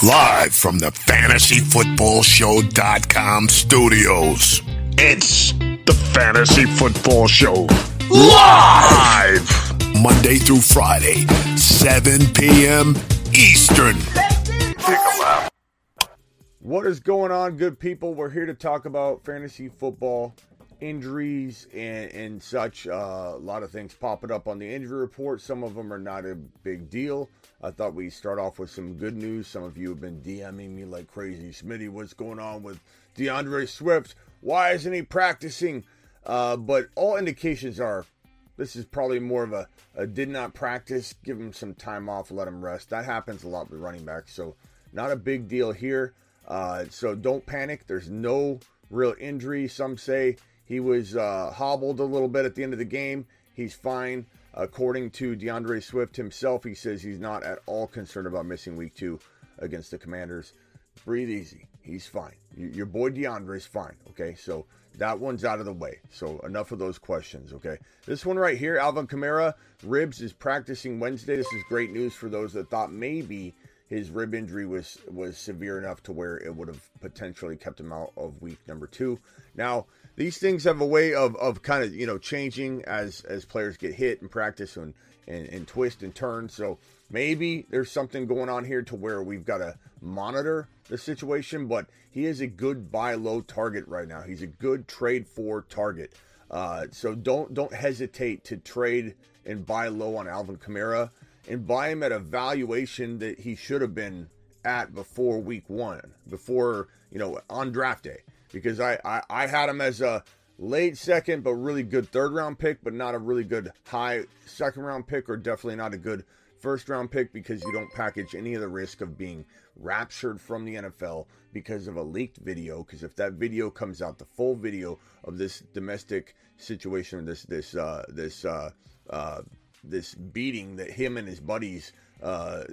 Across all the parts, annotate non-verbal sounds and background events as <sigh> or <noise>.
Live from the fantasyfootballshow.com studios. It's the Fantasy Football Show. Live! Monday through Friday, 7 p.m. Eastern. What is going on, good people? We're here to talk about fantasy football injuries and, and such. Uh, a lot of things popping up on the injury report. Some of them are not a big deal. I thought we'd start off with some good news. Some of you have been DMing me like crazy. Smitty, what's going on with D'Andre Swift? Why isn't he practicing? Uh, but all indications are this is probably more of a, a did not practice. Give him some time off, let him rest. That happens a lot with running backs. So, not a big deal here. Uh, so, don't panic. There's no real injury. Some say he was uh, hobbled a little bit at the end of the game. He's fine. According to D'Andre Swift himself, he says he's not at all concerned about missing week two against the Commanders. Breathe easy. He's fine. Your boy D'Andre's fine. Okay. So that one's out of the way. So enough of those questions. Okay. This one right here, Alvin Kamara, ribs is practicing Wednesday. This is great news for those that thought maybe his rib injury was was severe enough to where it would have potentially kept him out of week number two. Now, these things have a way of, of kind of you know changing as as players get hit in practice and, and and twist and turn. So maybe there's something going on here to where we've got to monitor the situation. But he is a good buy low target right now. He's a good trade for target. Uh, so don't don't hesitate to trade and buy low on Alvin Kamara and buy him at a valuation that he should have been at before week one, before, you know, on draft day. Because I, I, I had him as a late second, but really good third round pick, but not a really good high second round pick, or definitely not a good first round pick because you don't package any of the risk of being raptured from the NFL because of a leaked video. Because if that video comes out, the full video of this domestic situation, this this uh, this uh, uh, this beating that him and his buddies uh,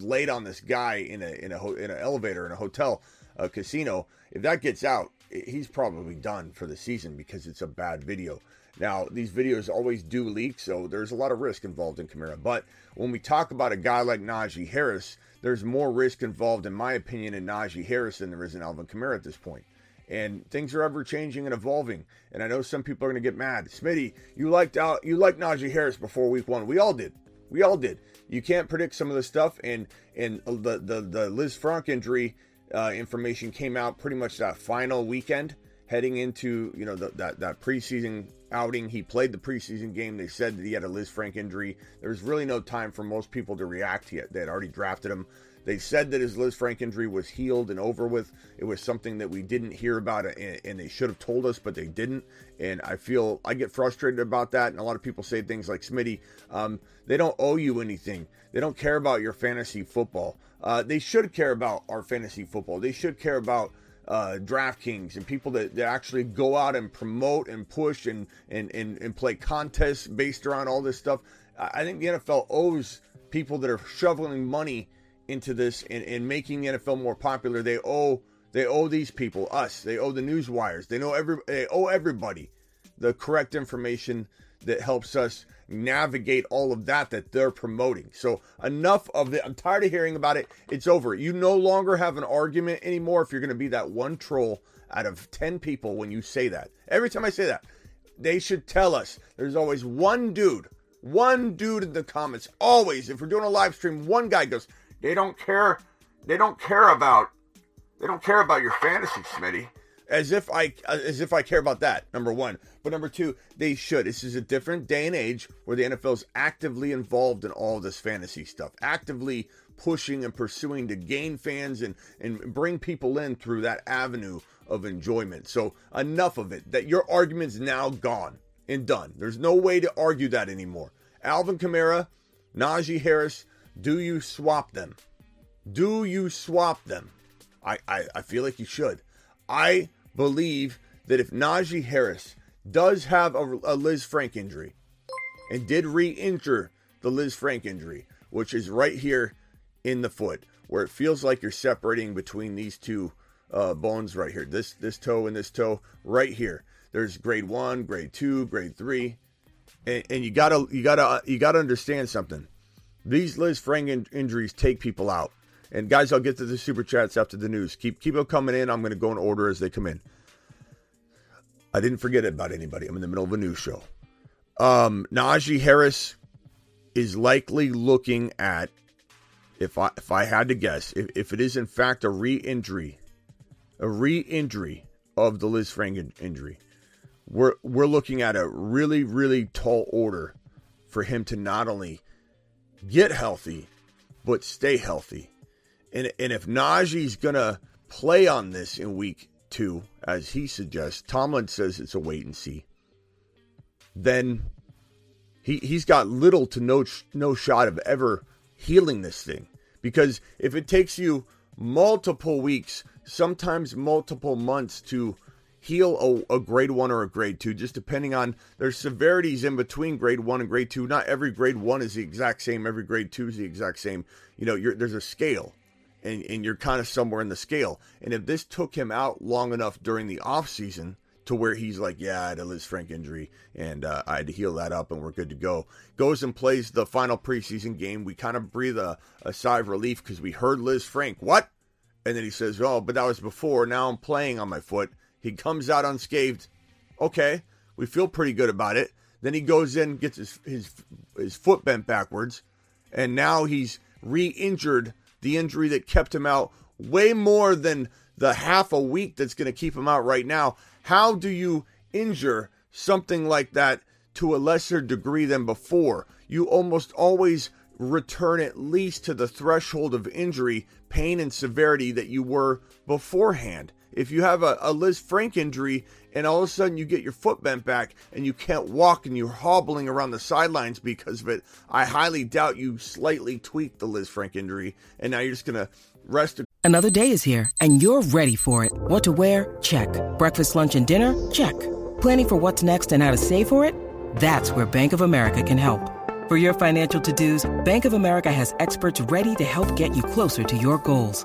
laid on this guy in a in a ho- in an elevator in a hotel a casino. If that gets out, he's probably done for the season because it's a bad video. Now, these videos always do leak, so there's a lot of risk involved in Kamara. But when we talk about a guy like Najee Harris, there's more risk involved, in my opinion, in Najee Harris than there is in Alvin Kamara at this point. point and things are ever changing and evolving. And I know some people are going to get mad. Smitty, you liked out, you liked Najee Harris before week one. We all did. We all did. You can't predict some of the stuff, and and the the the Lisfranc injury uh, information came out pretty much that final weekend, heading into you know the, that that preseason outing. He played the preseason game. They said that he had a Lisfranc injury. There was really no time for most people to react yet. They had already drafted him. They said that his Lisfranc injury was healed and over with. It was something that we didn't hear about, and, and they should have told us, but they didn't. And I feel I get frustrated about that. And a lot of people say things like, "Smitty, um, they don't owe you anything. They don't care about your fantasy football. Uh, they should care about our fantasy football. They should care about." uh, DraftKings and people that, that actually go out and promote and push and, and, and, and play contests based around all this stuff. I think the NFL owes people that are shoveling money into this and, and making the NFL more popular. They owe they owe these people, us, they owe the news wires, they know every they owe everybody the correct information that helps us navigate all of that that they're promoting. So enough of it. I'm tired of hearing about it. It's over. You no longer have an argument anymore if you're going to be that one troll out of 10 people when you say that. Every time I say that, they should tell us. There's always one dude, one dude in the comments. Always, if we're doing a live stream, one guy goes, they don't care. They don't care about. They don't care about your fantasy, Smitty. As if I, uh, as if I care about that. Number one, but number two, they should. This is a different day and age where the NFL is actively involved in all this fantasy stuff, actively pushing and pursuing to gain fans and and bring people in through that avenue of enjoyment. So enough of it. That your argument's now gone and done. There's no way to argue that anymore. Alvin Kamara, Najee Harris, do you swap them? Do you swap them? I, I, I feel like you should. I believe that if Najee Harris does have a, a Lisfranc injury and did re injure the Lisfranc injury, which is right here in the foot, where it feels like you're separating between these two uh, bones right here, this this toe and this toe right here. There's grade one, grade two, grade three, and, and you gotta you gotta you gotta understand something. These Lisfranc in- injuries take people out. And guys, I'll get to the super chats after the news. Keep keep them coming in. I'm going to go in order as they come in. I didn't forget about anybody. I'm in the middle of a news show. Um, Najee Harris is likely looking at if I if I had to guess, if, if it is in fact a re-injury, a re-injury of the Liz Lisfranc injury, we're we're looking at a really really tall order for him to not only get healthy but stay healthy. And and if Najee's gonna play on this in week two, as he suggests, Tomlin says it's a wait and see. Then he he's got little to no no shot of ever healing this thing because if it takes you multiple weeks, sometimes multiple months to heal a, a, grade one or a grade two, just depending on there's severities in between grade one and grade two. Not every grade one is the exact same. Every grade two is the exact same. You know, there's a scale, and and you're kind of somewhere in the scale. And if this took him out long enough during the off season to where he's like, yeah, I had a Lisfranc injury and uh, I had to heal that up and we're good to go. Goes and plays the final preseason game. We kind of breathe a, a sigh of relief because we heard Lisfranc, What? And then he says, oh, but that was before. Now I'm playing on my foot. He comes out unscathed. Okay, we feel pretty good about it. Then he goes in, gets his his his foot bent backwards, and now he's re-injured the injury that kept him out way more than the half a week that's going to keep him out right now. How do you injure something like that to a lesser degree than before? You almost always return at least to the threshold of injury, pain, and severity that you were beforehand. If you have a, a Frank injury and all of a sudden you get your foot bent back and you can't walk and you're hobbling around the sidelines because of it, I highly doubt you slightly tweaked the Lisfranc injury and now you're just going to rest. Another day is here and you're ready for it. What to wear? Check. Breakfast, lunch, and dinner? Check. Planning for what's next and how to save for it? That's where Bank of America can help. For your financial to-dos, Bank of America has experts ready to help get you closer to your goals.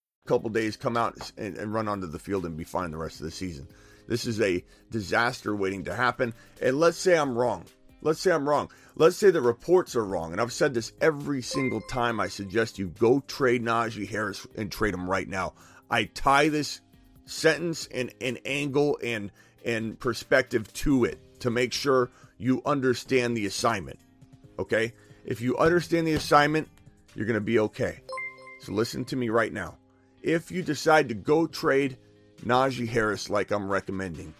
couple days, come out and, and run onto the field and be fine the rest of the season. This is a disaster waiting to happen. And let's say I'm wrong. Let's say I'm wrong. Let's say the reports are wrong. And I've said this every single time I suggest you go trade Najee Harris and trade him right now. I tie this sentence and, and angle and and perspective to it to make sure you understand the assignment. Okay? If you understand the assignment, you're going to be okay. So listen to me right now if you decide to go trade Najee Harris like I'm recommending.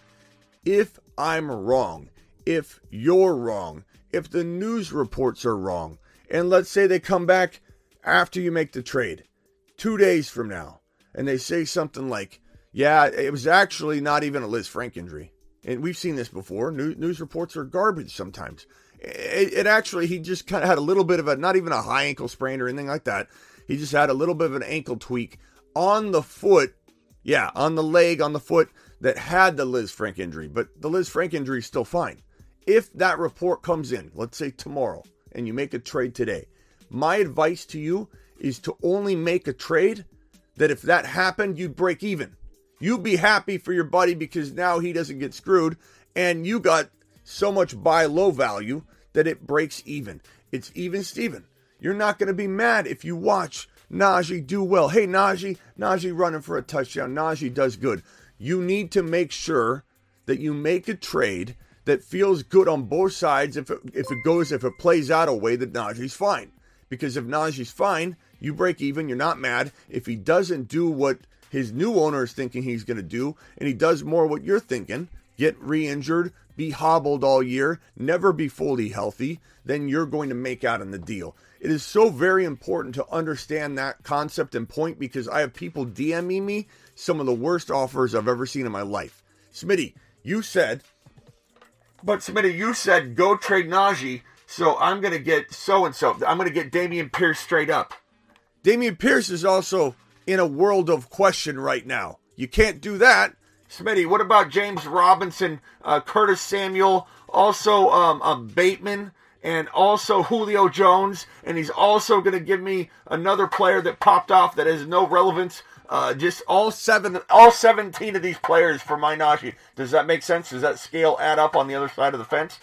If I'm wrong, if you're wrong, if the news reports are wrong, and let's say they come back after you make the trade, two days from now, and they say something like, yeah, it was actually not even a Liz Lisfranc injury. And we've seen this before. News, news reports are garbage sometimes. It, it actually, he just kind of had a little bit of a, not even a high ankle sprain or anything like that. He just had a little bit of an ankle tweak on the foot, yeah, on the leg, on the foot that had the Lisfranc injury, but the Lisfranc injury is still fine. If that report comes in, let's say tomorrow, and you make a trade today, my advice to you is to only make a trade that if that happened, you'd break even. You'd be happy for your buddy because now he doesn't get screwed, and you got so much buy low value that it breaks even. It's even Steven. You're not going to be mad if you watch Najee do well. Hey, Najee, Najee running for a touchdown. Najee does good. You need to make sure that you make a trade that feels good on both sides if it, if it goes, if it plays out a way that Najee's fine. Because if Najee's fine, you break even, you're not mad. If he doesn't do what his new owner is thinking he's going to do, and he does more what you're thinking, get re injured, be hobbled all year, never be fully healthy, then you're going to make out in the deal It is so very important to understand that concept and point because I have people DMing me some of the worst offers I've ever seen in my life. Smitty, you said, but Smitty, you said go trade Najee, so I'm going to get so and so. I'm going to get Dameon Pierce straight up. Dameon Pierce is also in a world of question right now. You can't do that. Smitty, what about James Robinson, uh, Curtis Samuel, also um, um, Bateman? And also Julio Jones, and he's also going to give me another player that popped off that has no relevance. Uh, just all seven, all seventeen of these players for my Najee. Does that make sense? Does that scale add up on the other side of the fence?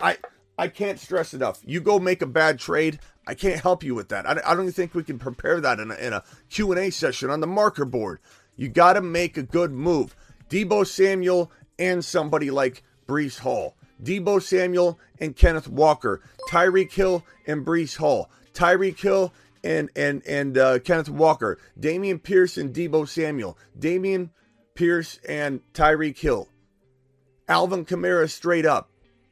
I I can't stress enough. You go make a bad trade. I can't help you with that. I, I don't even think we can prepare that in a, in a Q&A session on the marker board. You got to make a good move. Deebo Samuel and somebody like Breece Hall. Deebo Samuel and Kenneth Walker, Tyreek Hill and Breece Hall, Tyreek Hill and and and uh, Kenneth Walker, Dameon Pierce and Deebo Samuel, Dameon Pierce and Tyreek Hill, Alvin Kamara straight up,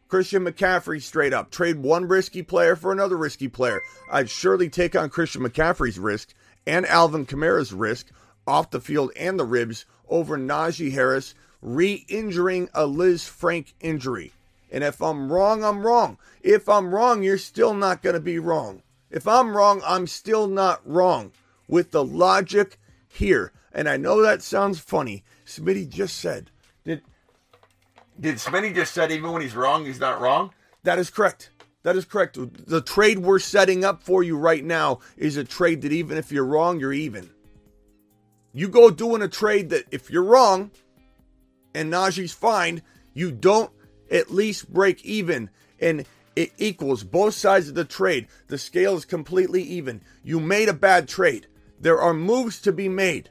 Christian McCaffrey straight up. Trade one risky player for another risky player. I'd surely take on Christian McCaffrey's risk and Alvin Kamara's risk off the field and the ribs over Najee Harris re-injuring a Lisfranc injury. And if I'm wrong, I'm wrong. If I'm wrong, you're still not going to be wrong. If I'm wrong, I'm still not wrong with the logic here. And I know that sounds funny. Smitty just said. Did did Smitty just said even when he's wrong, he's not wrong? That is correct. That is correct. The trade we're setting up for you right now is a trade that even if you're wrong, you're even. You go doing a trade that if you're wrong and Najee's fine, you don't at least break even and it equals both sides of the trade. The scale is completely even. You made a bad trade. There are moves to be made.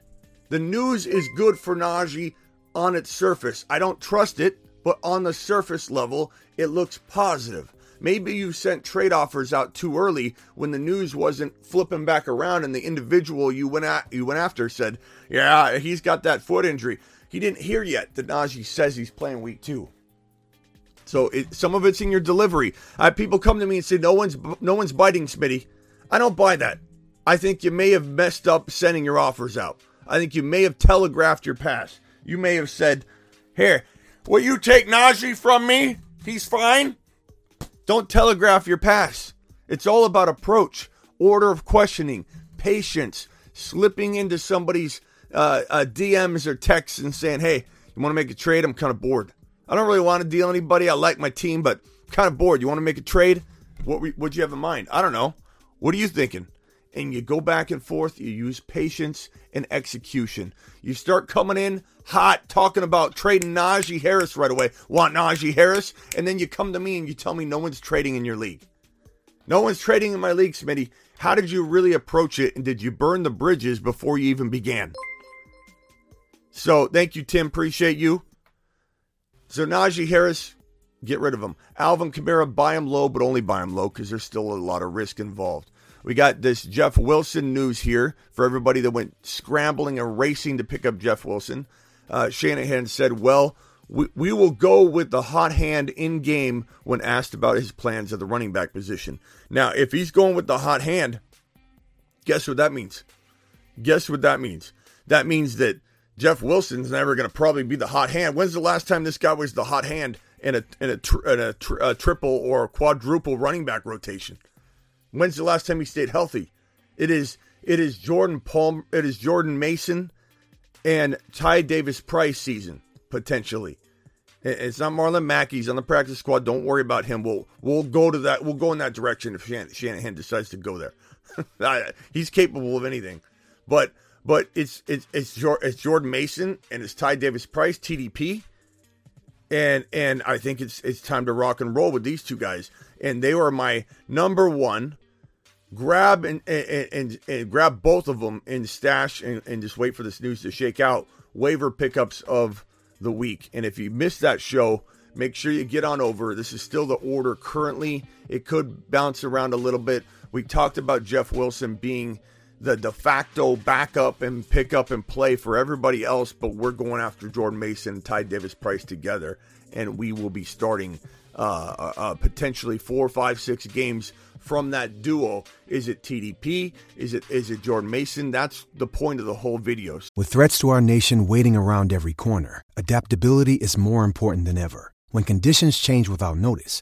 The news is good for Najee on its surface. I don't trust it, but on the surface level, it looks positive. Maybe you sent trade offers out too early when the news wasn't flipping back around and the individual you went at you went after said, "Yeah, he's got that foot injury." He didn't hear yet that Najee says he's playing week 2. So it, some of it's in your delivery. People come to me and say, "No one's no one's biting, Smitty." I don't buy that. I think you may have messed up sending your offers out. I think you may have telegraphed your pass. You may have said, "Here, will you take Najee from me? He's fine." Don't telegraph your pass. It's all about approach, order of questioning, patience, slipping into somebody's uh, uh, DMs or texts and saying, "Hey, you want to make a trade? I'm kind of bored." I don't really want to deal anybody. I like my team, but I'm kind of bored. You want to make a trade? What would you have in mind? I don't know. What are you thinking? And you go back and forth. You use patience and execution. You start coming in hot, talking about trading Najee Harris right away. Want Najee Harris? And then you come to me and you tell me no one's trading in your league. No one's trading in my league, Smitty. How did you really approach it? And did you burn the bridges before you even began? So thank you, Tim. Appreciate you. So Najee Harris, get rid of him. Alvin Kamara, buy him low, but only buy him low because there's still a lot of risk involved. We got this Jeff Wilson news here for everybody that went scrambling and racing to pick up Jeff Wilson. Uh, Shanahan said, well, we, we will go with the hot hand in game when asked about his plans at the running back position. Now, if he's going with the hot hand, guess what that means? Guess what that means? That means that Jeff Wilson's never going to probably be the hot hand. When's the last time this guy was the hot hand in a in a, tr- in a, tr- a triple or quadruple running back rotation? When's the last time he stayed healthy? It is it is Jordan Palm. It is Jordan Mason and Ty Davis Price season potentially. It's not Marlon Mack. He's on the practice squad. Don't worry about him. We'll we'll go to that. We'll go in that direction if Shanahan decides to go there. <laughs> He's capable of anything, but but it's it's it's, it's Jordan Mason and it's Ty Davis Price TDP, and and I think it's it's time to rock and roll with these two guys, and they were my number one. Grab and and, and, and grab both of them and stash and, and just wait for this news to shake out. Waiver pickups of the week, and if you missed that show, make sure you get on over. This is still the order currently. It could bounce around a little bit. We talked about Jeff Wilson being the de facto backup and pick up and play for everybody else, but we're going after Jordan Mason and Ty Davis Price together, and we will be starting uh, uh, uh, potentially four, five, six games from that duo. Is it TDP? Is it is it Jordan Mason? That's the point of the whole video. With threats to our nation waiting around every corner, adaptability is more important than ever. When conditions change without notice,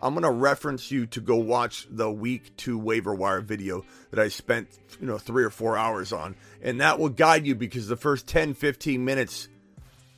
I'm going to reference you to go watch the week 2 waiver wire video that I spent, you know, 3 or 4 hours on. And that will guide you because the first 10 15 minutes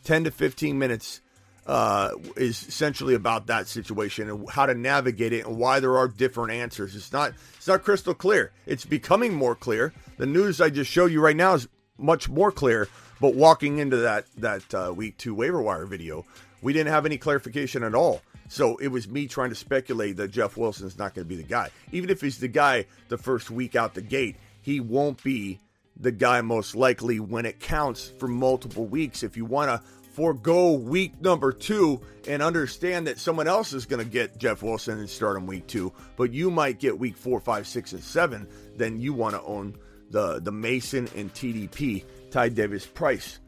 10 to 15 minutes uh, is essentially about that situation and how to navigate it and why there are different answers. It's not it's not crystal clear. It's becoming more clear. The news I just showed you right now is much more clear. But walking into that that uh, week two waiver wire video, we didn't have any clarification at all. So it was me trying to speculate that Jeff Wilson is not going to be the guy. Even if he's the guy the first week out the gate, he won't be the guy most likely when it counts for multiple weeks. If you want to forego week number two and understand that someone else is going to get Jeff Wilson and start him week two, but you might get week four, five, six, and seven, then you want to own the, the Mason and TDP, Ty Davis Price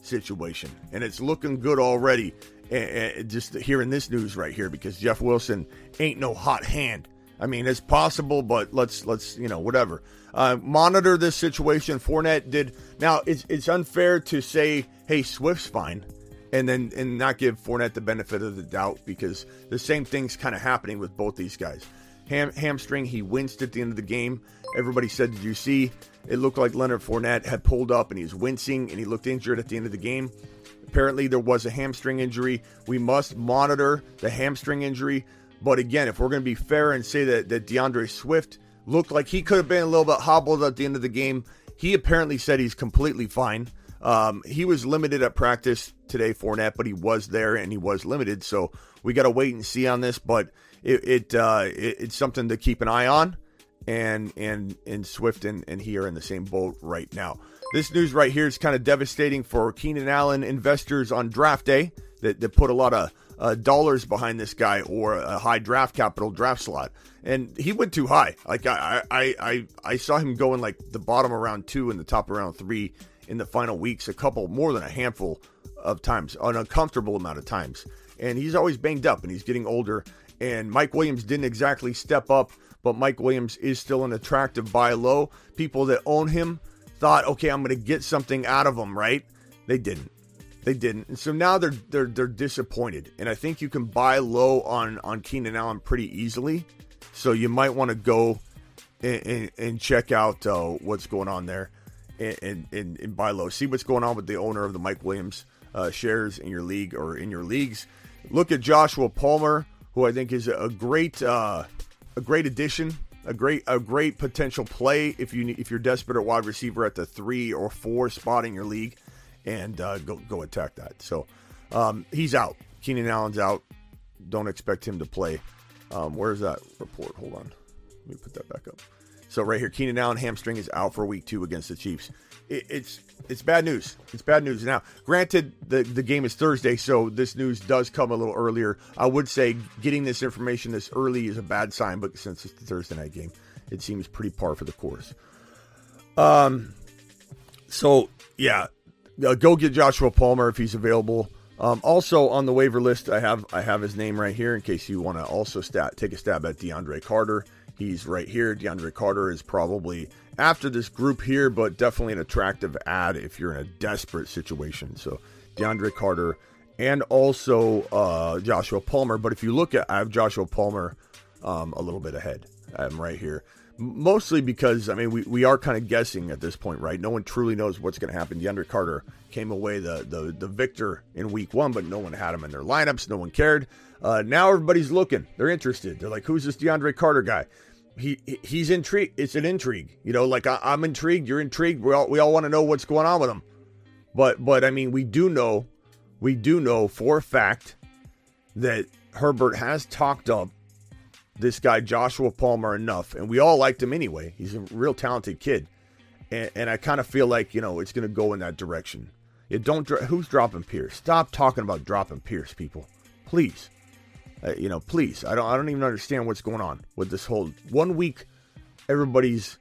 situation. And it's looking good already. And, and just hearing this news right here because Jeff Wilson ain't no hot hand. I mean, it's possible, but let's let's you know whatever. Uh, monitor this situation. Fournette did now. It's it's unfair to say, hey, Swift's fine, and then and not give Fournette the benefit of the doubt because the same thing's kind of happening with both these guys. Ham, hamstring, he winced at the end of the game. Everybody said, did you see? It looked like Leonard Fournette had pulled up and he's wincing and he looked injured at the end of the game. Apparently, there was a hamstring injury. We must monitor the hamstring injury. But again, if we're going to be fair and say that, that D'Andre Swift looked like he could have been a little bit hobbled at the end of the game, he apparently said he's completely fine. Um, he was limited at practice today, for Fournette, but he was there and he was limited. So we got to wait and see on this. But it, it, uh, it, it's something to keep an eye on. And and and Swift and, and he are in the same boat right now. This news right here is kind of devastating for Keenan Allen investors on draft day that, that put a lot of uh, dollars behind this guy or a high draft capital draft slot. And he went too high. Like I, I, I, I saw him going like the bottom around two and the top around three in the final weeks, a couple more than a handful of times, an uncomfortable amount of times. And he's always banged up and he's getting older. And Mike Williams didn't exactly step up, but Mike Williams is still an attractive buy low. People that own him thought, okay, I'm going to get something out of them, right? They didn't. They didn't, and so now they're they're they're disappointed. And I think you can buy low on on Keenan Allen pretty easily. So you might want to go and, and, and, check out uh, what's going on there and, and, and, buy low. See what's going on with the owner of the Mike Williams uh, shares in your league or in your leagues. Look at Joshua Palmer, who I think is a great uh, a great addition, a great a great potential play if you if you're desperate at wide receiver at the three or four spot in your league and uh, go go attack that. So um, he's out. Keenan Allen's out. Don't expect him to play. Um, where's that report? Hold on. Let me put that back up. So right here, Keenan Allen hamstring is out for week two against the Chiefs. It, it's it's bad news. It's bad news. Now, granted, the the game is Thursday, so this news does come a little earlier. I would say getting this information this early is a bad sign, but since it's the Thursday night game, it seems pretty par for the course. Um. So yeah, uh, go get Joshua Palmer if he's available. Um, also on the waiver list, I have I have his name right here in case you want to also stat take a stab at DeAndre Carter. He's right here. DeAndre Carter is probably after this group here, but definitely an attractive add if you're in a desperate situation. So DeAndre Carter and also uh, Joshua Palmer. But if you look at, I have Joshua Palmer um, a little bit ahead. I'm right here mostly because I mean we, we are kind of guessing at this point, right? No one truly knows what's going to happen. DeAndre Carter came away the, the the victor in week one, but no one had him in their lineups. No one cared. Uh, now everybody's looking. They're interested. They're like, who's this DeAndre Carter guy? He he's intrigued. It's an intrigue, you know. Like I, am intrigued. You're intrigued. We all we all want to know what's going on with him. But but I mean, we do know, we do know for a fact that Herbert has talked up this guy Joshua Palmer enough, and we all liked him anyway. He's a real talented kid, and, and I kind of feel like you know it's going to go in that direction. It don't who's dropping Pierce? Stop talking about dropping Pierce, people, please. Uh, you know, please. I don't. I don't even understand what's going on with this whole one week. Everybody's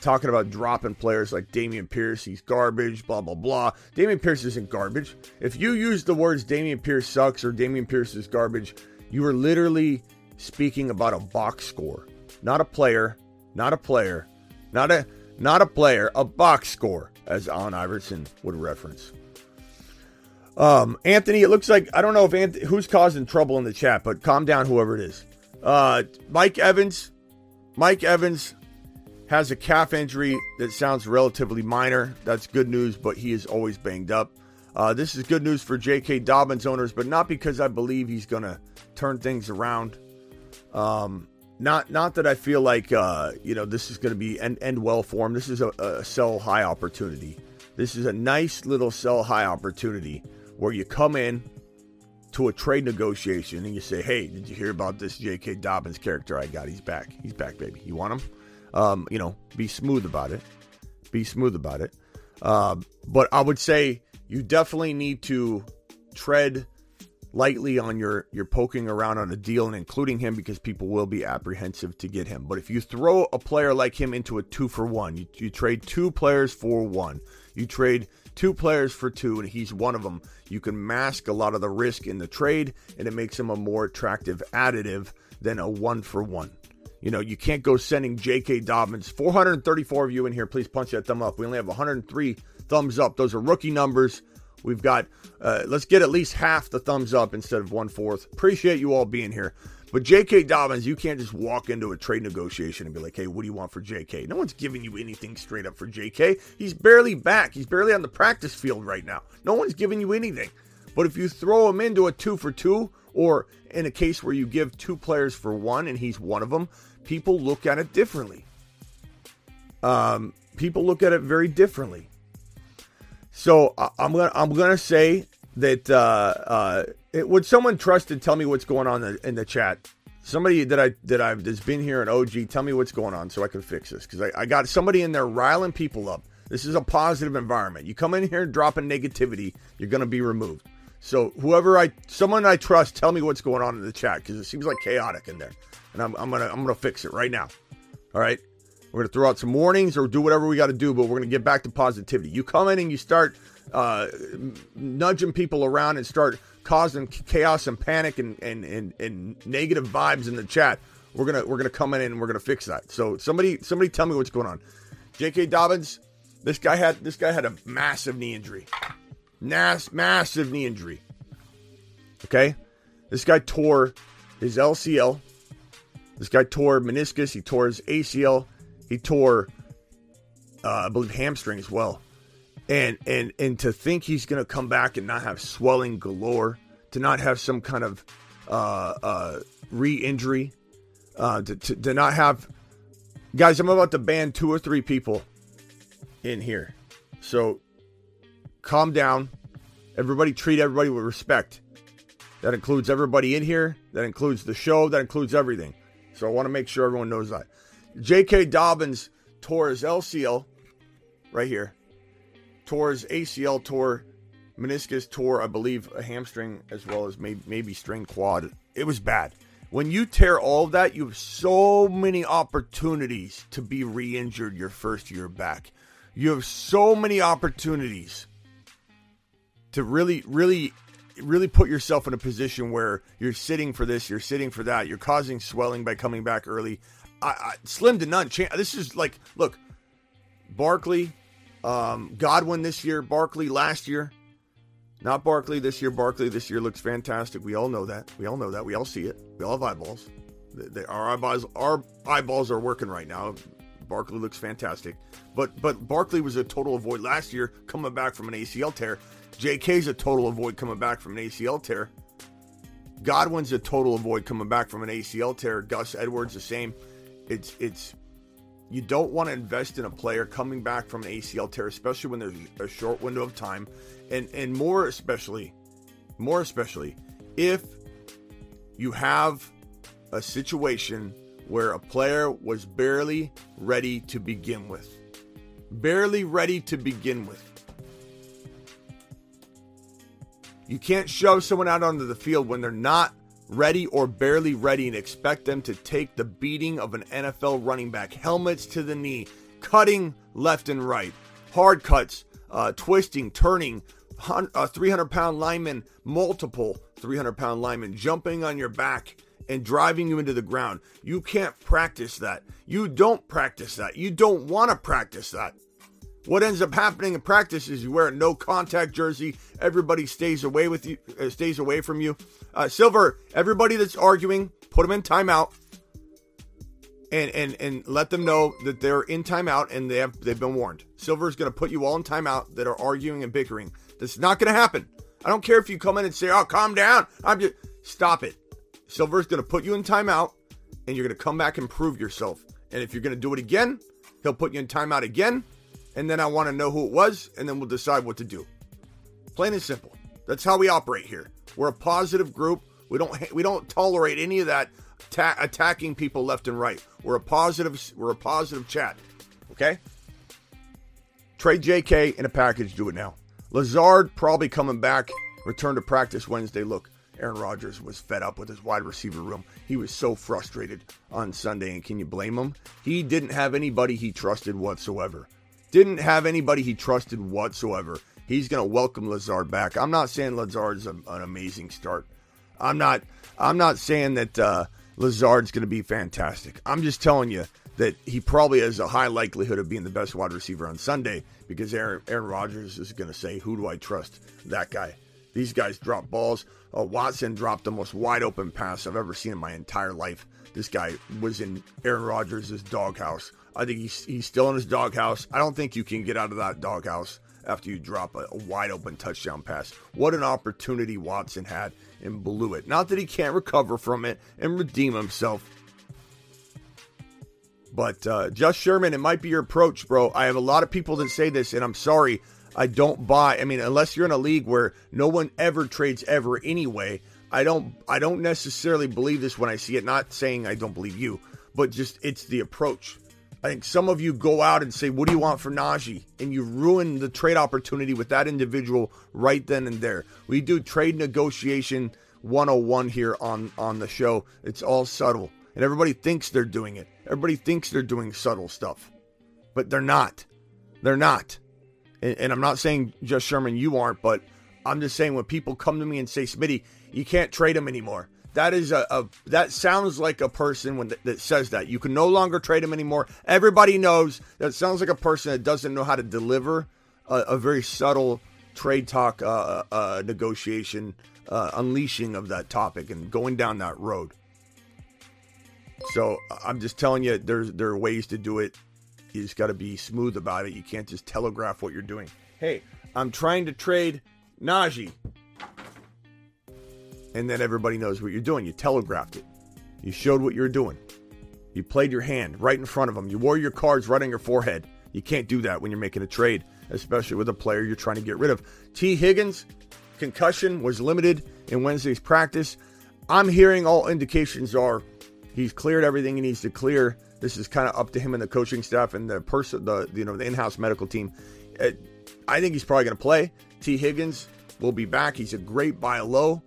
talking about dropping players like Dameon Pierce. He's garbage. Blah blah blah. Dameon Pierce isn't garbage. If you use the words Dameon Pierce sucks or Dameon Pierce is garbage, you are literally speaking about a box score, not a player, not a player, not a not a player, a box score, as Allen Iverson would reference. Um, Anthony, it looks like I don't know if who's causing trouble in the chat, but calm down, whoever it is. Uh, Mike Evans, Mike Evans has a calf injury that sounds relatively minor. That's good news, but he is always banged up. Uh, this is good news for J.K. Dobbins owners, but not because I believe he's going to turn things around. Um, not not that I feel like uh, you know this is going to be end, end well for him. This is a, a sell high opportunity. This is a nice little sell high opportunity where you come in to a trade negotiation and you say, "Hey, did you hear about this J.K. Dobbins character I got? He's back. He's back, baby. You want him? Um, you know, be smooth about it. Be smooth about it. Uh, but I would say you definitely need to tread lightly on your your poking around on a deal and including him because people will be apprehensive to get him. But if you throw a player like him into a two for one, you, you trade two players for one. You trade two players for two, and he's one of them. You can mask a lot of the risk in the trade, and it makes him a more attractive additive than a one for one. You know, you can't go sending J.K. Dobbins. 434 of you in here, please punch that thumb up. We only have 103 thumbs up. Those are rookie numbers. We've got, uh, let's get at least half the thumbs up instead of one fourth. Appreciate you all being here. But J.K. Dobbins, you can't just walk into a trade negotiation and be like, hey, what do you want for J.K.? No one's giving you anything straight up for J.K. He's barely back. He's barely on the practice field right now. No one's giving you anything. But if you throw him into a two for two, or in a case where you give two players for one and he's one of them, people look at it differently. Um, people look at it very differently. So I, am gonna I'm gonna say that uh, uh, it, would someone trust and tell me what's going on in the, in the, chat? Somebody that I that I've that's been here at OG, tell me what's going on so I can fix this because I, I got somebody in there riling people up. This is a positive environment. You come in here dropping negativity, you're gonna be removed. So whoever I someone I trust, tell me what's going on in the chat because it seems like chaotic in there, and I'm, I'm gonna I'm gonna fix it right now. All right. We're going to throw out some warnings or do whatever we got to do, but we're going to get back to positivity. You come in and you start uh, nudging people around and start causing chaos and panic and, and, and, and negative vibes in the chat. We're gonna we're gonna come in and we're gonna fix that. So somebody somebody tell me what's going on. J.K. Dobbins, this guy had this guy had a massive knee injury, Nas, massive knee injury. Okay, this guy tore his LCL. This guy tore meniscus. He tore his ACL. He tore, uh, I believe, hamstring as well. And and and to think he's going to come back and not have swelling galore, to not have some kind of uh, uh, re-injury, uh, to, to, to not have guys. I'm about to ban two or three people in here, so calm down. Everybody treat everybody with respect. That includes everybody in here. That includes the show. That includes everything. So I want to make sure everyone knows that. J.K. Dobbins tore his LCL right here, his ACL, tore meniscus, tore, I believe, a hamstring as well as maybe, maybe strained quad. It was bad. When you tear all of that, you have so many opportunities to be re injured your first year back. You have so many opportunities to really, really, really put yourself in a position where you're sitting for this, you're sitting for that, you're causing swelling by coming back early. I, I, slim to none. This is like, look, Barkley, um, Godwin this year, Barkley last year. Not Barkley this year. Barkley this year looks fantastic. We all know that. We all know that. We all see it. We all have eyeballs. They, they, our eyeballs, our eyeballs are working right now. Barkley looks fantastic, but but Barkley was a total avoid last year, coming back from an ACL tear. J.K.'s a total avoid coming back from an ACL tear. Godwin's a total avoid coming back from an ACL tear. Gus Edwards the same it's it's you don't want to invest in a player coming back from an ACL tear, especially when there's a short window of time, and and more especially, more especially if you have a situation where a player was barely ready to begin with. Barely ready to begin with. You can't shove someone out onto the field when they're not ready or barely ready and expect them to take the beating of an NFL running back. Helmets to the knee, cutting left and right, hard cuts, uh, twisting, turning, a 300 pound lineman, multiple 300 pound linemen jumping on your back and driving you into the ground. You can't practice that. You don't practice that. You don't want to practice that. What ends up happening in practice is you wear a no contact jersey. Everybody stays away with you, uh, stays away from you. Uh, Silver, everybody that's arguing, put them in timeout, and and and let them know that they're in timeout and they have they've been warned. Silver is going to put you all in timeout that are arguing and bickering. That's not going to happen. I don't care if you come in and say, "Oh, calm down." I'm just stop it. Silver's going to put you in timeout, and you're going to come back and prove yourself. And if you're going to do it again, he'll put you in timeout again, and then I want to know who it was, and then we'll decide what to do. Plain and simple. That's how we operate here. We're a positive group. We don't we don't tolerate any of that ta- attacking people left and right. We're a positive we're a positive chat. Okay? Trade JK in a package. Do it now. Lazard probably coming back. Return to practice Wednesday. Look, Aaron Rodgers was fed up with his wide receiver room. He was so frustrated on Sunday, and can you blame him? He didn't have anybody he trusted whatsoever. Didn't have anybody he trusted whatsoever. He's going to welcome Lazard back. I'm not saying Lazard's a, an amazing start. I'm not. I'm not saying that uh, Lazard's going to be fantastic. I'm just telling you that he probably has a high likelihood of being the best wide receiver on Sunday because Aaron, Aaron Rodgers is going to say, "Who do I trust?" That guy. These guys drop balls. Uh, Watson dropped the most wide open pass I've ever seen in my entire life. This guy was in Aaron Rodgers' doghouse. I think he's, he's still in his doghouse. I don't think you can get out of that doghouse after you drop a, a wide open touchdown pass. What an opportunity Watson had and blew it. Not that he can't recover from it and redeem himself. But uh, Just Sherman, it might be your approach, bro. I have a lot of people that say this, and I'm sorry. I don't buy. I mean, unless you're in a league where no one ever trades ever anyway, I don't. I don't necessarily believe this when I see it. Not saying I don't believe you, but just it's the approach. I think some of you go out and say, "What do you want for Najee?" and you ruin the trade opportunity with that individual right then and there. We do trade negotiation 101 here on on the show. It's all subtle, and everybody thinks they're doing it. Everybody thinks they're doing subtle stuff, but they're not. They're not and, and I'm not saying just Sherman, you aren't, but I'm just saying when people come to me and say, Smitty, you can't trade him anymore. That is a, a that sounds like a person when th- that says that you can no longer trade him anymore. Everybody knows that sounds like a person that doesn't know how to deliver a, a very subtle trade talk uh, uh, negotiation uh, unleashing of that topic and going down that road. So I'm just telling you, there's there are ways to do it. You just got to be smooth about it. You can't just telegraph what you're doing. Hey, I'm trying to trade Najee. And then everybody knows what you're doing. You telegraphed it. You showed what you're doing. You played your hand right in front of them. You wore your cards right on your forehead. You can't do that when you're making a trade, especially with a player you're trying to get rid of. T. Higgins, concussion was limited in Wednesday's practice. I'm hearing all indications are he's cleared everything he needs to clear. This is kind of up to him and the coaching staff and the person, the you know the in-house medical team. Uh, I think he's probably going to play. T. Higgins will be back. He's a great buy low.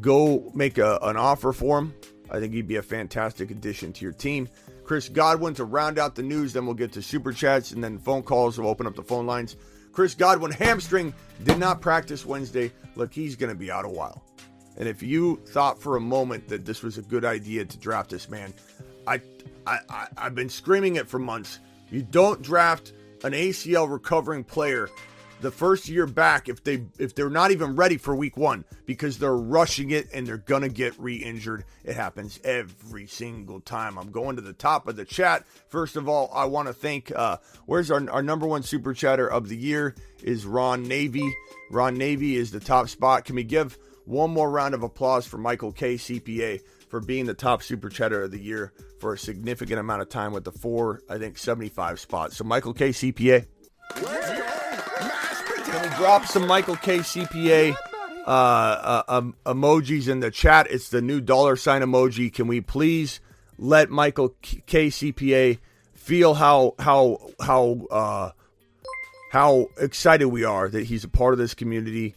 Go make a, an offer for him. I think he'd be a fantastic addition to your team. Chris Godwin to round out the news. Then we'll get to super chats and then phone calls. We'll open up the phone lines. Chris Godwin hamstring did not practice Wednesday. Look, he's going to be out a while. And if you thought for a moment that this was a good idea to draft this man, I I, I I've been screaming it for months. You don't draft an ACL recovering player the first year back if they if they're not even ready for week one because they're rushing it and they're gonna get re-injured. It happens every single time. I'm going to the top of the chat. First of all, I want to thank uh where's our, our number one super chatter of the year is Ron Navy. Ron Navy is the top spot. Can we give one more round of applause for Michael K CPA for being the top super chatter of the year for a significant amount of time with the four, I think, 75 spots. So, Michael K. CPA. Can we drop some Michael K. CPA uh, uh, um, emojis in the chat. It's the new dollar sign emoji. Can we please let Michael KCPA feel how how how uh, how excited we are that he's a part of this community,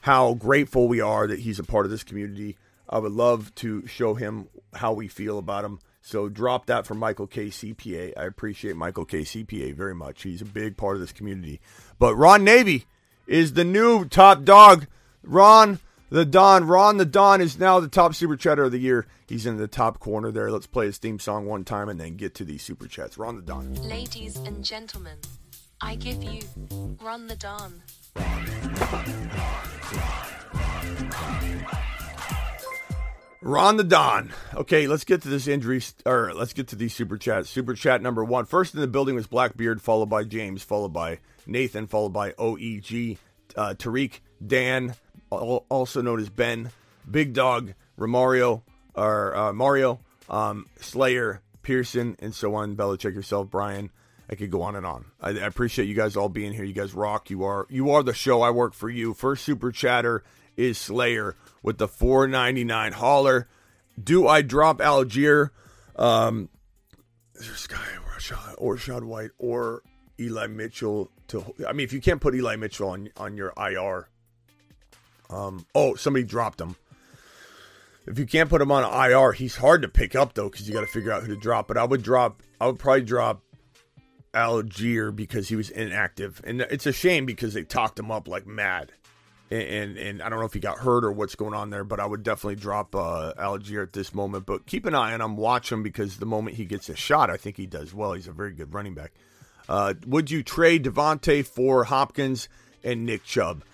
how grateful we are that he's a part of this community. I would love to show him how we feel about him. So drop that for Michael KCPA. I appreciate Michael KCPA very much. He's a big part of this community. But Ron Navy is the new top dog. Ron the Don. Ron the Don is now the top super chatter of the year. He's in the top corner there. Let's play his theme song one time and then get to these super chats. Ron the Don. Ladies and gentlemen, I give you Ron the Don. Ron the Don. Okay, let's get to this injury, or let's get to these super chats. Super chat number one. First in the building was Blackbeard, followed by James, followed by Nathan, followed by OEG, uh, Tariq, Dan, also known as Ben, Big Dog, Romario, or uh, Mario, um, Slayer, Pearson, and so on. Bella, check yourself, Brian. I could go on and on. I, I, appreciate you guys all being here. You guys rock. You are you are the show. I work for you. First super chatter is Slayer with the 499 hauler. Do I drop Allgeier? Um, this guy or Shad White or Eli Mitchell to I mean if you can't put Eli Mitchell on on your IR. Um, oh, somebody dropped him. If you can't put him on IR, he's hard to pick up though because you got to figure out who to drop. But I would drop. I would probably drop Allgeier because he was inactive, and it's a shame because they talked him up like mad. And, and, and I don't know if he got hurt or what's going on there, but I would definitely drop uh, Allgeier at this moment. But keep an eye on him, watch him because the moment he gets a shot, I think he does well. He's a very good running back. Uh, would you trade Davante for Hopkins and Nick Chubb?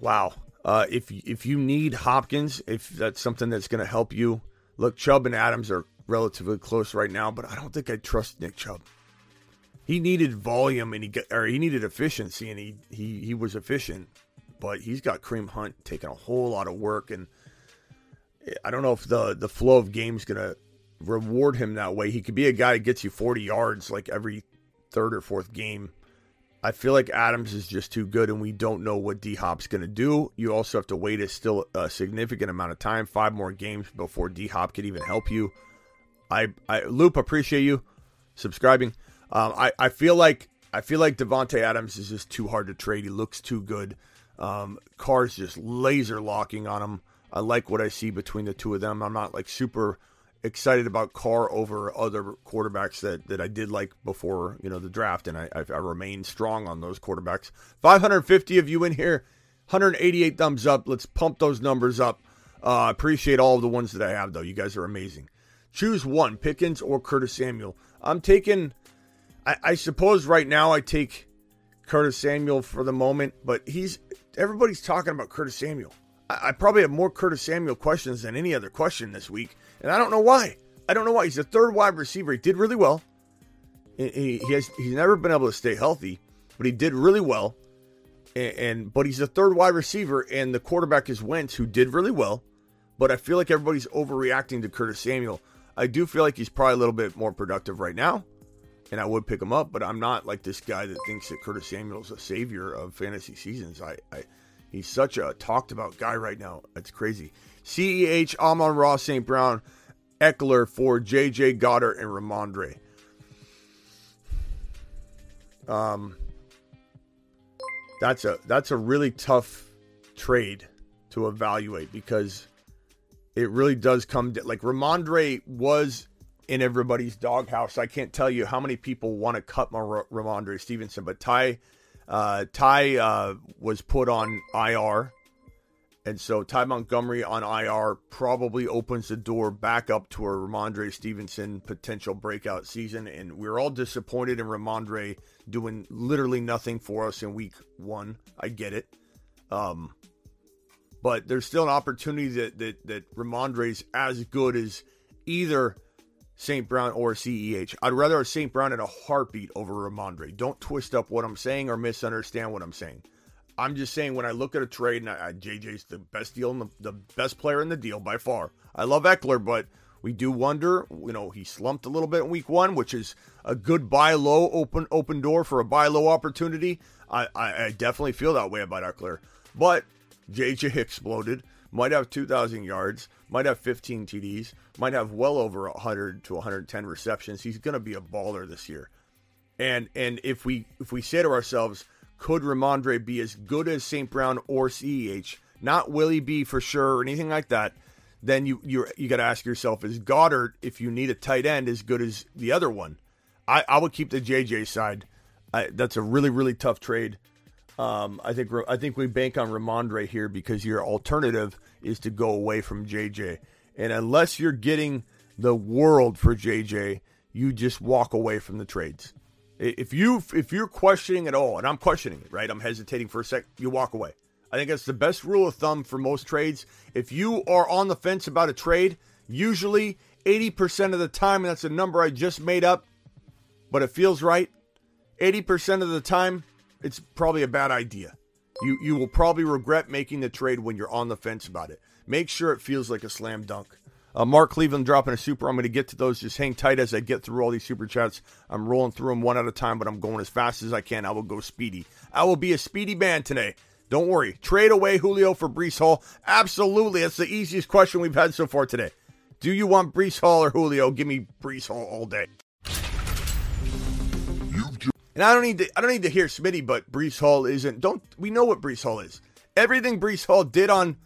Wow. Uh, if if you need Hopkins, if that's something that's going to help you, look, Chubb and Adams are relatively close right now, but I don't think I trust Nick Chubb. He needed volume and he got, or he needed efficiency, and he he he was efficient, but he's got Kareem Hunt taking a whole lot of work, and I don't know if the the flow of games going to reward him that way. He could be a guy that gets you 40 yards like every third or fourth game. I feel like Adams is just too good, and we don't know what D Hop's going to do. You also have to wait a still a significant amount of time, five more games before D Hop can even help you. I, I Loop appreciate you subscribing. Um, I I feel like I feel like Davante Adams is just too hard to trade. He looks too good. Um, Carr's just laser locking on him. I like what I see between the two of them. I'm not like super excited about Carr over other quarterbacks that, that I did like before you know the draft, and I, I, I remain strong on those quarterbacks. 550 of you in here, 188 thumbs up. Let's pump those numbers up. I uh, appreciate all of the ones that I have though. You guys are amazing. Choose one, Pickens or Curtis Samuel. I'm taking. I, I suppose right now I take Curtis Samuel for the moment, but he's everybody's talking about Curtis Samuel. I, I probably have more Curtis Samuel questions than any other question this week and I don't know why. I don't know why. He's a third wide receiver. He did really well. He, he has he's never been able to stay healthy, but he did really well. And, and but he's a third wide receiver, and the quarterback is Wentz, who did really well. But I feel like everybody's overreacting to Curtis Samuel. I do feel like he's probably a little bit more productive right now, and I would pick him up. But I'm not like this guy that thinks that Curtis Samuel's a savior of fantasy seasons. I, I he's such a talked about guy right now. It's crazy. CEH, Amon-Ra, St. Brown, Ekeler for JJ Goedert and Rhamondre. Um, that's a that's a really tough trade to evaluate because it really does come to, like Rhamondre was in everybody's doghouse. I can't tell you how many people want to cut my Rhamondre Stevenson, but Ty uh, Ty uh, was put on IR and so Ty Montgomery on IR probably opens the door back up to a Rhamondre Stevenson potential breakout season. And we're all disappointed in Rhamondre doing literally nothing for us in week one. I get it. Um, but there's still an opportunity that that, that Rhamondre's as good as either St. Brown or CEH. I'd rather have St. Brown in a heartbeat over Rhamondre. Don't twist up what I'm saying or misunderstand what I'm saying. I'm just saying when I look at a trade, and I, I, JJ's the best deal, the, the best player in the deal by far. I love Ekeler, but We do wonder, you know, he slumped a little bit in week one, which is a good buy low open open door for a buy low opportunity. I, I, I definitely feel that way about Ekeler, But JJ exploded, might have 2,000 yards, might have 15 TDs, might have well over 100 to 110 receptions. He's going to be a baller this year. And and if we if we say to ourselves, could Rhamondre be as good as St. Brown or CEH? Not Willie B for sure or anything like that then you you you got to ask yourself: Is Goedert, if you need a tight end, as good as the other one? I, I would keep the JJ side. I, that's a really really tough trade. Um, I think I think we bank on Rhamondre here because your alternative is to go away from JJ, and unless you're getting the world for JJ, you just walk away from the trades. If you if you're questioning at all, and I'm questioning it, right? I'm hesitating for a sec. You walk away. I think that's the best rule of thumb for most trades. If you are on the fence about a trade, usually 80% of the time, and that's a number I just made up, but it feels right. 80% of the time, it's probably a bad idea. You you will probably regret making the trade when you're on the fence about it. Make sure it feels like a slam dunk. Uh, Mark Cleveland dropping a super. I'm going to get to those. Just hang tight as I get through all these super chats. I'm rolling through them one at a time, but I'm going as fast as I can. I will go speedy. I will be a speedy man today. Don't worry. Trade away Julio for Breece Hall? Absolutely. That's the easiest question we've had so far today. Do you want Breece Hall or Julio? Give me Breece Hall all day. And I don't need to I don't need to hear Smitty, but Breece Hall isn't don't we know what Breece Hall is. Everything Breece Hall did on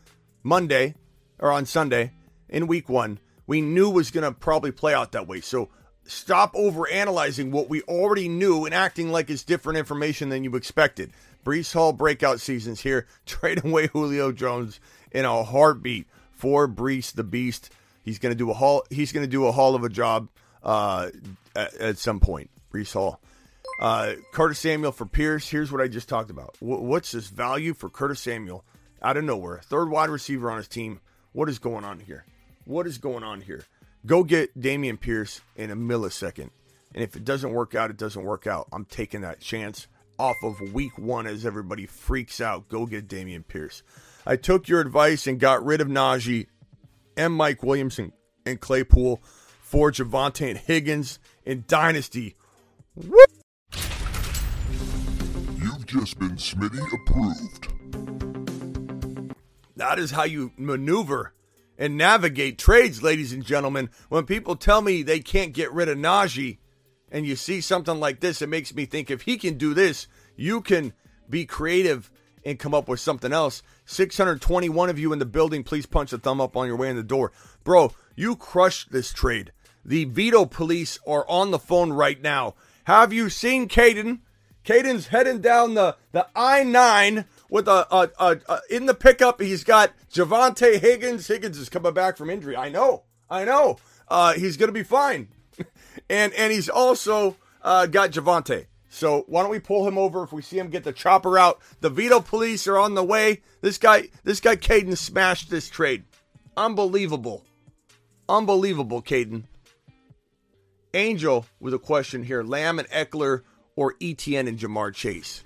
Monday or on Sunday in week one, we knew was gonna probably play out that way. So stop over analyzing what we already knew and acting like it's different information than you expected. Breece Hall breakout seasons here. <laughs> Trade away Julio Jones in a heartbeat for Breece the Beast. He's to do a hall. He's to do a hall of a job uh, at, at, some point. Breece Hall. Uh, Curtis Samuel for Pierce. Here's what I just talked about. W- what's this value for Curtis Samuel out of nowhere? Third wide receiver on his team. What is going on here? What is going on here? Go get Dameon Pierce in a millisecond. And if it doesn't work out, it doesn't work out. I'm taking that chance off of week one as everybody freaks out. Go get Dameon Pierce. I took your advice and got rid of Najee and Mike Williamson and Claypool for Javonte and Higgins in Dynasty. Woo! Just been Smitty approved. That is how you maneuver and navigate trades, ladies and gentlemen. When people tell me they can't get rid of Najee, and you see something like this, it makes me think if he can do this, you can be creative and come up with something else. 621 of you in the building, please punch a thumb up on your way in the door. Bro, you crushed this trade. The veto police are on the phone right now. Have you seen Caden? Caden's heading down the, the I 9 with a, a, a, a, in the pickup. He's got Javonte Higgins. Higgins is coming back from injury. I know. I know. Uh, he's going to be fine <laughs> and and he's also uh, got Javonte. So why don't we pull him over if we see him get the chopper out? The veto police are on the way. This guy, this guy, Caden smashed this trade. Unbelievable, unbelievable, Caden. Angel with a question here: Lamb and Ekeler or ETN and Ja'Marr Chase?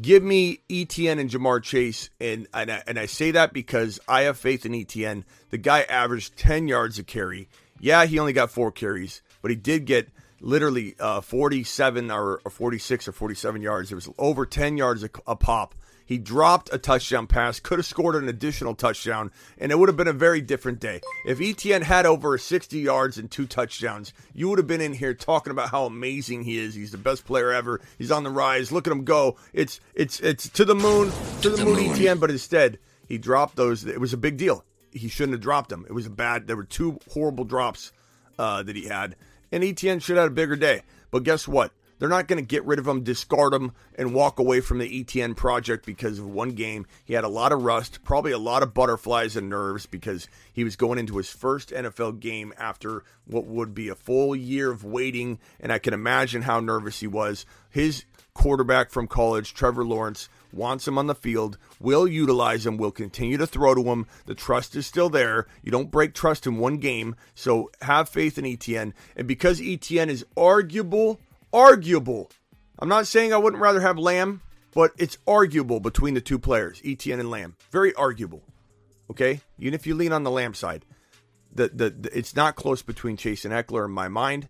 Give me ETN and Ja'Marr Chase, and and I, and I say that because I have faith in ETN. The guy averaged ten yards a carry. Yeah, he only got four carries, but he did get literally uh, 47 or, or, 46 or 47 yards. It was over 10 yards a, a pop. He dropped a touchdown pass, could have scored an additional touchdown, and it would have been a very different day. If ETN had over 60 yards and two touchdowns, you would have been in here talking about how amazing he is. He's the best player ever. He's on the rise. Look at him go. It's it's it's to the moon, to the, the moon, moon, ETN, but instead he dropped those. It was a big deal. He shouldn't have dropped them. It was a bad. There were two horrible drops uh, that he had and ETN should have a bigger day. But guess what? They're not going to get rid of him, discard him, and walk away from the ETN project because of one game. He had a lot of rust, probably a lot of butterflies and nerves because he was going into his first NFL game after what would be a full year of waiting. And I can imagine how nervous he was. His quarterback from college, Trevor Lawrence, wants him on the field, will utilize him, will continue to throw to him. The trust is still there. You don't break trust in one game. So have faith in ETN. And because ETN is arguable, arguable. I'm not saying I wouldn't rather have Lamb, but it's arguable between the two players, ETN and Lamb. Very arguable. Okay? Even if you lean on the Lamb side. the, the, the it's not close between Chase and Ekeler in my mind,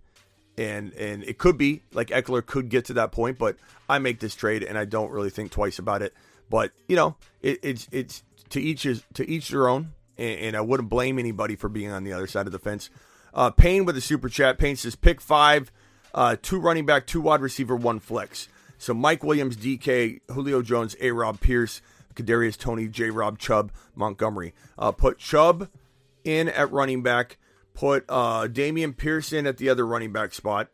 and and it could be like Ekeler could get to that point, but I make this trade and I don't really think twice about it. But you know, it, it's it's to each is to each their own, and, and, I wouldn't blame anybody for being on the other side of the fence. Uh, Payne with a super chat. Payne says pick five, uh, two running back, two wide receiver, one flex. So Mike Williams, DK, Julio Jones, A. Rob Pierce, Kadarius Toney, J. Rob Chubb, Montgomery. Uh, put Chubb in at running back. Put uh, Dameon Pierce at the other running back spot.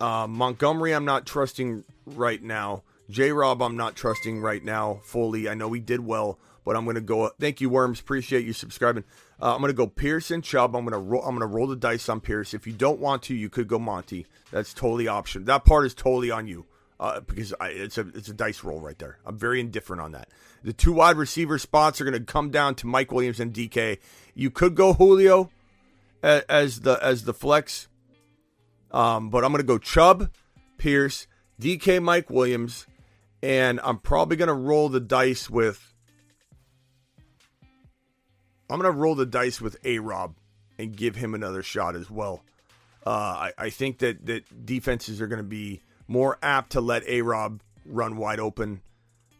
Uh, Montgomery, I'm not trusting right now. J. Rob, I'm not trusting right now fully. I know he did well, but I'm going to go. Thank you, Worms. Appreciate you subscribing. Uh, I'm going to go Pierce and Chubb. I'm going to roll. I'm going to roll the dice on Pierce. If you don't want to, you could go Monty. That's totally option. That part is totally on you uh, because I, it's a it's a dice roll right there. I'm very indifferent on that. The two wide receiver spots are going to come down to Mike Williams and DK. You could go Julio as, as the as the flex, um, but I'm going to go Chubb, Pierce, DK, Mike Williams, and I'm probably going to roll the dice with. I'm going to roll the dice with A Rob and give him another shot as well. Uh, I, I think that, that defenses are going to be more apt to let A Rob run wide open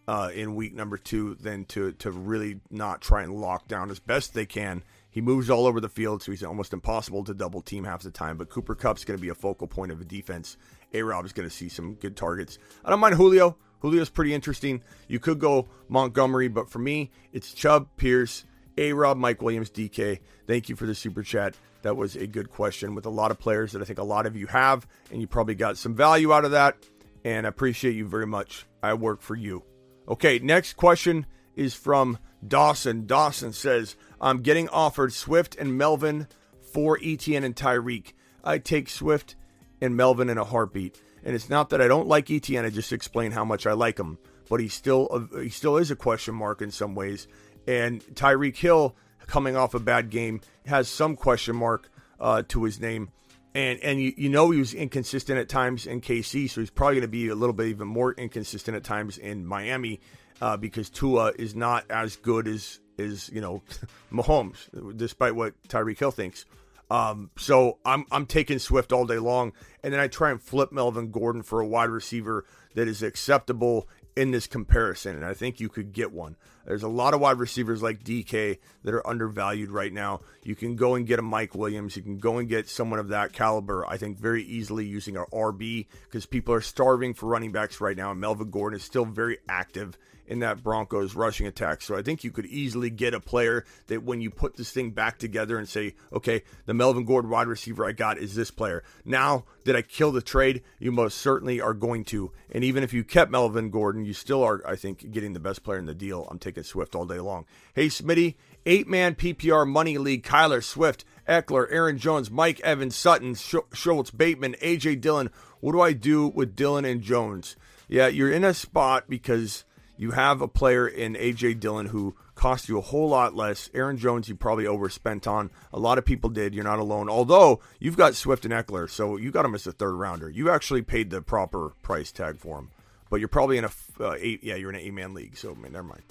uh, in week number two than to to really not try and lock down as best they can. He moves all over the field, so he's almost impossible to double team half the time. But Cooper Kupp's going to be a focal point of the defense. A Rob is going to see some good targets. I don't mind Julio. Julio's pretty interesting. You could go Montgomery, but for me, it's Chubb, Pierce, A Rob, Mike Williams, DK. Thank you for the super chat. That was a good question with a lot of players that I think a lot of you have, and you probably got some value out of that. And I appreciate you very much. I work for you. Okay, next question is from Dawson. Dawson says, I'm getting offered Swift and Melvin for ETN and Tyreek. I take Swift and Melvin in a heartbeat. And it's not that I don't like ETN, I just explain how much I like him. But he still he still is a question mark in some ways. And Tyreek Hill, coming off a bad game, has some question mark uh, to his name. And and you, you know he was inconsistent at times in KC, so he's probably going to be a little bit even more inconsistent at times in Miami uh, because Tua is not as good as is you know <laughs> Mahomes, despite what Tyreek Hill thinks. Um, so I'm I'm taking Swift all day long, and then I try and flip Melvin Gordon for a wide receiver that is acceptable in this comparison, and I think you could get one. There's a lot of wide receivers like DK that are undervalued right now. You can go and get a Mike Williams. You can go and get someone of that caliber, I think, very easily using our RB because people are starving for running backs right now. And Melvin Gordon is still very active in that Broncos rushing attack. So I think you could easily get a player that when you put this thing back together and say, okay, the Melvin Gordon wide receiver I got is this player. Now, did I kill the trade? You most certainly are going to. And even if you kept Melvin Gordon, you still are, I think, getting the best player in the deal. I'm taking Swift all day long. Hey, Smitty, eight man PPR Money League, Kyler Swift. Ekeler, Aaron Jones, Mike Evans, Sutton, Schultz, Bateman, AJ Dillon. What do I do with Dillon and Jones? Yeah, you're in a spot because you have a player in AJ Dillon who cost you a whole lot less. Aaron Jones, you probably overspent on. A lot of people did. You're not alone. Although you've got Swift and Ekeler, so you got him as a third rounder. You actually paid the proper price tag for him, but you're probably in a uh, eight. Yeah, you're in an eight man league. So man, never mind.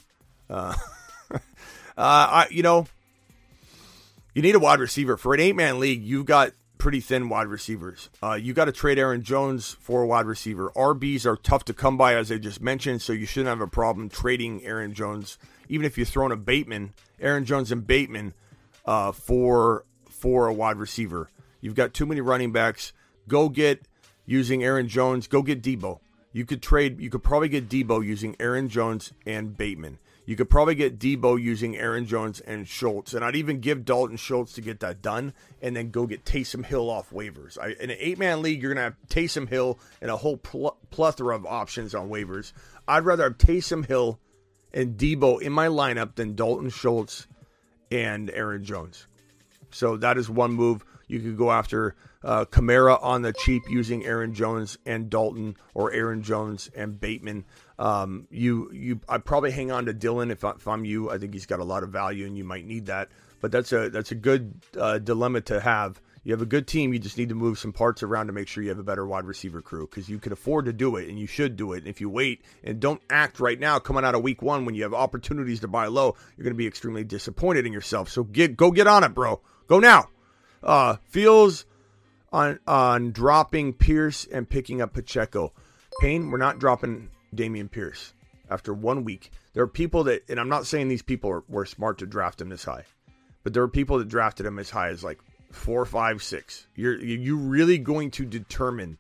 Uh, <laughs> uh, I, you know, you need a wide receiver for an eight man league. You've got pretty thin wide receivers. Uh, you got to trade Aaron Jones for a wide receiver. RBs are tough to come by, as I just mentioned, so you shouldn't have a problem trading Aaron Jones, even if you throw in a Bateman, Aaron Jones and Bateman uh, for for a wide receiver. You've got too many running backs. Go get using Aaron Jones. Go get Deebo. You could trade. You could probably get Deebo using Aaron Jones and Bateman. You could probably get Deebo using Aaron Jones and Schultz, and I'd even give Dalton Schultz to get that done, and then go get Taysom Hill off waivers. I, in an eight-man league, you're gonna have Taysom Hill and a whole pl- plethora of options on waivers. I'd rather have Taysom Hill and Deebo in my lineup than Dalton Schultz and Aaron Jones. So that is one move. You could go after uh, Kamara on the cheap using Aaron Jones and Dalton, or Aaron Jones and Bateman. Um, you you I probably hang on to Dillon if, I, if I'm you. I think he's got a lot of value and you might need that. But that's a that's a good uh, dilemma to have. You have a good team. You just need to move some parts around to make sure you have a better wide receiver crew because you can afford to do it and you should do it. And if you wait and don't act right now, coming out of week one when you have opportunities to buy low, you're going to be extremely disappointed in yourself. So get go get on it, bro. Go now. Uh, feels on on dropping Pierce and picking up Pacheco. Payne, we're not dropping Dameon Pierce after one week. There are people that, and I'm not saying these people are, were smart to draft him this high, but there are people that drafted him as high as like four, five, six. You're you really going to determine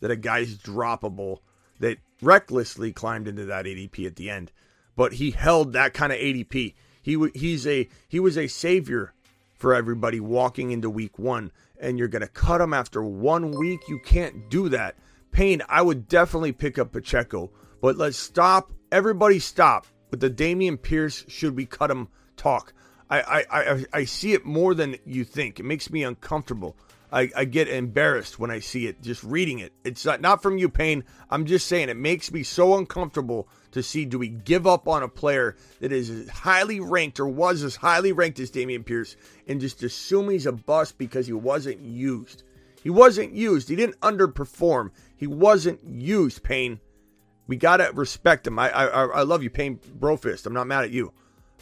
that a guy's droppable that recklessly climbed into that ADP at the end, but he held that kind of ADP. He he's a he was a savior for everybody walking into week one, and you're to cut him after one week. You can't do that. Payne, I would definitely pick up Pacheco, but let's stop. Everybody stop with the Dameon Pierce. Should we cut him? Talk. I, I, I, I see it more than you think. It makes me uncomfortable. I, I get embarrassed when I see it just reading it. It's not, not from you, Payne. I'm just saying it makes me so uncomfortable to see do we give up on a player that is as highly ranked or was as highly ranked as Dameon Pierce and just assume he's a bust because he wasn't used. He wasn't used. He didn't underperform. He wasn't used, Payne. We gotta respect him. I I, I love you, Payne Brofist. I'm not mad at you.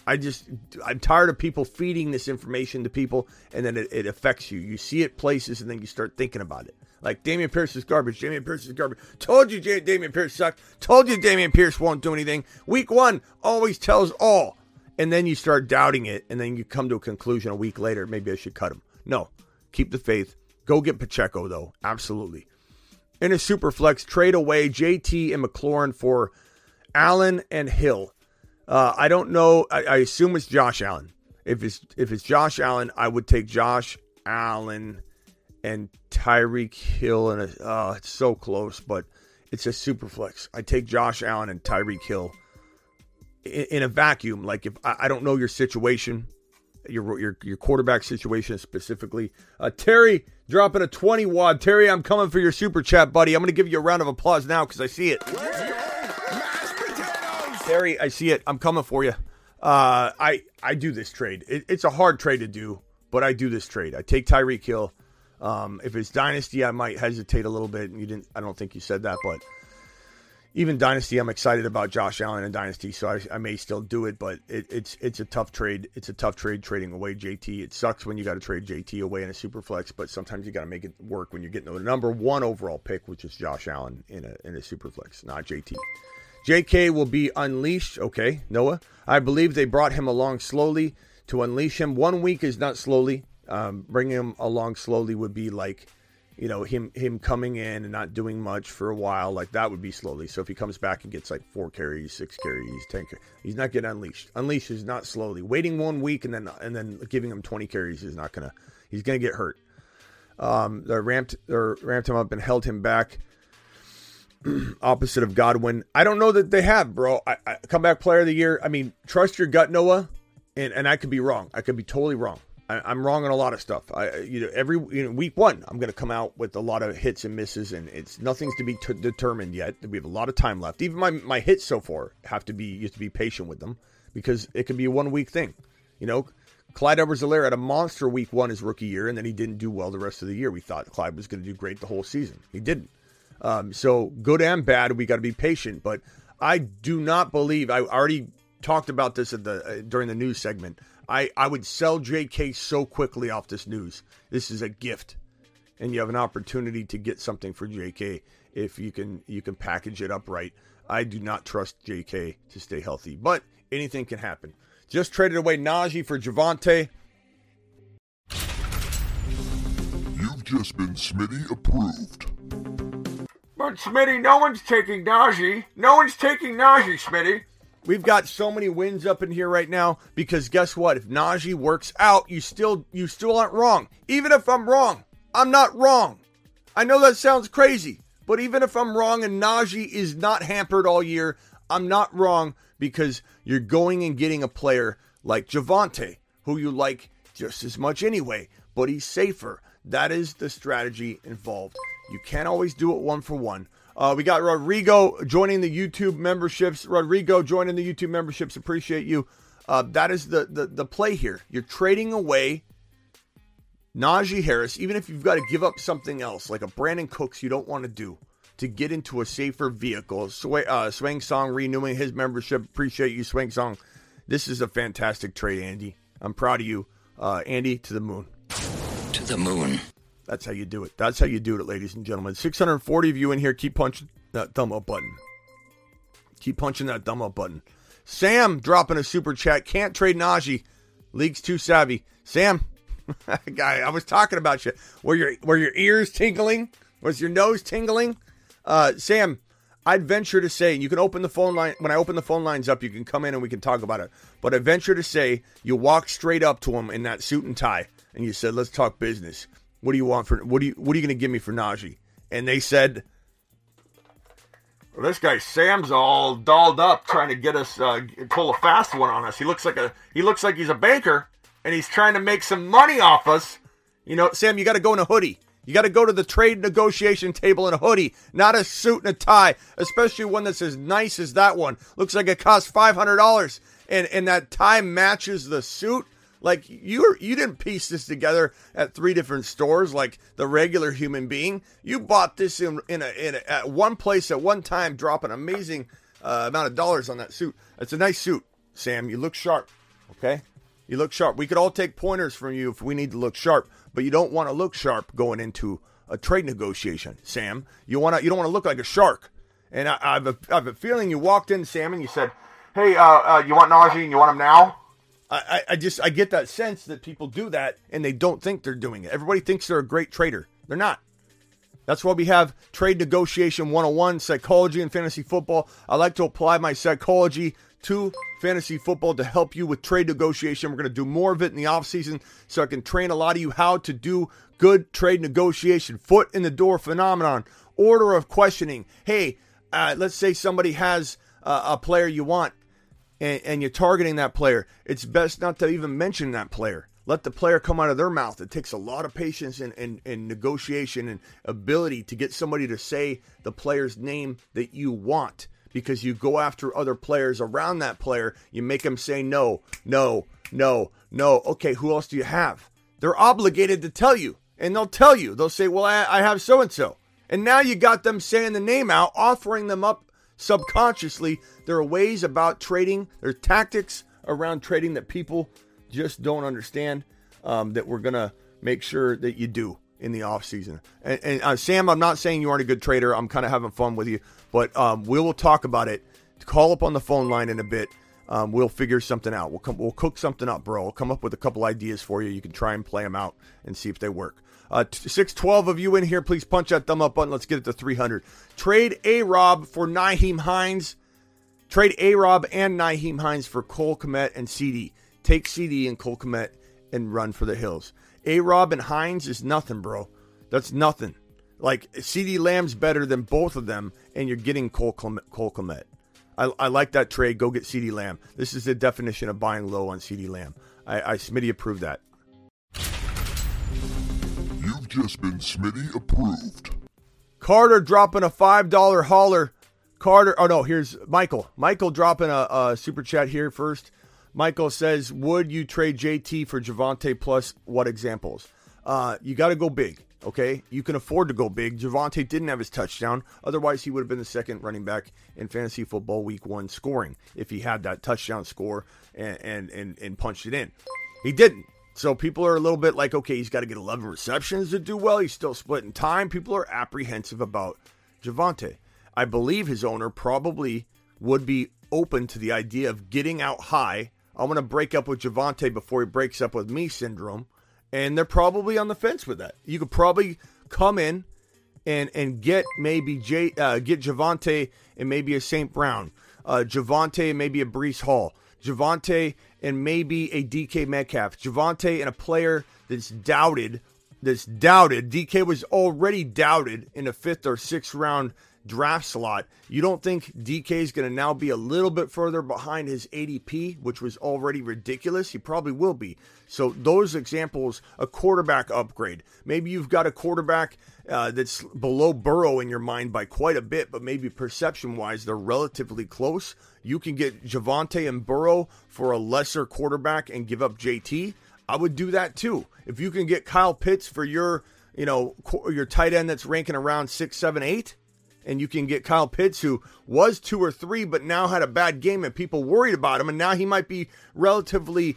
I just I'm tired of people feeding this information to people and then it, it, affects you. You see it places and then you start thinking about it. Like Dameon Pierce is garbage. Dameon Pierce is garbage. Told you Dameon Pierce sucked. Told you Dameon Pierce won't do anything. Week one always tells all. And then you start doubting it and then you come to a conclusion a week later, maybe I should cut him. No. Keep the faith. Go get Pacheco though. Absolutely. In a super flex, trade away JT and McLaurin for Allen and Hill. Uh, I don't know. I, I, assume it's Josh Allen. If it's if it's Josh Allen, I would take Josh Allen and Tyreek Hill. And oh, it's so close, but it's a super flex. I take Josh Allen and Tyreek Hill in, in, a vacuum. Like if I, I, don't know your situation, your your your quarterback situation specifically. Uh, Terry dropping a twenty wad. Terry, I'm coming for your super chat, buddy. I'm going to give you a round of applause now because I see it. Terry, I see it. I'm coming for you. Uh, I I do this trade. It, it's a hard trade to do, but I do this trade. I take Tyreek Hill. Um, if it's dynasty, I might hesitate a little bit. And You didn't. I don't think you said that, but even dynasty, I'm excited about Josh Allen and dynasty, so I, I may still do it. But it, it's it's a tough trade. It's a tough trade trading away JT. It sucks when you got to trade JT away in a super flex, but sometimes you got to make it work when you're getting the number one overall pick, which is Josh Allen in a in a super flex, not JT. JK will be unleashed. Okay, Noah. I believe they brought him along slowly to unleash him. One week is not slowly. Um, bringing him along slowly would be like, you know, him him coming in and not doing much for a while. Like that would be slowly. So if he comes back and gets like four carries, six carries, ten, carries, he's not getting unleashed. Unleashed is not slowly. Waiting one week and then and then giving him twenty carries is not gonna. He's gonna get hurt. Um, they ramped or ramped him up and held him back. <clears throat> opposite of Godwin. I don't know that they have, bro. I, I, comeback player of the year. I mean, trust your gut, Noah. And and I could be wrong. I could be totally wrong. I, am wrong on a lot of stuff. I you know every you know week one I'm going to come out with a lot of hits and misses, and it's nothing's to be t- determined yet. We have a lot of time left. Even my my hits so far have to be you have to be patient with them because it can be a one week thing. You know, Clyde Edwards-Helaire had a monster week one his rookie year, and then he didn't do well the rest of the year. We thought Clyde was going to do great the whole season. He didn't. Um, so good and bad, we got to be patient. But I do not believe I already talked about this at the uh, during the news segment. I I would sell J.K. so quickly off this news. This is a gift, and you have an opportunity to get something for J.K. if you can you can package it up right. I do not trust J.K. to stay healthy, but anything can happen. Just traded away Najee for Javonte. You've just been Smitty approved. But Smitty, no one's taking Najee. No one's taking Najee, Smitty. We've got so many wins up in here right now because guess what? If Najee works out, you still you still aren't wrong. Even if I'm wrong, I'm not wrong. I know that sounds crazy, but even if I'm wrong and Najee is not hampered all year, I'm not wrong because you're going and getting a player like Javonte, who you like just as much anyway, but he's safer. That is the strategy involved. You can't always do it one for one. Uh, we got Rodrigo joining the YouTube memberships. Rodrigo joining the YouTube memberships. Appreciate you. Uh, that is the, the the play here. You're trading away Najee Harris, even if you've got to give up something else, like a Brandin Cooks you don't want to do, to get into a safer vehicle. Sway, uh, Swang Song renewing his membership. Appreciate you, Swang Song. This is a fantastic trade, Andy. I'm proud of you. Uh, Andy, to the moon. To the moon. That's how you do it. That's how you do it, ladies and gentlemen. 640 of you in here. Keep punching that thumb up button. Keep punching that thumb up button. Sam dropping a super chat. Can't trade Najee. League's too savvy. Sam, <laughs> guy, I was talking about you. Were your were your ears tingling? Was your nose tingling? Uh, Sam, I'd venture to say you can open the phone line when I open the phone lines up. You can come in and we can talk about it. But I venture to say you walked straight up to him in that suit and tie and you said, "Let's talk business. What do you want for what do you what are you going to give me for Najee?" And they said, well, "This guy Sam's all dolled up trying to get us uh, pull a fast one on us. He looks like a he looks like he's a banker and he's trying to make some money off us." You know, Sam, you got to go in a hoodie. You got to go to the trade negotiation table in a hoodie, not a suit and a tie, especially one that's as nice as that one. Looks like it costs five hundred dollars, and and that tie matches the suit. Like you you didn't piece this together at three different stores like the regular human being. You bought this in in a, in a, at one place at one time, drop an amazing uh, amount of dollars on that suit. It's a nice suit, Sam. You look sharp. Okay, you look sharp. We could all take pointers from you if we need to look sharp, but you don't want to look sharp going into a trade negotiation, Sam. You want to you don't want to look like a shark. And I, I, have a, I have a feeling you walked in, Sam, and you said, "Hey, uh, uh, you want Najee and you want him now?" I, I just I get that sense that people do that and they don't think they're doing it. Everybody thinks they're a great trader. They're not. That's why we have trade negotiation 101, psychology and fantasy football. I like to apply my psychology to fantasy football to help you with trade negotiation. We're going to do more of it in the offseason so I can train a lot of you how to do good trade negotiation. Foot in the door phenomenon. Order of questioning. Hey, uh, let's say somebody has uh, a player you want and, and you're targeting that player, it's best not to even mention that player. Let the player come out of their mouth. It takes a lot of patience and, and, and negotiation and ability to get somebody to say the player's name that you want because you go after other players around that player. You make them say no, no, no, no. Okay, who else do you have? They're obligated to tell you, and they'll tell you. They'll say, Well, I, I have so and so. And now you got them saying the name out, offering them up subconsciously. There are ways about trading, there are tactics around trading that people just don't understand um, that we're going to make sure that you do in the off season. And, and uh, Sam, I'm not saying you aren't a good trader. I'm kind of having fun with you, but um, we will talk about it. Call up on the phone line in a bit. Um, we'll figure something out. We'll come. We'll cook something up, bro. We'll come up with a couple ideas for you. You can try and play them out and see if they work. Uh, 612 of you in here, please punch that thumb up button. Let's get it to 300. Trade A Rob for Nyheim Hines. Trade A Rob and Nyheim Hines for Cole Kmet and CeeDee. Take CeeDee and Cole Kmet and run for the hills. A Rob and Hines is nothing, bro. That's nothing. Like CeeDee Lamb's better than both of them, and you're getting Cole Kmet. Cole Kmet. I, I like that trade. Go get CeeDee Lamb. This is the definition of buying low on CeeDee Lamb. I, I Smitty approved that. Just been Smitty approved. Carter dropping a five dollar hauler. Carter, oh no, here's Michael. Michael dropping a, a, super chat here first. Michael says, "Would you trade JT for Javonte plus what examples? Uh, you got to go big, okay? You can afford to go big. Javonte didn't have his touchdown, otherwise he would have been the second running back in fantasy football week one scoring if he had that touchdown score and and and, and punched it in. He didn't. So people are a little bit like, okay, he's got to get 11 receptions to do well. He's still splitting time. People are apprehensive about Javonte. I believe his owner probably would be open to the idea of getting out high. I want to break up with Javonte before he breaks up with me syndrome. And they're probably on the fence with that. You could probably come in and and get maybe J, uh, get Javonte and maybe a St. Brown, uh, Javonte and maybe a Brees Hall, Javonte and maybe a DK Metcalf, Javonte and a player that's doubted, that's doubted. DK was already doubted in a fifth or sixth round draft slot. You don't think DK is going to now be a little bit further behind his ADP, which was already ridiculous? He probably will be. So, those examples, a quarterback upgrade. Maybe you've got a quarterback uh, that's below Burrow in your mind by quite a bit, but maybe perception wise, they're relatively close. You can get Javonte and Burrow for a lesser quarterback and give up JT. I would do that too. If you can get Kyle Pitts for your, you know, your tight end that's ranking around six, seven, eight, and you can get Kyle Pitts who was two or three, but now had a bad game and people worried about him, and now he might be relatively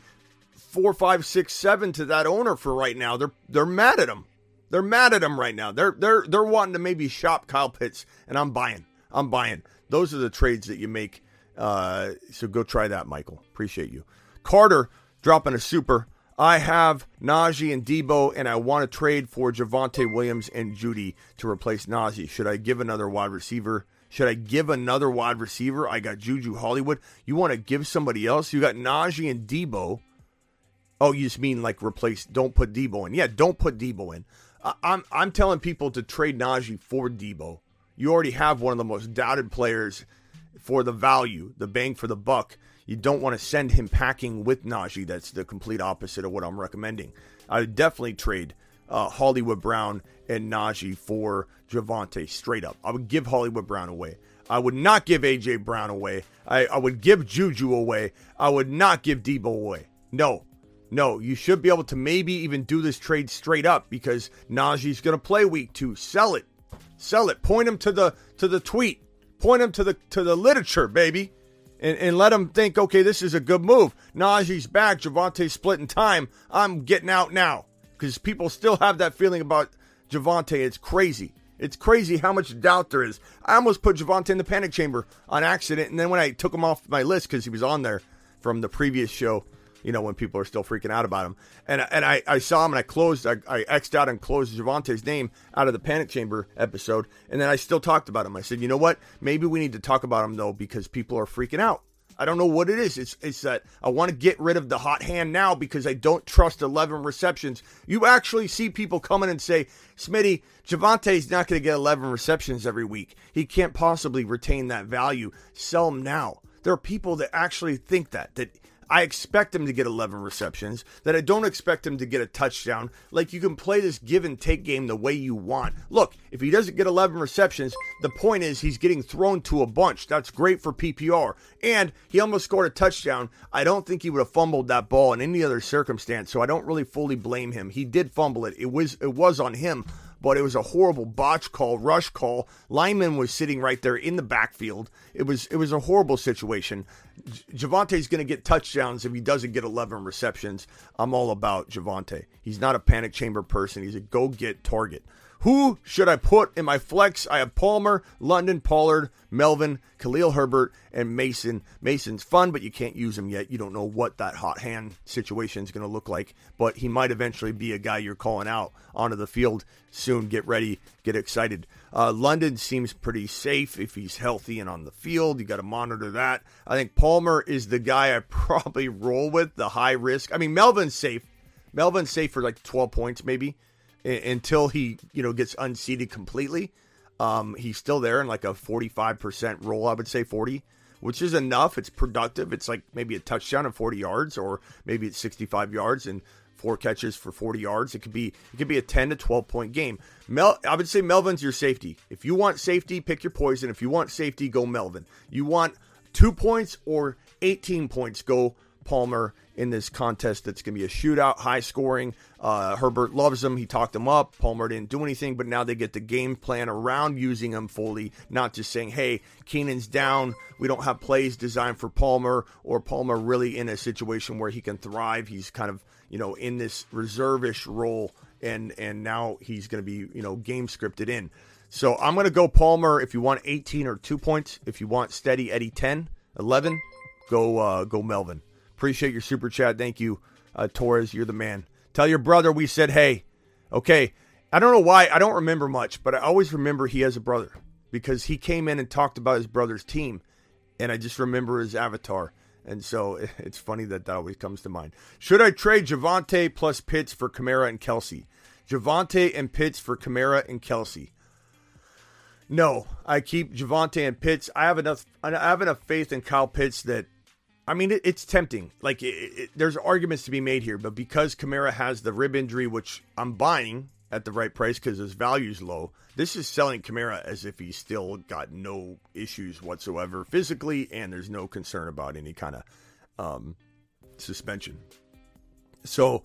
four, five, six, seven to that owner for right now. They're they're mad at him. They're mad at him right now. They're they're they're wanting to maybe shop Kyle Pitts, and I'm buying. I'm buying. Those are the trades that you make. Uh, so go try that, Michael. Appreciate you. Carter dropping a super. I have Najee and Deebo, and I want to trade for Javonte Williams and Juju to replace Najee. Should I give another wide receiver? Should I give another wide receiver? I got Juju Hollywood. You want to give somebody else? You got Najee and Deebo. Oh, you just mean like replace? Don't put Deebo in. Yeah, don't put Deebo in. I'm I'm telling people to trade Najee for Deebo. You already have one of the most doubted players for the value, the bang for the buck. You don't want to send him packing with Najee. That's the complete opposite of what I'm recommending. I would definitely trade uh, Hollywood Brown and Najee for Javonte straight up. I would give Hollywood Brown away. I would not give AJ Brown away. I, I would give Juju away. I would not give Deebo away. No, no, you should be able to maybe even do this trade straight up because Najee's going to play week two. Sell it, sell it. Point him to the to the tweet. Point him to the to the literature, baby, and, and let him think. Okay, this is a good move. Najee's back. Javonte splitting time. I'm getting out now because people still have that feeling about Javonte. It's crazy. It's crazy how much doubt there is. I almost put Javonte in the panic chamber on accident, and then when I took him off my list because he was on there from the previous show you know, when people are still freaking out about him. And and I, I saw him and I closed, I, I X'd out and closed Javonte's name out of the Panic Chamber episode. And then I still talked about him. I said, you know what? Maybe we need to talk about him though because people are freaking out. I don't know what it is. It's it's that I want to get rid of the hot hand now because I don't trust 11 receptions. You actually see people coming and say, Smitty, Javonte's not going to get 11 receptions every week. He can't possibly retain that value. Sell him now. There are people that actually think that that I expect him to get 11 receptions, that I don't expect him to get a touchdown. Like you can play this give and take game the way you want. Look, if he doesn't get 11 receptions, the point is he's getting thrown to a bunch. That's great for PPR. And he almost scored a touchdown. I don't think he would have fumbled that ball in any other circumstance, so I don't really fully blame him. He did fumble it. It was it was on him but it was a horrible botch call, rush call. Lyman was sitting right there in the backfield. It was it was a horrible situation. Javonte's going to get touchdowns if he doesn't get 11 receptions. I'm all about Javonte. He's not a panic chamber person. He's a go get target. Who should I put in my flex? I have Palmer, London, Pollard, Melvin, Khalil Herbert, and Mason. Mason's fun, but you can't use him yet. You don't know what that hot hand situation is going to look like, but he might eventually be a guy you're calling out onto the field soon. Get ready, get excited. Uh, London seems pretty safe if he's healthy and on the field. You got to monitor that. I think Palmer is the guy I <laughs> probably roll with, the high risk. I mean, Melvin's safe. Melvin's safe for like 12 points, maybe until he you know gets unseated completely. Um, he's still there in like a 45% roll, I would say 40, which is enough. It's productive. It's like maybe a touchdown and 40 yards, or maybe it's 65 yards and four catches for 40 yards. It could be it could be a 10 to 12 point game. Mel, I would say Melvin's your safety. If you want safety, pick your poison. If you want safety, go Melvin. You want two points or 18 points, go Palmer in this contest that's going to be a shootout, high scoring. Uh, Herbert loves him. He talked him up. Palmer didn't do anything, but now they get the game plan around using him fully, not just saying, hey, Keenan's down. We don't have plays designed for Palmer, or Palmer really in a situation where he can thrive. He's kind of, you know, in this reservish role, and, and now he's going to be, you know, game scripted in. So I'm going to go Palmer if you want 18 or two points. If you want steady Eddie 10, 11, go uh, go Melvin. Appreciate your super chat. Thank you, uh, Torres. You're the man. Tell your brother we said hey. Okay. I don't know why. I don't remember much, but I always remember he has a brother because he came in and talked about his brother's team, and I just remember his avatar. And so <laughs> it's funny that that always comes to mind. Should I trade Javonte plus Pitts for Kamara and Kelsey? Javonte and Pitts for Kamara and Kelsey. No, I keep Javonte and Pitts. I have enough. I have enough faith in Kyle Pitts that I mean, it, it's tempting. Like, it, it, there's arguments to be made here, but because Kamara has the rib injury, which I'm buying at the right price because his value's low, this is selling Kamara as if he's still got no issues whatsoever physically, and there's no concern about any kind of um, suspension. So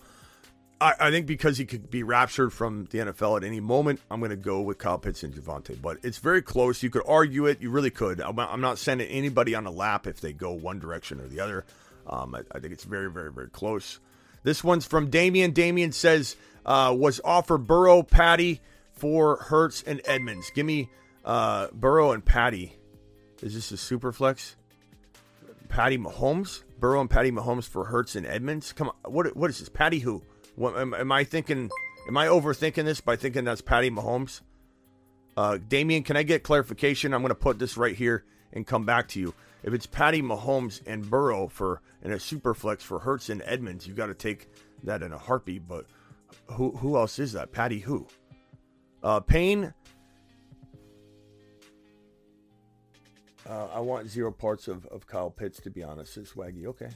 I, I think because he could be raptured from the NFL at any moment, I'm going to go with Kyle Pitts and Javonte. But it's very close. You could argue it. You really could. I'm, I'm not sending anybody on a lap if they go one direction or the other. Um, I, I, think it's very, very, very close. This one's from Damien. Damien says, uh, was offered Burrow, Patty for Hurts and Edmonds. Give me uh, Burrow and Patty. Is this a super flex? Patty Mahomes? Burrow and Patty Mahomes for Hurts and Edmonds? Come on. What, what is this? Patty who? What, am, am, I thinking? Am I overthinking this by thinking that's Patty Mahomes? Uh, Damien, can I get clarification? I'm going to put this right here and come back to you. If it's Patty Mahomes and Burrow for in a super flex for Hurts and Edmonds, you got to take that in a heartbeat. But who who else is that? Patty who? Uh, Payne. Uh, I want zero parts of, of Kyle Pitts, to be honest, says Swaggy. Okay.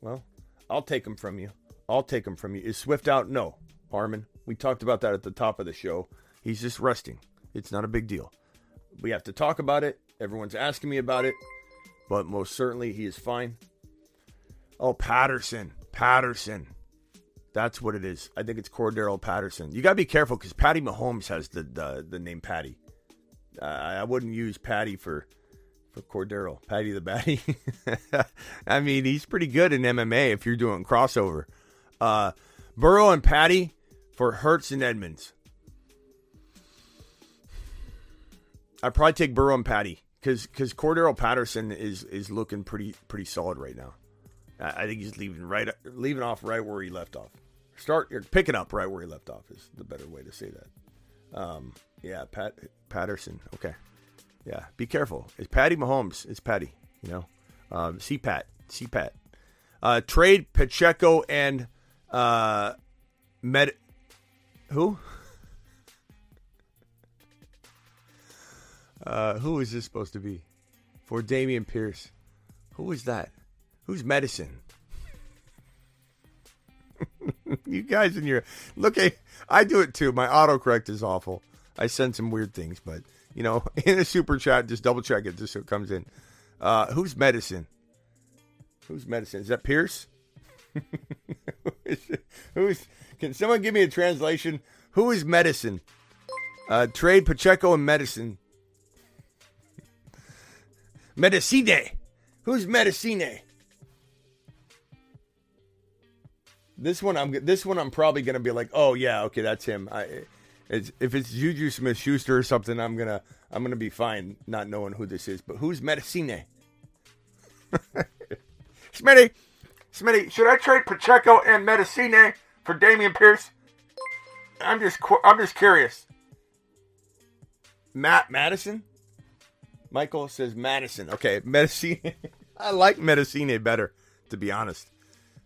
Well, I'll take him from you. I'll take him from you. Is Swift out? No. Harmon. We talked about that at the top of the show. He's just resting. It's not a big deal. We have to talk about it. Everyone's asking me about it. But most certainly he is fine. Oh, Patterson. Patterson. That's what it is. I think it's Cordarrelle Patterson. You got to be careful because Patty Mahomes has the, the, the name Patty. Uh, I wouldn't use Patty for for Cordarrelle. Patty the Batty. <laughs> I mean, he's pretty good in MMA if you're doing crossover. Uh, Burrow and Patty for Hurts and Edmonds. I'd probably take Burrow and Patty because because Cordarrelle Patterson is is looking pretty pretty solid right now. I, I think he's leaving right leaving off right where he left off. Start you're picking up right where he left off is the better way to say that. Um, yeah, Pat Patterson. Okay, yeah. Be careful. It's Patty Mahomes. It's Patty. You know, um, Pat. C Pat. Uh, trade Pacheco and uh, Med. Who? <laughs> Uh, who is this supposed to be? For Dameon Pierce. Who is that? Who's medicine? <laughs> you guys in your look at I do it too. My autocorrect is awful. I send some weird things, but you know, <laughs> in a super chat, just double check it just so it comes in. Uh, who's medicine? Who's medicine? Is that Pierce? Who's? Can someone give me a translation? Who is medicine? Uh, trade Pacheco and medicine. Medicine. Who's medicine? This one, I'm this one, I'm probably gonna be like, oh yeah, okay, that's him. I, it's, if it's Juju Smith Schuster or something, I'm gonna I'm gonna be fine not knowing who this is. But who's medicine? <laughs> Smitty, Smitty, should I trade Pacheco and Medicine for Dameon Pierce? I'm just I'm just curious. Matt Madison? Michael says Madison. Okay, Medicine. <laughs> I like Medicine better, to be honest.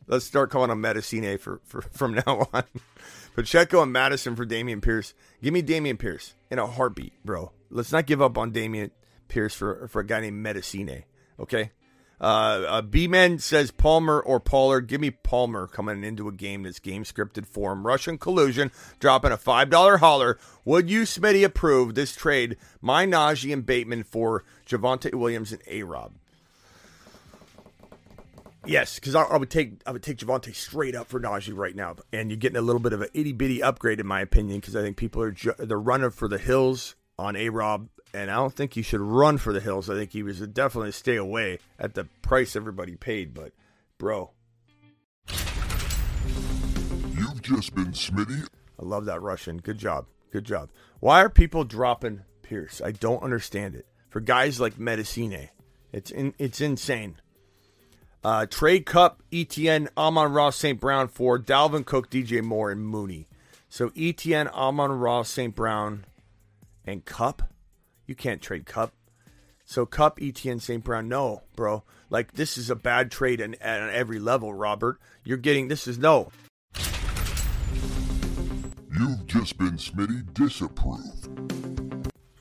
Let's start calling him Medicine for, for from now on. <laughs> Pacheco and Madison for Dameon Pierce. Give me Dameon Pierce in a heartbeat, bro. Let's not give up on Dameon Pierce for, for a guy named Medicine. Okay? Uh, uh, B-Man says Palmer or Pollard. Give me Palmer coming into a game that's game scripted for him. Russian collusion, dropping a $5 holler. Would you, Smitty, approve this trade, my Najee and Bateman for Javonte Williams and A-Rob? Yes, because I, I, would take I would take Javonte straight up for Najee right now, and you're getting a little bit of an itty bitty upgrade in my opinion because I think people are ju- they're running for the hills on A Rob and I don't think he should run for the hills. I think he was definitely stay away at the price everybody paid. But, bro, you've just been Smitty. I love that Russian. Good job. Good job. Why are people dropping Pierce? I don't understand it. For guys like Medicine, it's in, it's insane. Uh, trade Kupp, ETN, Amon Ross, St. Brown for Dalvin Cook, DJ Moore, and Mooney. So ETN, Amon Ross, St. Brown, and Kupp. You can't trade Kupp. So Kupp, ETN, St. Brown, no, bro. Like this is a bad trade at every level, Robert. You're getting this is no. You've just been Smitty disapproved.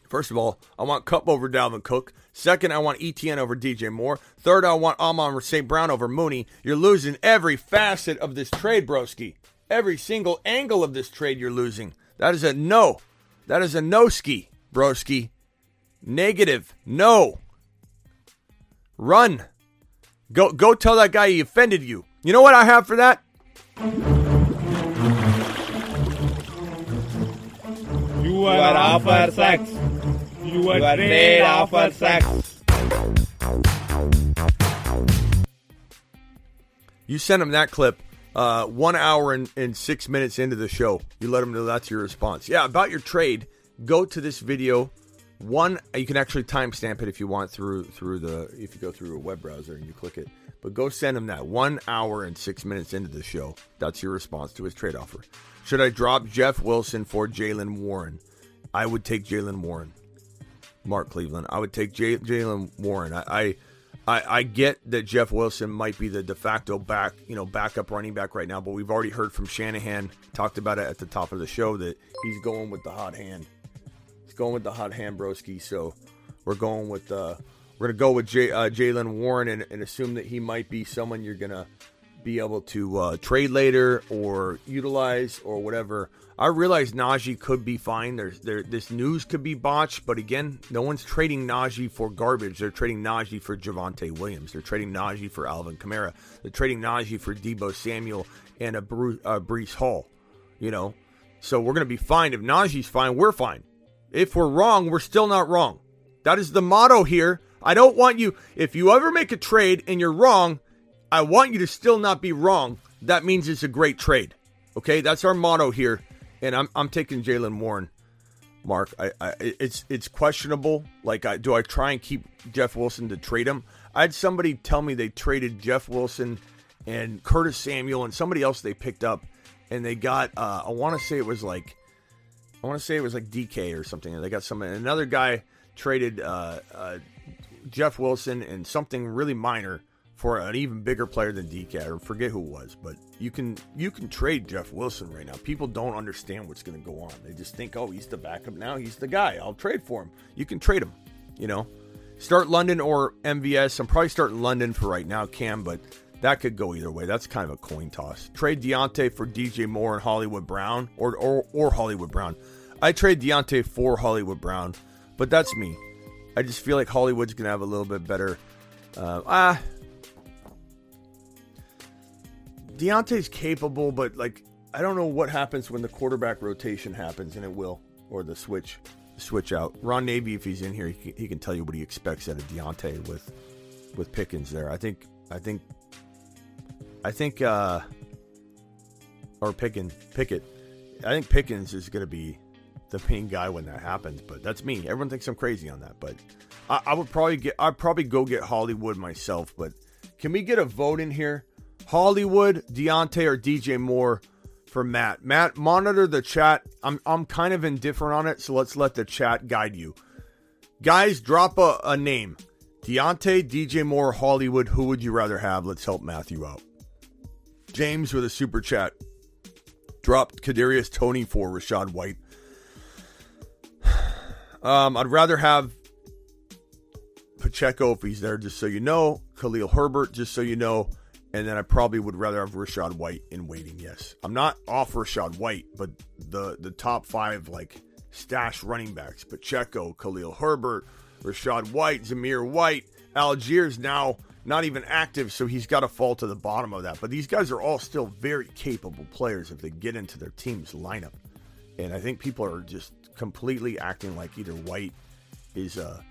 First of all, I want Kupp over Dalvin Cook. Second, I want ETN over DJ Moore. Third, I want Amon St. Brown over Mooney. You're losing every facet of this trade, broski. Every single angle of this trade, you're losing. That is a no. That is a no ski, broski. Negative. No. Run. Go go tell that guy he offended you. You know what I have for that? You are, are offer sex. You are, you are sex. You sent him that clip uh, one hour and, and six minutes into the show. You let him know that's your response. Yeah, about your trade, go to this video one, uh, you can actually timestamp it if you want through through the if you go through a web browser and you click it. But go send him that one hour and six minutes into the show. That's your response to his trade offer. Should I drop Jeff Wilson for Jaylen Warren? I would take Jaylen Warren. Mark Cleveland. I would take J- Jaylen Warren. I, I I, I get that Jeff Wilson might be the de facto back, you know, backup running back right now, but we've already heard from Shanahan, talked about it at the top of the show, that he's going with the hot hand. Going with the hot hand, broski. So we're going with uh, we're gonna go with J, uh, Jaylen Warren and, and assume that he might be someone you're gonna be able to uh, trade later or utilize or whatever. I realize Najee could be fine. There's there this news could be botched, but again, no one's trading Najee for garbage. They're trading Najee for Javonte Williams. They're trading Najee for Alvin Kamara. They're trading Najee for Deebo Samuel and a Bruce, uh, Breece Hall. You know, so we're gonna be fine. If Najee's fine, we're fine. If we're wrong, we're still not wrong. That is the motto here. I don't want you. If you ever make a trade and you're wrong, I want you to still not be wrong. That means it's a great trade. Okay, that's our motto here and I'm I'm taking Jaylen Warren. Mark, I, I, it's it's questionable. Like, I, do I try and keep Jeff Wilson to trade him? I had somebody tell me they traded Jeff Wilson and Curtis Samuel and somebody else they picked up, and they got uh, I want to say it was like I want to say it was like DK or something. They got some another guy traded uh, uh, Jeff Wilson and something really minor for an even bigger player than DK. or forget who it was, but you can you can trade Jeff Wilson right now. People don't understand what's going to go on. They just think, oh, he's the backup now. He's the guy. I'll trade for him. You can trade him. You know, start London or MVS. I'm probably starting London for right now, Cam, but that could go either way. That's kind of a coin toss. Trade Diontae for DJ Moore and Hollywood Brown, or or, or Hollywood Brown. I trade Diontae for Hollywood Brown, but that's me. I just feel like Hollywood's gonna have a little bit better. Uh, ah, Diontae's capable, but like I don't know what happens when the quarterback rotation happens, and it will, or the switch, switch out. Ron Navy, if he's in here, he can, he can tell you what he expects out of Diontae with with Pickens there. I think, I think, I think, uh, or Pickens, Pickett. I think Pickens is going to be the main guy when that happens. But that's me. Everyone thinks I'm crazy on that, but I, I would probably get. I'd probably go get Hollywood myself. But can we get a vote in here? Hollywood, Diontae, or DJ Moore for Matt. Matt, monitor the chat. I'm I'm kind of indifferent on it, so let's let the chat guide you. Guys, drop a, a name. Diontae, DJ Moore, Hollywood. Who would you rather have? Let's help Matthew out. James with a super chat. Dropped Kadarius Toney for Rachaad White. Um, I'd rather have Pacheco if he's there, just so you know. Khalil Herbert, just so you know. And then I probably would rather have Rachaad White in waiting. Yes, I'm not off Rachaad White, but the the top five like stash running backs: Pacheco, Khalil Herbert, Rachaad White, Zamir White, Allgeier now not even active, so he's got to fall to the bottom of that. But these guys are all still very capable players if they get into their team's lineup. And I think people are just completely acting like either White is a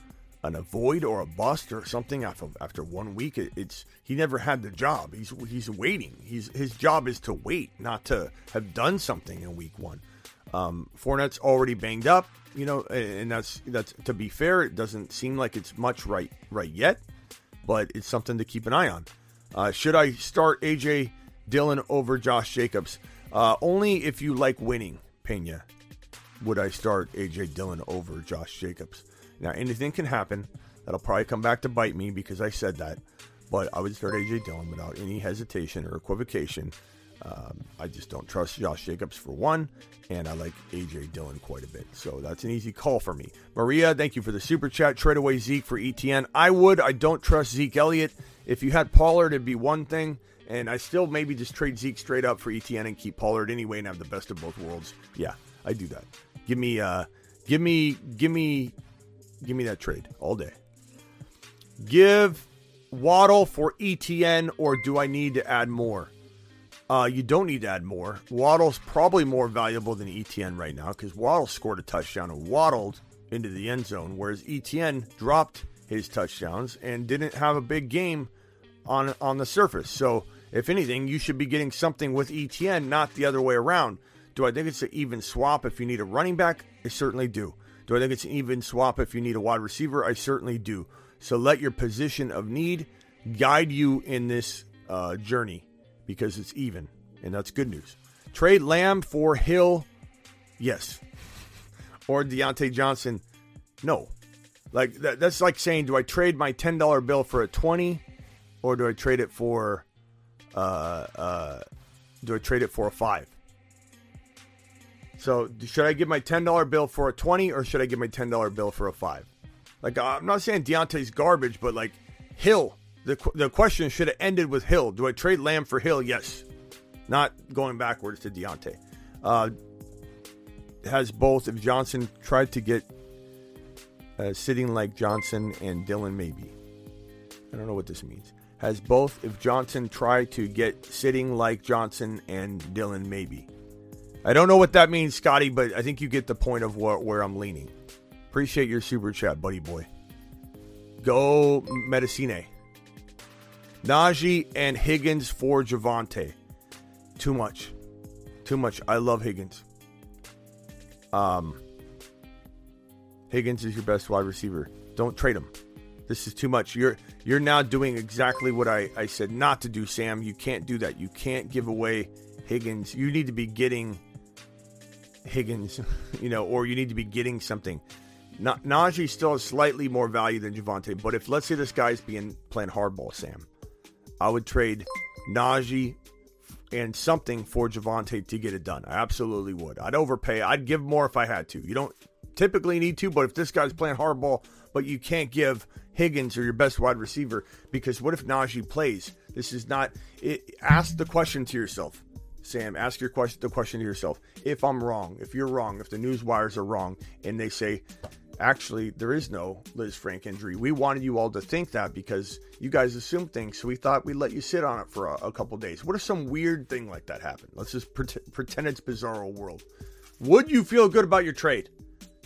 an avoid or a bust or something after after one week. It, it's he never had the job. He's he's waiting. He's his job is to wait, not to have done something in week one. Um, Fournette's already banged up, you know, and that's that's to be fair. It doesn't seem like it's much right right yet, but it's something to keep an eye on. Uh, should I start AJ Dillon over Josh Jacobs? Uh, only if you like winning, Pena. Would I start AJ Dillon over Josh Jacobs? Now, anything can happen. That'll probably come back to bite me because I said that. But I would start AJ Dillon without any hesitation or equivocation. Um, I just don't trust Josh Jacobs for one, and I like AJ Dillon quite a bit. So that's an easy call for me. Maria, thank you for the super chat. Trade away Zeke for ETN. I would. I don't trust Zeke Elliott. If you had Pollard, it'd be one thing, and I still maybe just trade Zeke straight up for ETN and keep Pollard anyway and have the best of both worlds. Yeah, I do that. Give me, uh, give me, give me Give me that trade all day. Give Waddle for ETN, or do I need to add more? Uh, you don't need to add more. Waddle's probably more valuable than ETN right now because Waddle scored a touchdown and waddled into the end zone, whereas ETN dropped his touchdowns and didn't have a big game on on the surface. So, if anything, you should be getting something with ETN, not the other way around. Do I think it's an even swap if you need a running back? I certainly do. Do I think it's an even swap if you need a wide receiver? I certainly do. So let your position of need guide you in this uh, journey because it's even, and that's good news. Trade Lamb for Hill, yes, or Diontae Johnson, no. Like that, that's like saying, do I trade my ten dollar bill for a twenty, or do I trade it for, uh, uh, do I trade it for a five? So should I give my ten dollar bill for a twenty, or should I give my ten dollar bill for a five? Like I'm not saying Diontae's garbage, but like Hill, the the question should have ended with Hill. Do I trade Lamb for Hill? Yes, not going backwards to Diontae. Uh, has both. If Johnson tried to get uh, sitting like Johnson and Dylan, maybe. I don't know what this means. Has both. If Johnson tried to get sitting like Johnson and Dylan, maybe. I don't know what that means, Scotty, but I think you get the point of where, where I'm leaning. Appreciate your super chat, buddy boy. Go Medicine. Najee and Higgins for Javonte. Too much. Too much. I love Higgins. Um, Higgins is your best wide receiver. Don't trade him. This is too much. You're you're now doing exactly what I, I said not to do, Sam. You can't do that. You can't give away Higgins. You need to be getting Higgins, <laughs> you know, or you need to be getting something. Na- Najee still has slightly more value than Javonte, but if let's say this guy's being playing hardball, Sam, I would trade Najee and something for Javonte to get it done. I absolutely would. I'd overpay. I'd give more if I had to. You don't typically need to, but if this guy's playing hardball, but you can't give Higgins or your best wide receiver because what if Najee plays? This is not. It, ask the question to yourself. Sam, ask your question the question to yourself. If I'm wrong, if you're wrong, if the news wires are wrong, and they say, actually, there is no Lisfranc injury. We wanted you all to think that because you guys assumed things, so we thought we'd let you sit on it for a, a couple days. What if some weird thing like that happened? Let's just pre- pretend it's bizarro world. Would you feel good about your trade?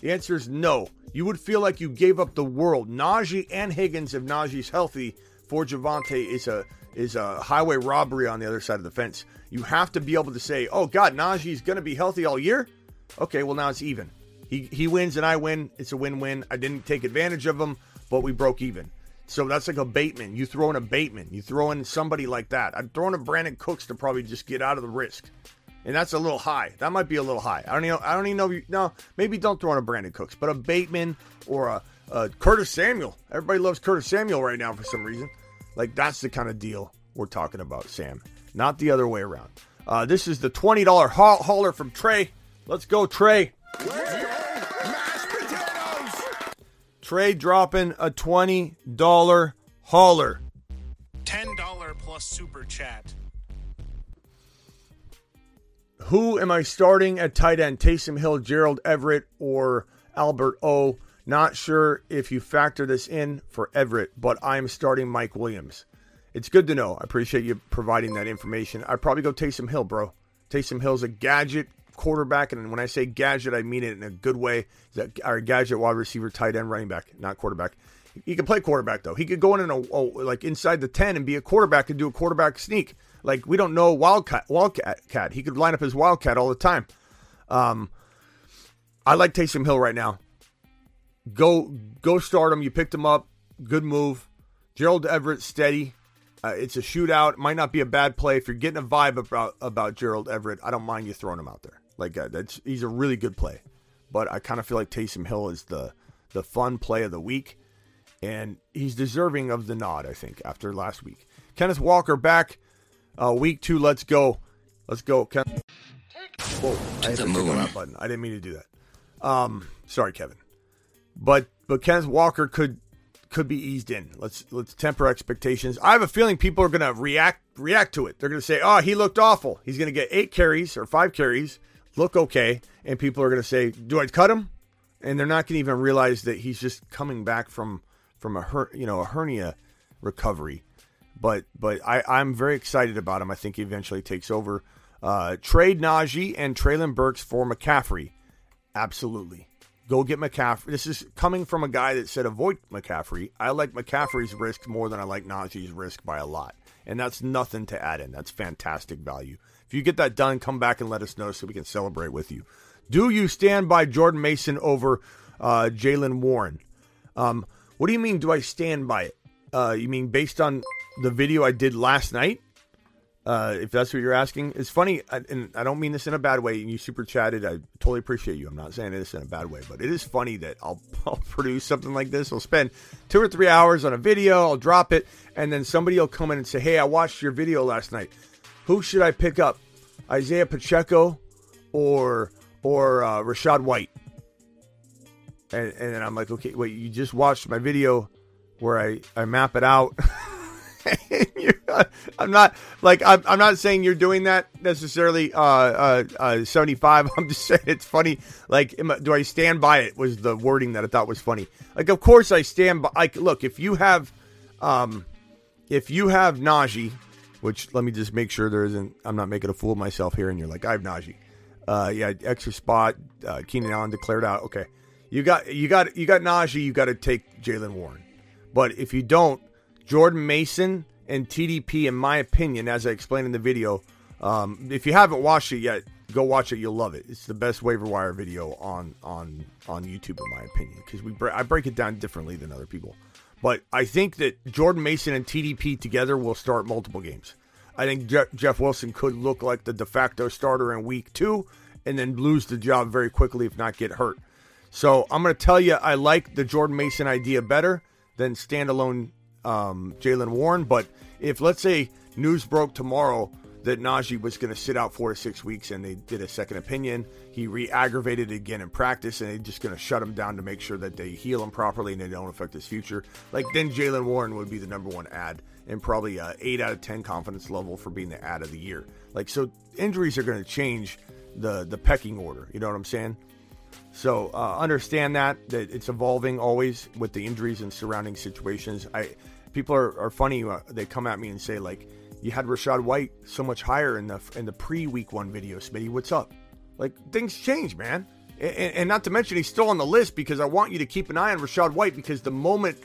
The answer is no. You would feel like you gave up the world. Najee and Higgins, if Najee's healthy, for Javonte is a is a highway robbery on the other side of the fence. You have to be able to say, "Oh God, Najee's going to be healthy all year." Okay, well now it's even. He he wins and I win. It's a win-win. I didn't take advantage of him, but we broke even. So that's like a Bateman. You throw in a Bateman. You throw in somebody like that. I'd throw in a Brandin Cooks to probably just get out of the risk. And that's a little high. That might be a little high. I don't even. I don't even know. You, no, maybe don't throw in a Brandin Cooks, but a Bateman or a, a Curtis Samuel. Everybody loves Curtis Samuel right now for some reason. Like that's the kind of deal we're talking about, Sam. Not the other way around. Uh, this is the twenty dollar hauler from Trey. Let's go, Trey. Trey dropping a twenty dollar hauler. $10 plus super chat. Who am I starting at tight end? Taysom Hill, Gerald Everett, or Albert O? Not sure if you factor this in for Everett, but I'm starting Mike Williams. It's good to know. I appreciate you providing that information. I'd probably go Taysom Hill, bro. Taysom Hill's a gadget quarterback, and when I say gadget, I mean it in a good way. He's a gadget wide receiver, tight end, running back, not quarterback. He can play quarterback though. He could go in and like inside the ten and be a quarterback and do a quarterback sneak. Like we don't know Wildcat. Wildcat. Cat. He could line up his Wildcat all the time. Um, I like Taysom Hill right now. Go go start him. You picked him up. Good move. Gerald Everett steady. Uh, it's a shootout. Might not be a bad play if you're getting a vibe about about Gerald Everett. I don't mind you throwing him out there. Like uh, that's he's a really good play. But I kind of feel like Taysom Hill is the the fun play of the week and he's deserving of the nod, I think, after last week. Kenneth Walker back, uh, week two. Let's go, let's go. Ken- Whoa, I hit the moon. button. I didn't mean to do that. Um, sorry, Kevin. But but Kenneth Walker could could be eased in. Let's let's temper expectations. I have a feeling people are going to react react to it. They're going to say, "Oh, he looked awful. He's going to get eight carries or five carries, look okay," and people are going to say, "Do I cut him?" And they're not going to even realize that he's just coming back from from a her, you know a hernia recovery. but but I, I'm very excited about him. I think he eventually takes over. Uh, trade Najee and Treylon Burks for McCaffrey. Absolutely. Go get McCaffrey. This is coming from a guy that said avoid McCaffrey. I like McCaffrey's risk more than I like Najee's risk by a lot. And that's nothing to add in. That's fantastic value. If you get that done, come back and let us know so we can celebrate with you. Do you stand by Jordan Mason over uh, Jaylen Warren? Um, what do you mean, do I stand by it? Uh, you mean based on the video I did last night? Uh, if that's what you're asking, it's funny, and I don't mean this in a bad way. And You super chatted, I totally appreciate you. I'm not saying this in a bad way, but it is funny that I'll, <laughs> I'll produce something like this. I'll spend two or three hours on a video, I'll drop it, and then somebody will come in and say, "Hey, I watched your video last night. Who should I pick up, Isaiah Pacheco or or uh, Rachaad White?" And, and then I'm like, "Okay, wait, you just watched my video where I I map it out." <laughs> <laughs> I'm not like I'm, I'm not saying you're doing that necessarily. Uh, uh, uh, 75. <laughs> I'm just saying it's funny. Like, I, do I stand by it? Was the wording that I thought was funny. Like, of course I stand by. Like, look, if you have, um, if you have Najee, which let me just make sure there isn't. I'm not making a fool of myself here. And you're like, I have Najee. Uh, yeah, extra spot. Uh, Keenan Allen declared out. Okay, you got you got you got Najee. You got to take Jaylen Warren. But if you don't, Jordan Mason and TDP, in my opinion, as I explained in the video, um, if you haven't watched it yet, go watch it. You'll love it. It's the best waiver wire video on on on YouTube, in my opinion, because we I break it down differently than other people. But I think that Jordan Mason and TDP together will start multiple games. I think Je- Jeff Wilson could look like the de facto starter in week two and then lose the job very quickly if not get hurt. So I'm going to tell you, I like the Jordan Mason idea better than standalone um, Jaylen Warren. But if let's say news broke tomorrow that Najee was going to sit out four to six weeks and they did a second opinion, he re-aggravated again in practice and they're just going to shut him down to make sure that they heal him properly and they don't affect his future. Like then Jaylen Warren would be the number one ad and probably a eight out of ten confidence level for being the ad of the year. Like so, injuries are going to change the the pecking order. You know what I'm saying? So uh, understand that that it's evolving always with the injuries and surrounding situations. I people are, are funny. Uh, they come at me and say like, "You had Rachaad White so much higher in the in the pre week one video, Smitty. What's up?" Like things change, man. And, and, not to mention he's still on the list because I want you to keep an eye on Rachaad White because the moment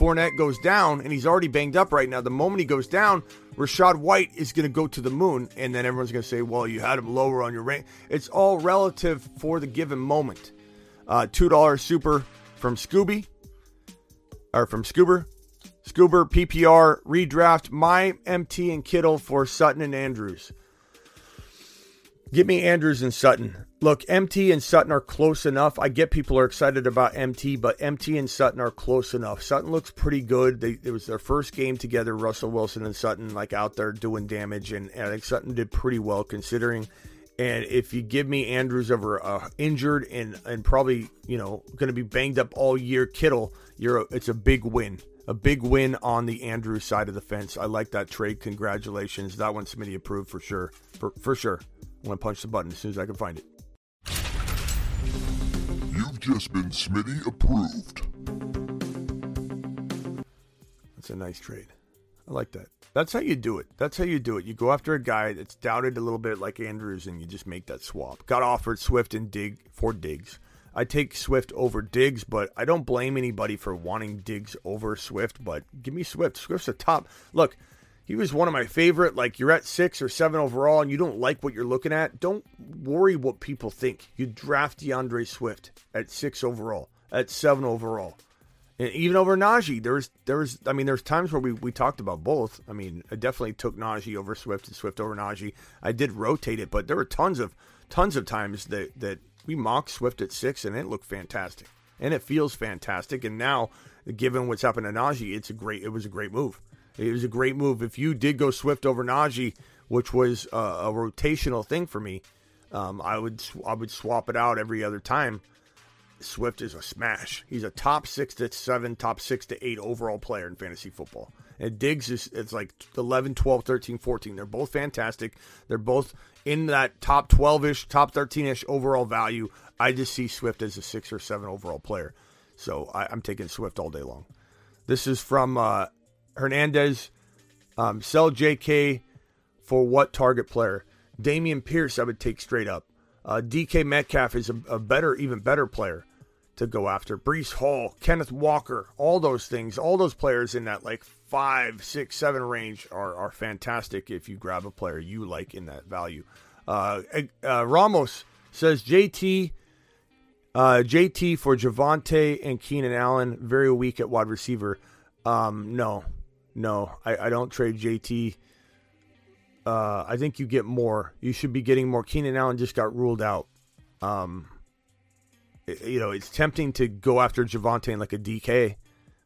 Fournette goes down and he's already banged up right now, the moment he goes down, Rachaad White is going to go to the moon, and then everyone's going to say, "Well, you had him lower on your rank." It's all relative for the given moment. Uh, Two dollar super from Scooby or from Scoober. Scoober PPR redraft my MT and Kittle for Sutton and Andrews. Give me Andrews and Sutton. Look, MT and Sutton are close enough. I get people are excited about MT, but MT and Sutton are close enough. Sutton looks pretty good. They, it was their first game together, Russell Wilson and Sutton, like out there doing damage, and, and I think Sutton did pretty well considering. And if you give me Andrews over uh, injured and and probably you know going to be banged up all year, Kittle, you're a, it's a big win a big win on the Andrews side of the fence. I like that trade. Congratulations. That one Smitty approved for sure. For, for sure. I'm going to punch the button as soon as I can find it. You've just been Smitty approved. That's a nice trade. I like that. That's how you do it. That's how you do it. You go after a guy that's doubted a little bit like Andrews and you just make that swap. Got offered Swift and Dig for Diggs. I take Swift over Diggs, but I don't blame anybody for wanting Diggs over Swift. But give me Swift. Swift's a top. Look, he was one of my favorite. Like you're at six or seven overall, and you don't like what you're looking at. Don't worry what people think. You draft D'Andre Swift at six overall, at seven overall, and even over Najee. There's there's I mean there's times where we we talked about both. I mean I definitely took Najee over Swift and Swift over Najee. I did rotate it, but there were tons of tons of times that that we mocked Swift at six, and it looked fantastic, and it feels fantastic. And now, given what's happened to Najee, it's a great. It was a great move. It was a great move. If you did go Swift over Najee, which was a, a rotational thing for me, um, I would I would swap it out every other time. Swift is a smash. He's a top six to seven, top six to eight overall player in fantasy football. And Diggs is it's like 11, 12, 13, 14. They're both fantastic. They're both in that top 12 ish, top 13 ish overall value. I just see Swift as a six or seven overall player. So I, am taking Swift all day long. This is from uh, Hernandez. Um, sell J.K. for what target player? Dameon Pierce, I would take straight up. Uh, DK Metcalf is a, a, better, even better player to go after. Breece Hall, Kenneth Walker, all those things, all those players in that like five, six, seven range are, are fantastic if you grab a player you like in that value. Uh, uh, Ramos says JT, uh, JT for Javonte and Keenan Allen, very weak at wide receiver. Um, no, no, I, I don't trade JT uh, I think you get more. You should be getting more. Keenan Allen just got ruled out. Um, you know, it's tempting to go after Javonte and like a DK,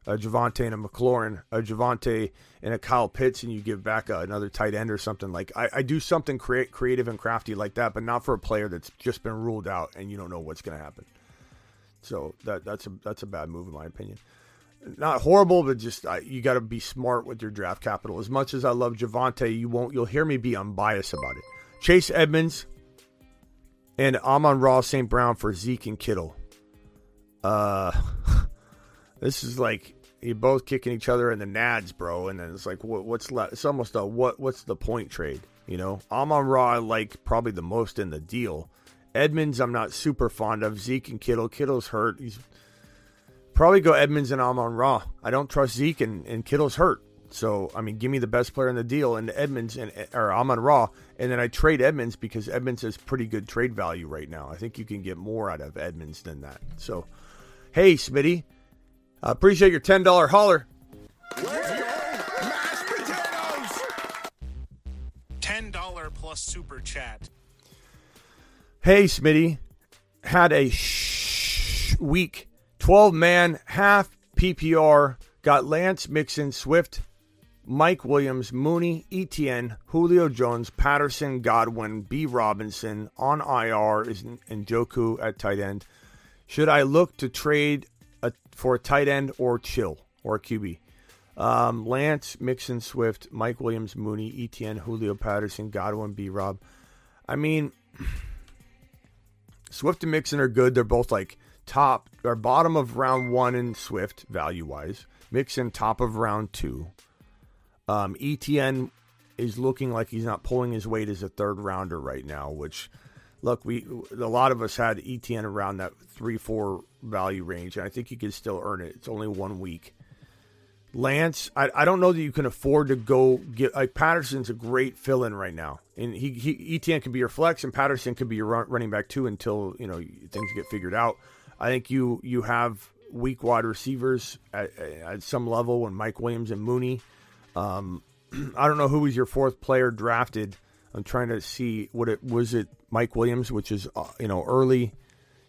a Javonte and a McLaurin, a Javonte and a Kyle Pitts, and you give back a, another tight end or something. Like I, I do something create, creative and crafty like that, but not for a player that's just been ruled out and you don't know what's going to happen. So that that's a that's a bad move in my opinion not horrible, but just uh, you got to be smart with your draft capital. As much as I love Javonte, you won't. You'll hear me be unbiased about it. Chase Edmonds and Amon-Ra St. Brown for Zeke and Kittle. Uh, <laughs> this is like you're both kicking each other in the nads, bro. And then it's like, what, what's left? It's almost a what? What's the point trade? You know, Amon-Ra I like probably the most in the deal. Edmonds, I'm not super fond of. Zeke and Kittle. Kittle's hurt. He's Probably go Edmonds and Amon-Ra. I don't trust Zeke and, and Kittle's hurt. So I mean, give me the best player in the deal and Edmonds and or Amon-Ra, and then I trade Edmonds because Edmonds has pretty good trade value right now. I think you can get more out of Edmonds than that. So, hey, Smitty, I appreciate your ten dollar holler. Ten dollar plus super chat. Hey, Smitty, had a sh- week 12 man, half PPR. Got Lance Mixon, Swift, Mike Williams, Mooney, Etienne, Julio Jones, Patterson, Godwin, B. Robinson on IR is Njoku at tight end. Should I look to trade a, for a tight end or chill or a QB? Um, Lance, Mixon, Swift, Mike Williams, Mooney, Etienne, Julio Patterson, Godwin, B. Rob. I mean, <clears throat> Swift and Mixon are good. They're both like top or bottom of round one in Swift value wise. Mixon top of round two. Um, Etienne is looking like he's not pulling his weight as a third rounder right now. Which, look, we a lot of us had ETN around that three four value range, and I think he can still earn it. It's only one week. Lance, I, I don't know that you can afford to go get like Patterson's a great fill in right now, and he, he Etienne could be your flex, and Patterson could be your run, running back too until you know things get figured out. I think you you have weak wide receivers at, at some level when Mike Williams and Mooney. Um, <clears throat> I don't know who was your fourth player drafted. I'm trying to see what it was. It Mike Williams, which is uh, you know early.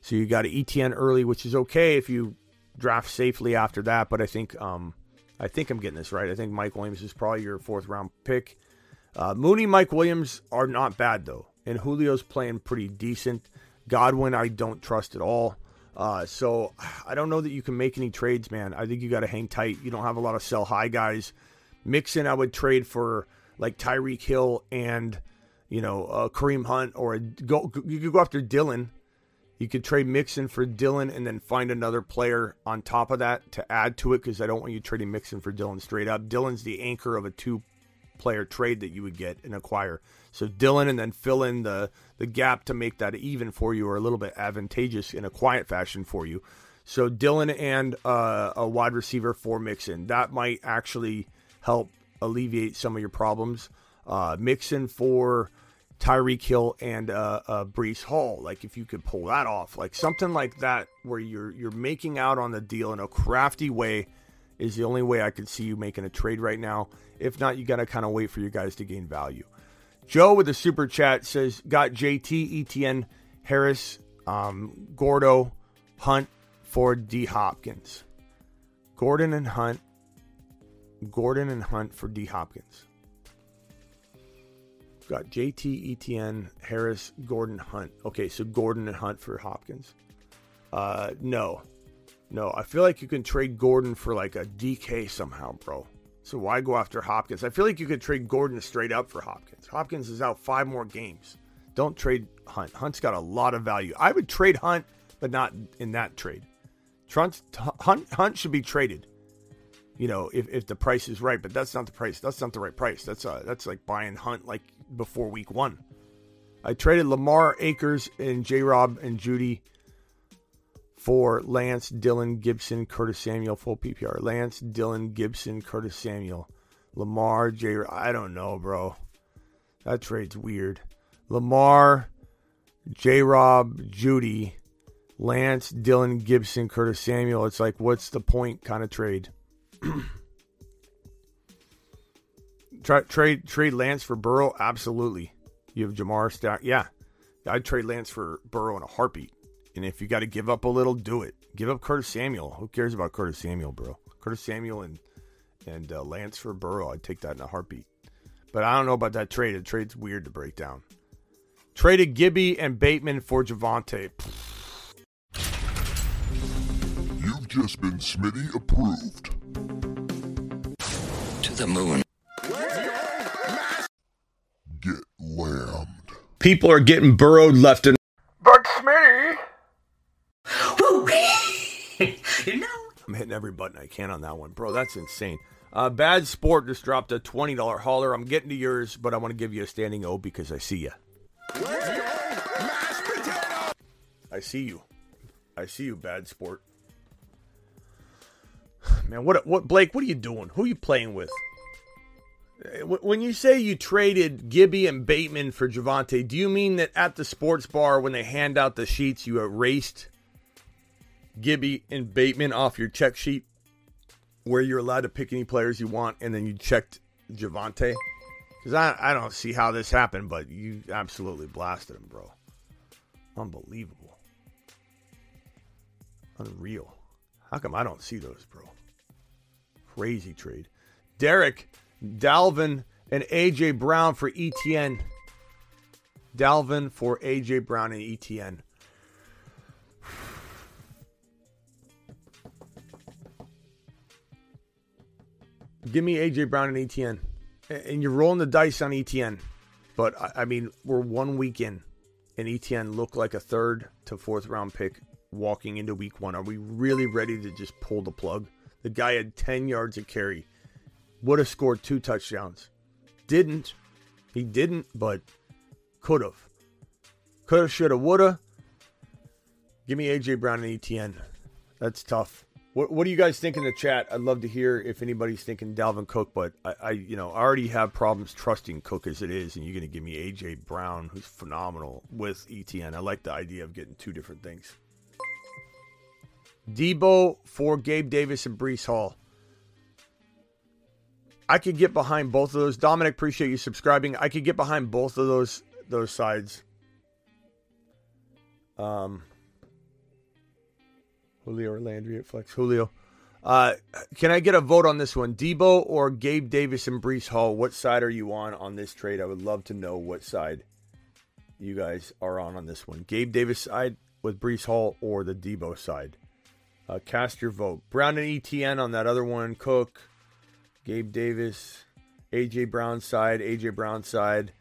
So you got ETN early, which is okay if you draft safely after that. But I think um, I think I'm getting this right. I think Mike Williams is probably your fourth round pick. Uh, Mooney, Mike Williams are not bad though, and Julio's playing pretty decent. Godwin, I don't trust at all. Uh, so I don't know that you can make any trades, man. I think you got to hang tight. You don't have a lot of sell high guys. Mixon, I would trade for like Tyreek Hill and you know uh, Kareem Hunt, or go. You could go after Dillon. You could trade Mixon for Dillon and then find another player on top of that to add to it because I don't want you trading Mixon for Dillon straight up. Dillon's the anchor of a two player trade that you would get and acquire. So Dillon and then fill in the the gap to make that even for you or a little bit advantageous in a quiet fashion for you. So Dillon and uh, a wide receiver for Mixon that might actually help alleviate some of your problems. Uh, Mixon for Tyreek Hill and uh, uh, Breece Hall. Like if you could pull that off, like something like that, where you're you're making out on the deal in a crafty way, is the only way I could see you making a trade right now. If not, you got to kind of wait for your guys to gain value. Joe with a super chat says, got JT, ETN, Harris, um, Gordo, Hunt for D Hopkins. Gordon and Hunt. Gordon and Hunt for D Hopkins. Got JT, ETN, Harris, Gordon, Hunt. Okay, so Gordon and Hunt for Hopkins. Uh, no. No, I feel like you can trade Gordon for like a DK somehow, bro. So why go after Hopkins? I feel like you could trade Gordon straight up for Hopkins. Hopkins is out five more games. Don't trade Hunt. Hunt's got a lot of value. I would trade Hunt, but not in that trade. Hunt, Hunt should be traded. you know, if, if the price is right, but that's not the price. That's not the right price. That's uh, that's like buying Hunt like before week one. I traded Lamar Akers and J Rob and Jeudy for Lance, Dillon, Gibson, Curtis Samuel, full PPR. Lance, Dillon, Gibson, Curtis Samuel, Lamar, J. I don't know, bro. That trade's weird. Lamar, J. Rob, Jeudy, Lance, Dillon, Gibson, Curtis Samuel. It's like, what's the point kind of trade? <clears throat> Try, trade trade Lance for Burrow? Absolutely. You have Jamar Stack. Yeah. I'd trade Lance for Burrow in a heartbeat. And if you got to give up a little, do it. Give up Curtis Samuel. Who cares about Curtis Samuel, bro? Curtis Samuel and and uh, Lance for Burrow. I'd take that in a heartbeat. But I don't know about that trade. The trade's weird to break down. Traded Gibby and Bateman for Javonte. You've just been Smitty approved. To the moon. Get lammed. People are getting burrowed left and But Smitty! I'm hitting every button I can on that one, bro. That's insane. Uh, Bad Sport just dropped a twenty dollar hauler. I'm getting to yours, but I want to give you a standing O because I see you. I see you. I see you, Bad Sport. Man, what what Blake? What are you doing? Who are you playing with? Uh, When you say you traded Gibby and Bateman for Javonte, do you mean that at the sports bar when they hand out the sheets, you erased Gibby and Bateman off your check sheet where you're allowed to pick any players you want, and then you checked Javonte? Because I, I don't see how this happened, but you absolutely blasted him, bro. Unbelievable. Unreal. How come I don't see those, bro? Crazy trade. Derek, Dalvin, and AJ Brown for ETN. Dalvin for AJ Brown and ETN. Give me AJ Brown and ETN. And you're rolling the dice on ETN. But I, mean, we're one week in, and ETN looked like a third to fourth round pick walking into week one. Are we really ready to just pull the plug? The guy had 10 yards of carry. Would have scored two touchdowns. Didn't. He didn't, but could have. Could have, should have, would have. Give me AJ Brown and ETN. That's tough. What, what do you guys think in the chat? I'd love to hear if anybody's thinking Dalvin Cook, but I, I you know, I already have problems trusting Cook as it is, and you're going to give me AJ Brown, who's phenomenal, with ETN. I like the idea of getting two different things. Deebo for Gabe Davis and Breece Hall. I could get behind both of those. Dominic, appreciate you subscribing. I could get behind both of those those sides. Um, Julio or Landry at flex. Julio. Uh, can I get a vote on this one? Deebo or Gabe Davis and Breece Hall? What side are you on on this trade? I would love to know what side you guys are on on this one. Gabe Davis side with Breece Hall or the Deebo side? Uh, cast your vote. Brown and ETN on that other one. Cook, Gabe Davis, AJ Brown side, AJ Brown side.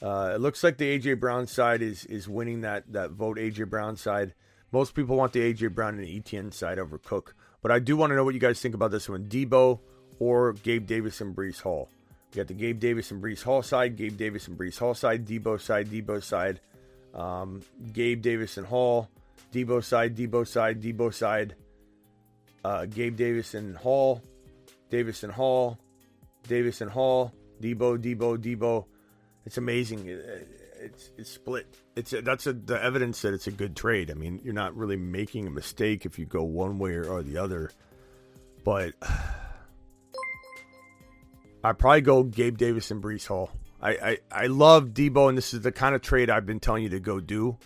Uh, it looks like the AJ Brown side is is winning that that vote. AJ Brown side. Most people want the AJ Brown and ETN side over Cook, but I do want to know what you guys think about this one: Deebo or Gabe Davis and Breece Hall. We got the Gabe Davis and Breece Hall side, Gabe Davis and Breece Hall side, Deebo side, Deebo side, um, Gabe Davis and Hall, Deebo side, Deebo side, Deebo side, uh, Gabe Davis and Hall, Davis and Hall, Davis and Hall, Deebo, Deebo, Deebo. It's amazing. It- It's it's split. It's a, that's a, the evidence that it's a good trade. I mean, you're not really making a mistake if you go one way or the other. But <sighs> I probably go Gabe Davis and Breece Hall. I, I, I love Deebo, and this is the kind of trade I've been telling you to go do,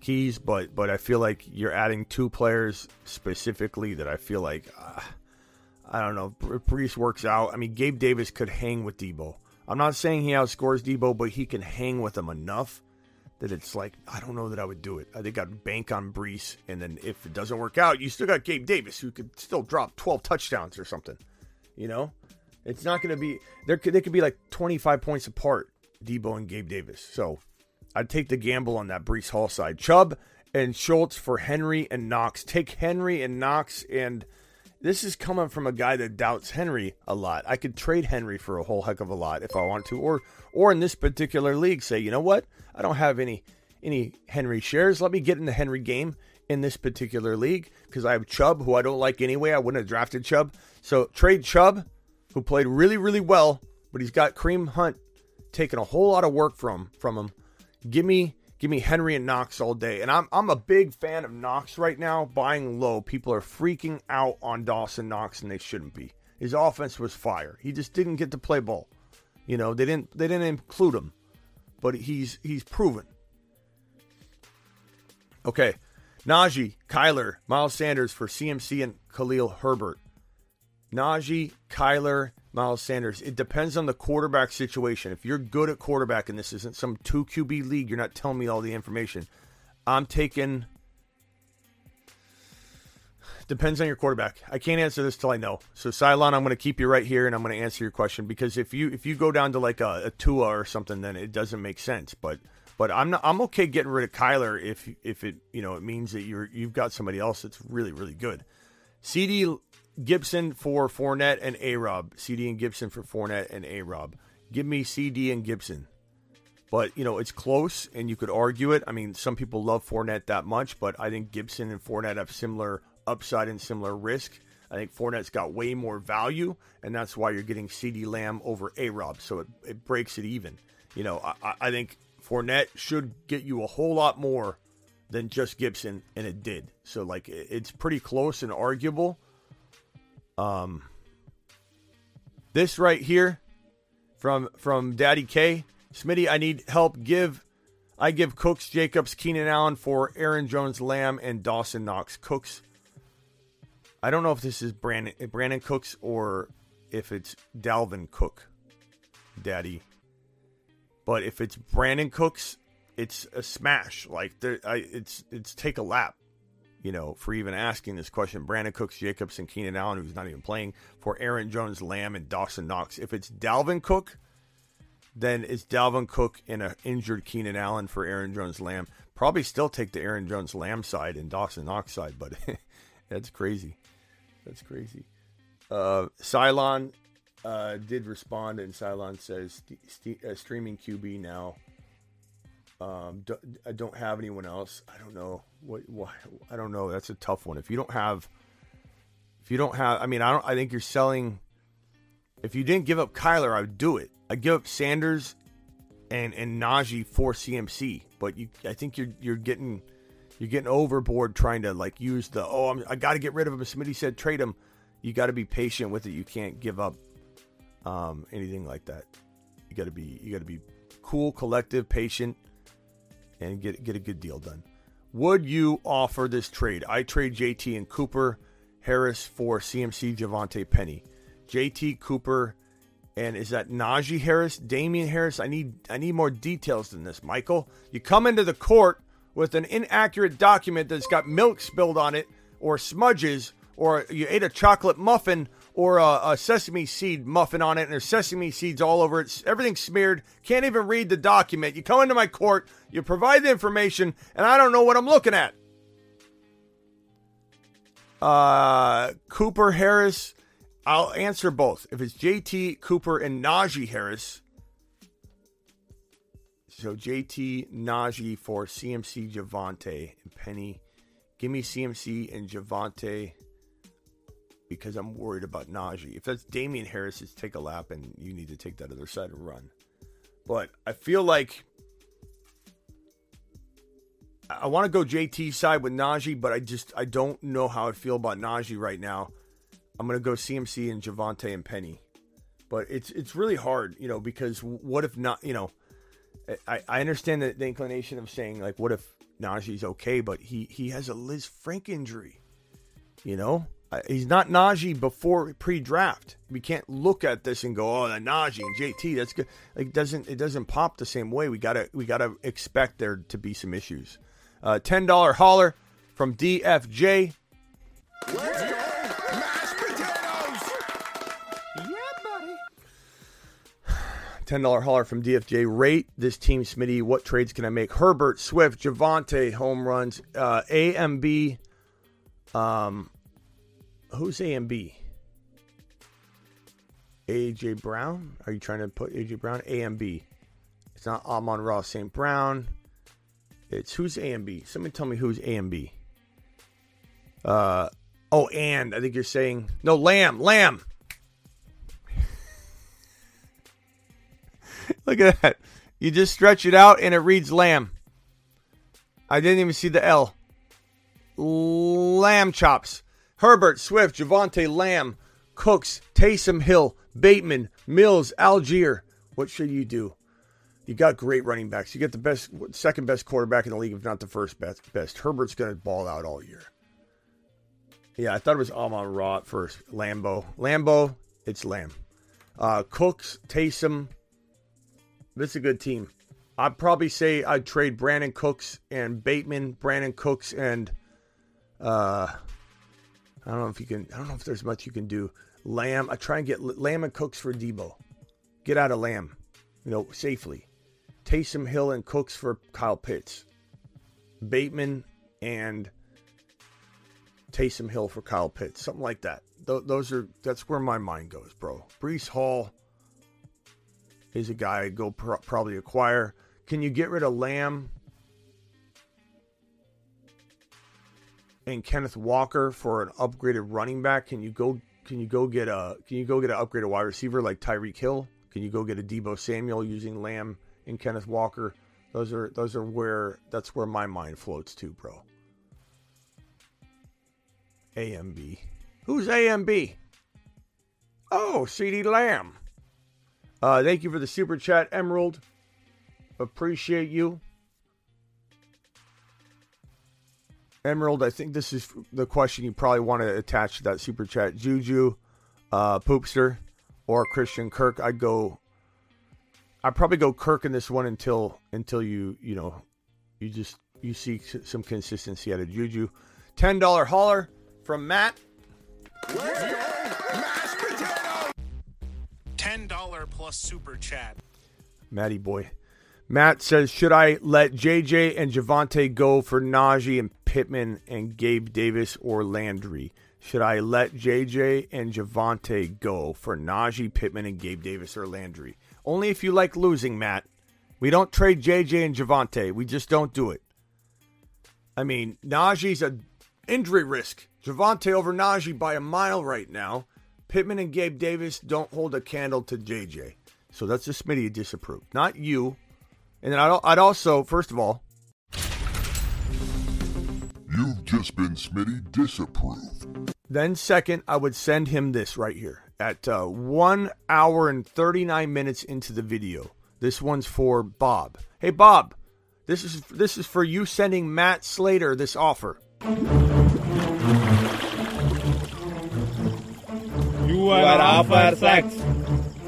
Keys. But but I feel like you're adding two players specifically that I feel like uh, I don't know. Breece works out. I mean, Gabe Davis could hang with Deebo. I'm not saying he outscores Deebo, but he can hang with him enough that it's like I don't know that I would do it. I think I'd bank on Breece, and then if it doesn't work out, you still got Gabe Davis who could still drop 12 touchdowns or something. You know, it's not going to be there. Could they could be like 25 points apart, Deebo and Gabe Davis. So I'd take the gamble on that Breece Hall side. Chubb and Schultz for Henry and Knox. Take Henry and Knox and this is coming from a guy that doubts Henry a lot. I could trade Henry for a whole heck of a lot if I want to, or or in this particular league, say, you know what? I don't have any any Henry shares. Let me get in the Henry game in this particular league because I have Chubb, who I don't like anyway. I wouldn't have drafted Chubb. So trade Chubb, who played really, really well, but he's got Kareem Hunt taking a whole lot of work from from him. Give me give me Henry and Knox all day. And I'm I'm a big fan of Knox right now, buying low. People are freaking out on Dawson Knox and they shouldn't be. His offense was fire. He just didn't get to play ball. You know, they didn't they didn't include him. But he's he's proven. Okay. Najee, Kyler, Miles Sanders for CMC and Khalil Herbert. Najee, Kyler, Miles Sanders. It depends on the quarterback situation. If you're good at quarterback and this isn't some 2 QB league, you're not telling me all the information. I'm taking depends on your quarterback. I can't answer this till I know. So Cylon, I'm going to keep you right here and I'm going to answer your question because if you if you go down to like a, a Tua or something, then it doesn't make sense. But but I'm not, I'm okay getting rid of Kyler if if it you know it means that you're you've got somebody else that's really really good. CeeDee Gibson for Fournette and A Rob. CeeDee and Gibson for Fournette and A Rob. Give me CeeDee and Gibson. But you know it's close, and you could argue it. I mean, some people love Fournette that much, but I think Gibson and Fournette have similar upside and similar risk. I think Fournette's got way more value, and that's why you're getting CeeDee Lamb over A Rob. So it, it breaks it even. You know, I, I think Fournette should get you a whole lot more than just Gibson, and it did. So like it's pretty close and arguable. Um, this right here from from Daddy K, Smitty, I need help. Give I give Cooks, Jacobs, Keenan Allen for Aaron Jones, Lamb, and Dawson Knox. Cooks. I don't know if this is Brandon Brandin Cooks or if it's Dalvin Cook, Daddy but if it's Brandin Cooks, it's a smash. Like there, I, it's it's take a lap, you know, for even asking this question. Brandin Cooks, Jacobs, and Keenan Allen, who's not even playing for Aaron Jones, Lamb, and Dawson Knox. If it's Dalvin Cook, then it's Dalvin Cook and an injured Keenan Allen for Aaron Jones, Lamb. Probably still take the Aaron Jones, Lamb side and Dawson Knox side, but <laughs> that's crazy. That's crazy. Uh, Cylon uh, did respond, and Cylon says st- st- uh, streaming QB now. Um, do, I don't have anyone else. I don't know what, what. I don't know. That's a tough one. If you don't have, if you don't have, I mean, I don't. I think you're selling. If you didn't give up Kyler, I would do it. I give up Sanders and and Najee for CMC, but you, I think you're you're getting you're getting overboard trying to like use the oh I'm, I got to get rid of him. Smitty said trade him. You got to be patient with it. You can't give up um, anything like that. You got to be you got to be cool, collective, patient, and get get a good deal done. Would you offer this trade? I trade JT and Cooper Harris for CMC Javonte Penny. JT Cooper and is that Najee Harris, Damien Harris? I need I need more details than this, Michael. You come into the court with an inaccurate document that's got milk spilled on it or smudges or you ate a chocolate muffin or a, a, sesame seed muffin on it, and there's sesame seeds all over it. Everything's smeared. Can't even read the document. You come into my court, you provide the information, and I don't know what I'm looking at. Uh, Cooper Harris. I'll answer both. If it's JT Cooper and Najee Harris. So JT Najee for CMC Javonte and Penny. Give me CMC and Javonte because I'm worried about Najee. If that's Damien Harris, it's take a lap and you need to take that other side and run. But I feel like I want to go JT side with Najee, but I just I don't know how I feel about Najee right now. I'm gonna go CMC and Javonte and Penny, but it's it's really hard, you know, because what if not? You know, I I understand the, the inclination of saying like, what if Najee's okay, but he he has a Lisfranc injury, you know he's not Najee before pre-draft. We can't look at this and go, "Oh, that Najee and JT, that's good." Like doesn't it doesn't pop the same way. We gotta we gotta expect there to be some issues. Uh, Ten dollar holler from DFJ. Yeah, buddy. Ten dollar holler from DFJ. Rate this team, Smitty. What trades can I make? Herbert, Swift, Javonte, home runs, uh, AMB. Um, who's A and B? AJ Brown? Are you trying to put AJ Brown? A and B. It's not Amon-Ra St. Brown. It's who's A and B? Somebody tell me who's A and B. Uh oh, and I think you're saying no Lamb, Lamb. <laughs> Look at that. You just stretch it out and it reads Lamb. I didn't even see the L. Lamb chops. Herbert, Swift, Javonte, Lamb, Cooks, Taysom Hill, Bateman, Mills, Allgeier. What should you do? You got great running backs. You get the best, second best quarterback in the league, if not the first best. Best. Herbert's going to ball out all year. Yeah, I thought it was Amon Ra at first. Lambo, Lambo. It's Lamb. Uh, Cooks, Taysom. This is a good team. I'd probably say I'd trade Brandin Cooks and Bateman, Brandin Cooks and uh, I don't know if you can. I don't know if there's much you can do. Lamb. I try and get Lamb and Cooks for Deebo. Get out of Lamb, you know, safely. Taysom Hill and Cooks for Kyle Pitts. Bateman and Taysom Hill for Kyle Pitts, something like that. Th- those are that's where my mind goes, bro. Breece Hall is a guy I'd go pro- probably acquire. Can you get rid of Lamb and Kenneth Walker for an upgraded running back? Can you go? Can you go get a? Can you go get an upgraded wide receiver like Tyreek Hill? Can you go get a Deebo Samuel using Lamb and Kenneth Walker? Those are those are where that's where my mind floats to, bro. AMB. Who's AMB? Oh, CeeDee Lamb. Uh, thank you for the super chat, Emerald. Appreciate you. Emerald, I think this is the question you probably want to attach to that super chat. Juju, uh, Poopster, or Christian Kirk. I'd go. I'd probably go Kirk in this one until until you you know you just you see some consistency out of Juju. Ten dollar hauler from Matt. Ten dollar plus super chat. Matty boy. Matt says, should I let JJ and Javonte go for Najee and Pittman and Gabe Davis or Landry? Should I let JJ and Javonte go for Najee, Pittman, and Gabe Davis or Landry? Only if you like losing, Matt. We don't trade JJ and Javonte. We just don't do it. I mean, Najee's a injury risk. Javonte over Najee by a mile right now. Pittman and Gabe Davis don't hold a candle to JJ. So that's a Smitty you disapprove. Not you. And then I'd, I'd also, first of all, You've just been Smitty disapproved. Then, second, I would send him this right here at uh, one hour and 39 minutes into the video. This one's for Bob. Hey, Bob, this is this is for you sending Matt Slater this offer. You are offer sex.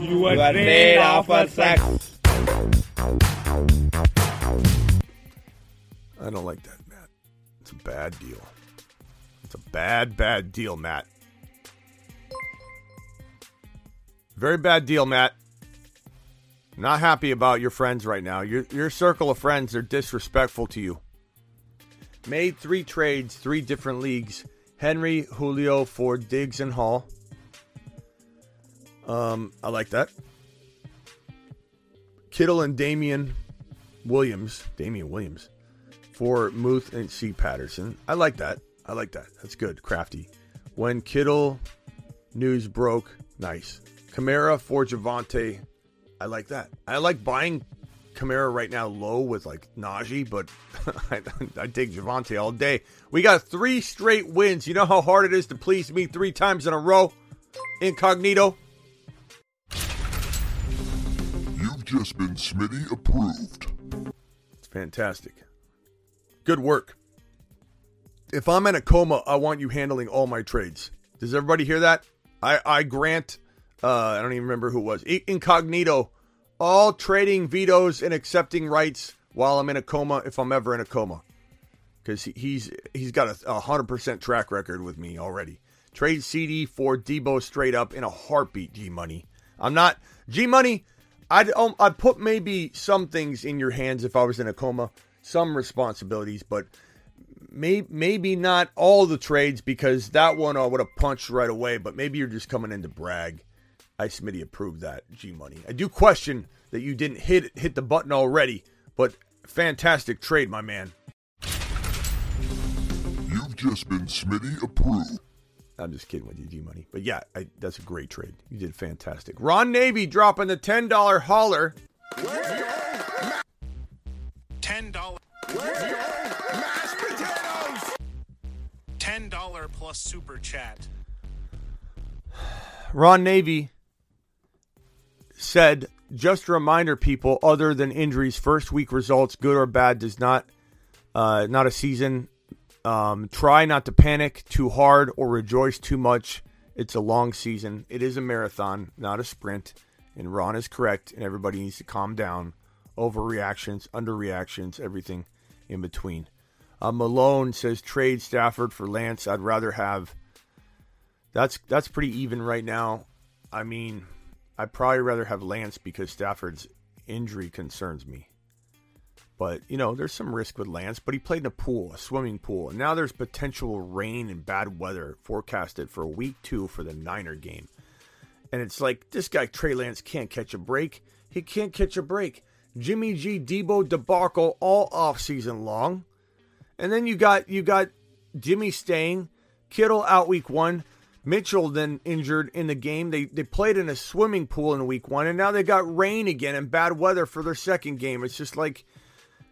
You are trade offer sex. I don't like that, Matt. It's a bad deal. It's a bad, bad deal, Matt. Very bad deal, Matt. Not happy about your friends right now. Your your circle of friends are disrespectful to you. Made three trades, three different leagues. Henry, Julio for Diggs and Hall. Um, I like that. Kittle and Damien Williams, Damien Williams, for Muth and C. Patterson. I like that. I like that. That's good. Crafty. When Kittle news broke, nice. Kamara for Javonte. I like that. I like buying Kamara right now low with like Najee, but <laughs> I, I take Javonte all day. We got three straight wins. You know how hard it is to please me three times in a row? Incognito. You've just been Smitty approved. It's fantastic. Good work. If I'm in a coma, I want you handling all my trades. Does everybody hear that? I, I grant, uh, I don't even remember who it was, Incognito, all trading vetoes and accepting rights while I'm in a coma if I'm ever in a coma. Because he, he's he's got a, a 100% track record with me already. Trade CeeDee for Deebo straight up in a heartbeat, G Money. I'm not, G Money, I'd, um, I'd put maybe some things in your hands if I was in a coma, some responsibilities, but may, maybe not all the trades because that one oh, I would have punched right away, but maybe you're just coming in to brag. I Smitty approved that G Money. I do question that you didn't hit hit the button already, but fantastic trade, my man. You've just been Smitty approved. I'm just kidding with you, G Money. But yeah, I, that's a great trade. You did fantastic. Ron Navy dropping the $10 hauler. Ten dollar. Ten dollar plus super chat. Ron Navy said, just a reminder, people, other than injuries, first week results, good or bad, does not uh, not a season. Um, try not to panic too hard or rejoice too much. It's a long season. It is a marathon, not a sprint. And Ron is correct, and everybody needs to calm down. Overreactions, underreactions, everything in between. Uh, Malone says trade Stafford for Lance. I'd rather have. That's that's pretty even right now. I mean, I'd probably rather have Lance because Stafford's injury concerns me. But, you know, there's some risk with Lance, but he played in a pool, a swimming pool. And now there's potential rain and bad weather forecasted for week two for the Niner game. And it's like, this guy, Trey Lance, can't catch a break. He can't catch a break. Jimmy G, Deebo debacle all off season long. And then you got you got Jimmy staying, Kittle out week one, Mitchell then injured in the game. They they played in a swimming pool in week one, and now they got rain again and bad weather for their second game. It's just like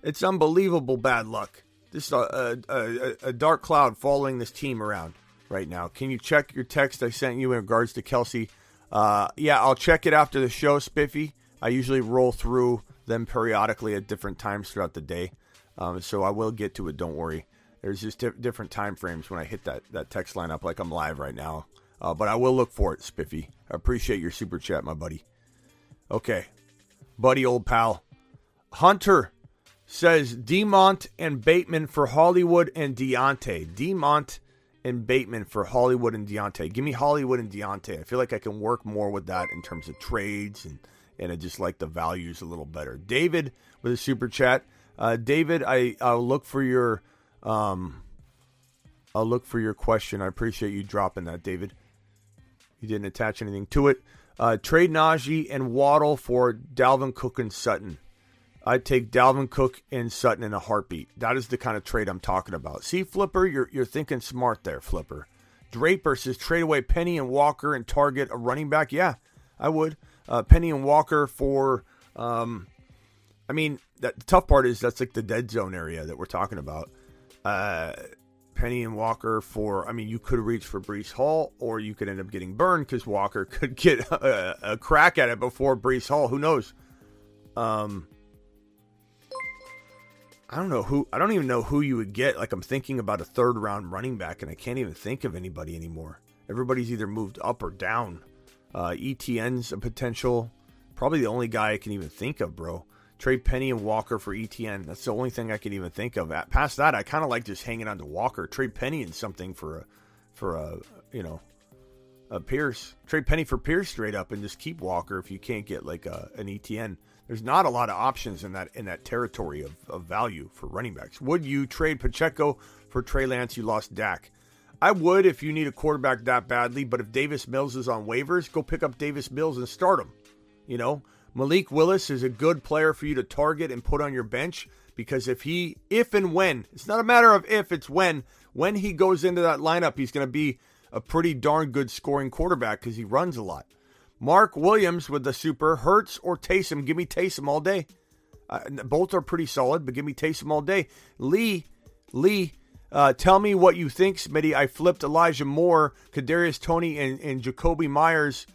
it's unbelievable bad luck. This is a, a, a, dark cloud following this team around right now. Can you check your text I sent you in regards to Kelce? Uh, yeah, I'll check it after the show, Spiffy. I usually roll through them periodically at different times throughout the day, um, so I will get to it. Don't worry. There's just di- different time frames when I hit that that text line up, like I'm live right now. Uh, but I will look for it, Spiffy. I appreciate your super chat, my buddy. Okay, buddy, old pal, Hunter says Demont and Bateman for Hollywood and Diontae. Demont and Bateman for Hollywood and Diontae. Give me Hollywood and Diontae. I feel like I can work more with that in terms of trades and and I just like the values a little better. David with a super chat. Uh, David, I I'll look for your um I'll look for your question. I appreciate you dropping that, David. You didn't attach anything to it. Uh, trade Najee and Waddle for Dalvin Cook and Sutton. I'd take Dalvin Cook and Sutton in a heartbeat. That is the kind of trade I'm talking about. See, Flipper, you're you're thinking smart there, Flipper. Draper says trade away Penny and Walker and target a running back. Yeah, I would. Uh, Penny and Walker for. Um, I mean, that, the tough part is that's like the dead zone area that we're talking about. Uh, Penny and Walker for. I mean, you could reach for Breece Hall, or you could end up getting burned because Walker <laughs> could get a, a, crack at it before Breece Hall. Who knows? Um, I don't know who. I don't even know who you would get. Like I'm thinking about a third round running back, and I can't even think of anybody anymore. Everybody's either moved up or down. Uh, ETN's a potential. Probably the only guy I can even think of, bro. Trade Penny and Walker for ETN. That's the only thing I can even think of. At, past that, I kind of like just hanging on to Walker. Trade Penny and something for a, for a, you know, a Pierce. Trade Penny for Pierce straight up, and just keep Walker if you can't get like a, an ETN. There's not a lot of options in that in that territory of, of value for running backs. Would you trade Pacheco for Trey Lance? You lost Dak. I would if you need a quarterback that badly, but if Davis Mills is on waivers, go pick up Davis Mills and start him. You know, Malik Willis is a good player for you to target and put on your bench because if he, if and when, it's not a matter of if, it's when, when he goes into that lineup, he's going to be a pretty darn good scoring quarterback because he runs a lot. Mark Williams with the super Hurts or Taysom. Give me Taysom all day. Uh, both are pretty solid, but give me Taysom all day. Lee, Lee, uh, tell me what you think, Smitty. I flipped Elijah Moore, Kadarius Toney, and, and Jakobi Meyers,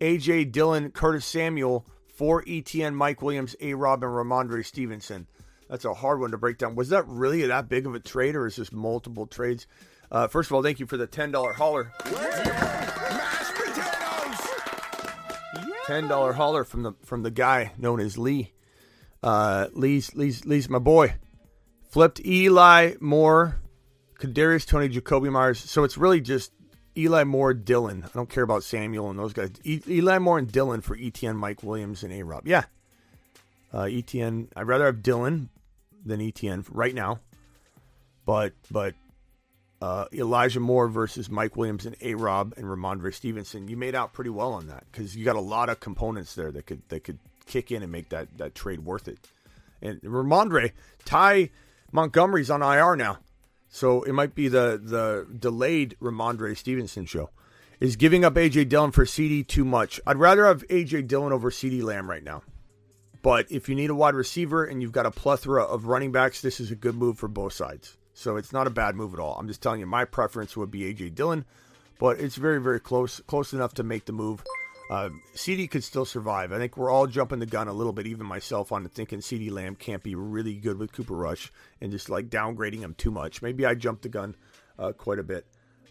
AJ Dillon, Curtis Samuel for ETN, Mike Williams, A Rob, and Rhamondre Stevenson. That's a hard one to break down. Was that really that big of a trade, or is this multiple trades? Uh, first of all, thank you for the ten dollar holler. Ten dollar holler from the from the guy known as Lee. Uh, Lee's Lee's Lee's my boy. Flipped Eli Moore, Kadarius Toney, Jakobi Meyers. So it's really just Eli Moore, Dillon. I don't care about Samuel and those guys. E- Eli Moore and Dillon for ETN, Mike Williams, and A Rob. Yeah. Uh, ETN. I'd rather have Dillon than ETN right now. but but uh, Elijah Moore versus Mike Williams and A Rob and Rhamondre Stevenson, you made out pretty well on that because you got a lot of components there that could that could kick in and make that that trade worth it. And Rhamondre, Ty Montgomery's on IR now, so it might be the the delayed Rhamondre Stevenson show. Is giving up AJ Dillon for CeeDee too much? I'd rather have AJ Dillon over CeeDee Lamb right now. But if you need a wide receiver and you've got a plethora of running backs, this is a good move for both sides. So it's not a bad move at all. I'm just telling you, my preference would be AJ Dillon, but it's very, very close, close enough to make the move. Uh, CeeDee could still survive. I think we're all jumping the gun a little bit, even myself, on thinking CeeDee Lamb can't be really good with Cooper Rush and just like downgrading him too much. Maybe I jumped the gun uh, quite a bit.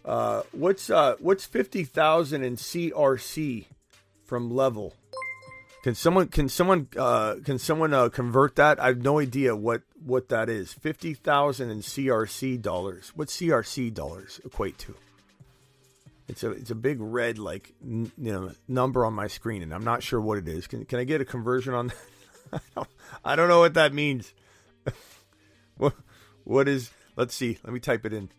Uh, what's uh, what's fifty thousand in CRC from level? Can someone can someone uh, can someone uh, convert that? I have no idea what what that is. Fifty thousand in CRC dollars. What CRC dollars equate to? It's a it's a big red like n- you know number on my screen, and I'm not sure what it is. Can can I get a conversion on that? <laughs> I, don't, I don't know what that means. <laughs> what what is? Let's see. Let me type it in.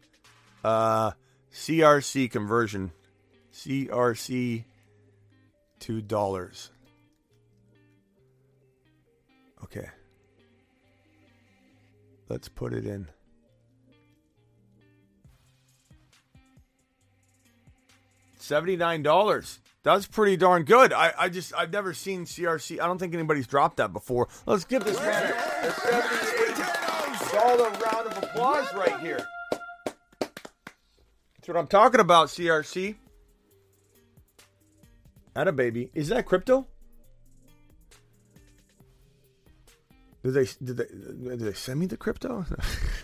Uh, CRC conversion. CRC to dollars. Okay. Let's put it in. Seventy-nine dollars. That's pretty darn good. I, I just I've never seen CRC. I don't think anybody's dropped that before. Let's give this man a, a seventy-eight dollar round of applause right here. That's what I'm talking about, CRC. At a baby. Is that crypto? Did they did they did they send me the crypto?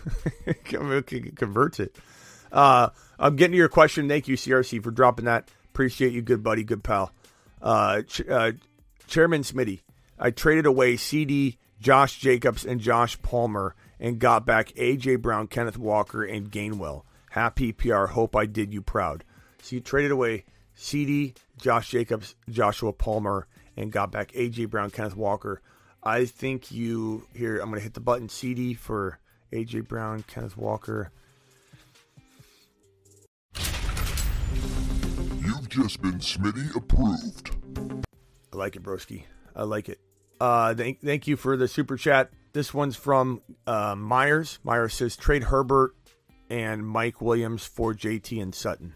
<laughs> Converts it. Uh, I'm getting to your question. Thank you, CRC, for dropping that. Appreciate you, good buddy, good pal. Uh, Ch- uh, Chairman Smitty, I traded away CeeDee, Josh Jacobs, and Josh Palmer, and got back AJ Brown, Kenneth Walker, and Gainwell. Happy PR. Hope I did you proud. So you traded away CeeDee, Josh Jacobs, Joshua Palmer, and got back AJ Brown, Kenneth Walker. I think you here. I'm going to hit the button CeeDee for AJ Brown, Kenneth Walker. Just been Smitty approved. I like it, broski. I like it. Uh, thank, thank you for the super chat. This one's from uh, Myers. Myers says trade Herbert and Mike Williams for JT and Sutton.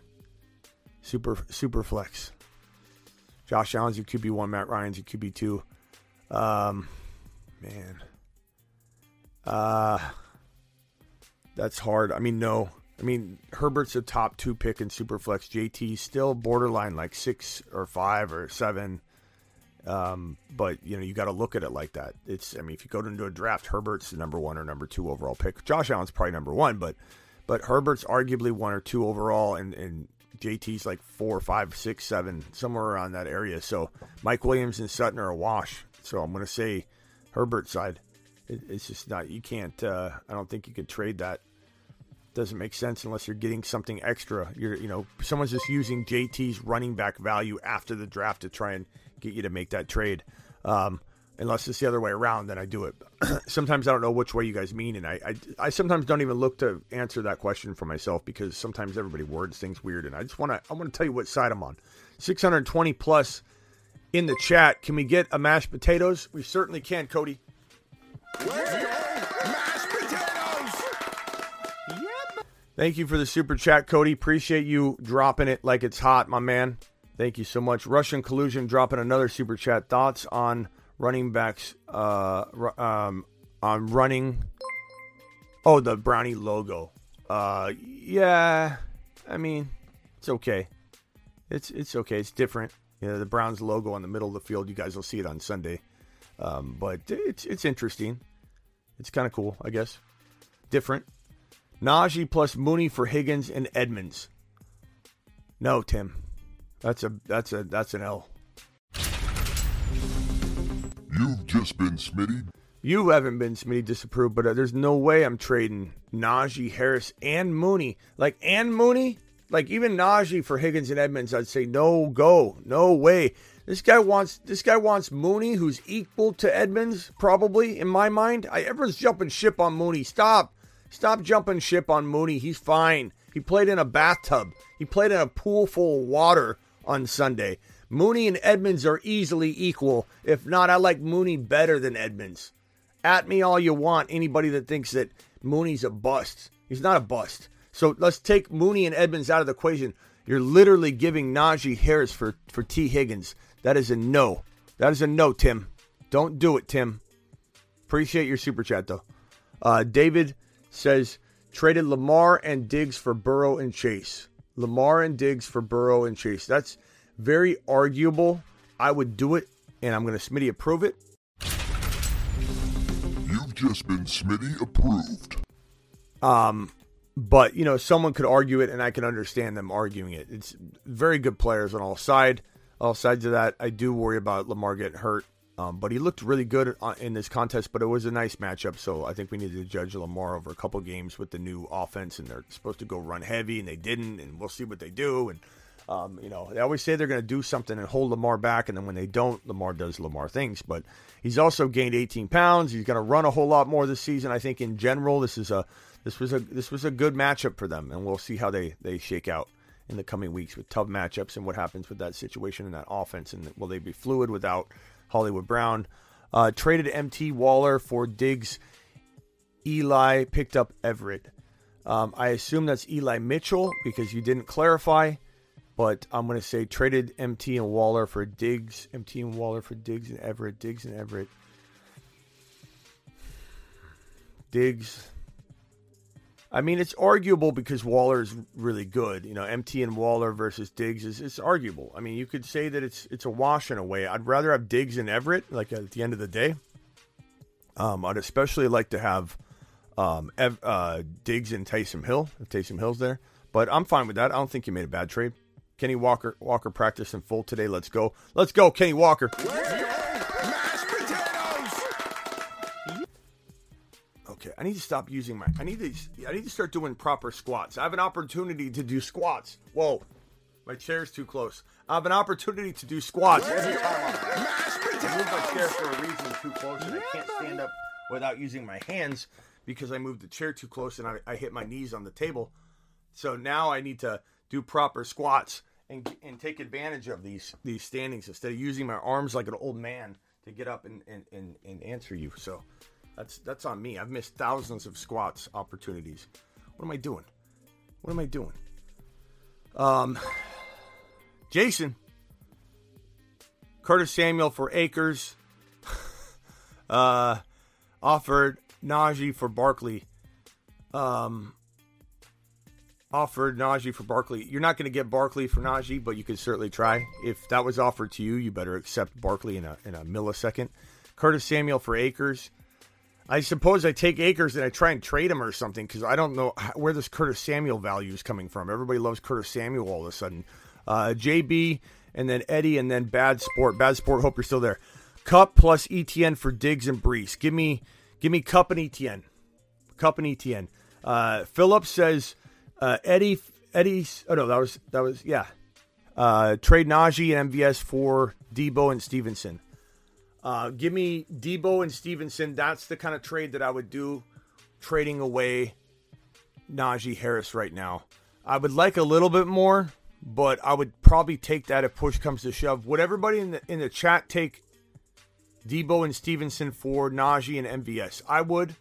Super super flex. Josh Allen's your QB one. Matt Ryan's your QB two. Um, man, uh, that's hard. I mean, no. I mean, Herbert's a top two pick in Superflex. JT still borderline like six or five or seven. Um, but you know, you got to look at it like that. It's, I mean, if you go into a draft, Herbert's the number one or number two overall pick. Josh Allen's probably number one, but but Herbert's arguably one or two overall, and and JT's like four, five, six, seven, somewhere around that area. So Mike Williams and Sutton are a wash. So I'm going to say Herbert's side. It, it's just not. You can't. Uh, I don't think you could trade that. Doesn't make sense unless you're getting something extra. You're, you know, someone's just using JT's running back value after the draft to try and get you to make that trade. Um, unless it's the other way around, then I do it. <clears throat> sometimes I don't know which way you guys mean, and I, I, I sometimes don't even look to answer that question for myself because sometimes everybody words things weird, and I just want to I want to tell you what side I'm on. 620 plus in the chat. Can we get a mashed potatoes? We certainly can, Cody. Thank you for the super chat, Cody. Appreciate you dropping it like it's hot, my man. Thank you so much. Russian collusion dropping another super chat. Thoughts on running backs? Uh, um, on running. Oh, the brownie logo. Uh, yeah. I mean, it's okay. It's it's okay. It's different. You know, the Browns logo on the middle of the field. You guys will see it on Sunday. Um, but it's it's interesting. It's kind of cool, I guess. Different. Najee plus Mooney for Higgins and Edmonds. No, Tim. That's a that's a that's an L. You've just been Smitty. You haven't been Smitty disapproved, but uh, there's no way I'm trading Najee Harris and Mooney. Like and Mooney, like even Najee for Higgins and Edmonds, I'd say no go, no way. This guy wants this guy wants Mooney, who's equal to Edmonds, probably in my mind. I everyone's jumping ship on Mooney. Stop. Stop jumping ship on Mooney. He's fine. He played in a bathtub. He played in a pool full of water on Sunday. Mooney and Edmonds are easily equal. If not, I like Mooney better than Edmonds. At me all you want, anybody that thinks that Mooney's a bust. He's not a bust. So let's take Mooney and Edmonds out of the equation. You're literally giving Najee Harris for, for T. Higgins. That is a no. That is a no, Tim. Don't do it, Tim. Appreciate your super chat, though. Uh, David says traded Lamar and Diggs for Burrow and Chase. Lamar and Diggs for Burrow and Chase. That's very arguable. I would do it, and I'm going to Smitty approve it. You've just been Smitty approved. Um, but you know, someone could argue it, and I can understand them arguing it. It's very good players on all side, all sides of that. I do worry about Lamar getting hurt, um, but he looked really good uh, in this contest. But it was a nice matchup, so I think we need to judge Lamar over a couple games with the new offense, and they're supposed to go run heavy, and they didn't, and we'll see what they do. And um, you know, they always say they're going to do something and hold Lamar back, and then when they don't, Lamar does Lamar things. But he's also gained 18 pounds. He's going to run a whole lot more this season. I think in general, this is a this was a this was a good matchup for them, and we'll see how they they shake out in the coming weeks with tough matchups and what happens with that situation and that offense, and will they be fluid without Hollywood Brown? Uh, traded MT Waller for Diggs. Eli picked up Everett. Um, I assume that's Eli Mitchell because you didn't clarify, but I'm going to say traded MT and Waller for Diggs. MT and Waller for Diggs and Everett. Diggs and Everett. Diggs. I mean, it's arguable because Waller is really good. You know, MT and Waller versus Diggs is it's arguable. I mean, you could say that it's it's a wash in a way. I'd rather have Diggs and Everett, like at the end of the day. Um, I'd especially like to have um, Ev- uh, Diggs and Taysom Hill if Taysom Hill's there. But I'm fine with that. I don't think you made a bad trade. Kenny Walker Walker practiced in full today. Let's go. Let's go, Kenny Walker. Okay, I need to stop using my. I need to. I need to start doing proper squats. I have an opportunity to do squats. Whoa, my chair's too close. I have an opportunity to do squats every time. I'm I moved my chair for a reason too close, and I can't stand up without using my hands because I moved the chair too close and I, I hit my knees on the table. So now I need to do proper squats and and take advantage of these these standings instead of using my arms like an old man to get up and and, and, and answer you. So. That's that's on me. I've missed thousands of squats opportunities. What am I doing? What am I doing? Um, Jason, Curtis Samuel for Akers, <laughs> uh, offered Najee for Barkley. Um, offered Najee for Barkley. You're not going to get Barkley for Najee, but you could certainly try. If that was offered to you, you better accept Barkley in a in a millisecond. Curtis Samuel for Akers. I suppose I take Akers and I try and trade him or something because I don't know where this Curtis Samuel value is coming from. Everybody loves Curtis Samuel all of a sudden. Uh, JB and then Eddie and then Bad Sport. Bad Sport. Hope you're still there. Kupp plus ETN for Diggs and Breece. Give me, give me Kupp and ETN. Kupp and ETN. Uh, Phillips says uh, Eddie. Eddie's. Oh no, that was that was yeah. Uh, trade Najee and MVS for Deebo and Stevenson. Uh, give me Deebo and Stevenson. That's the kind of trade that I would do, trading away Najee Harris right now. I would like a little bit more, but I would probably take that if push comes to shove. Would everybody in the in the chat take Deebo and Stevenson for Najee and MVS? I would,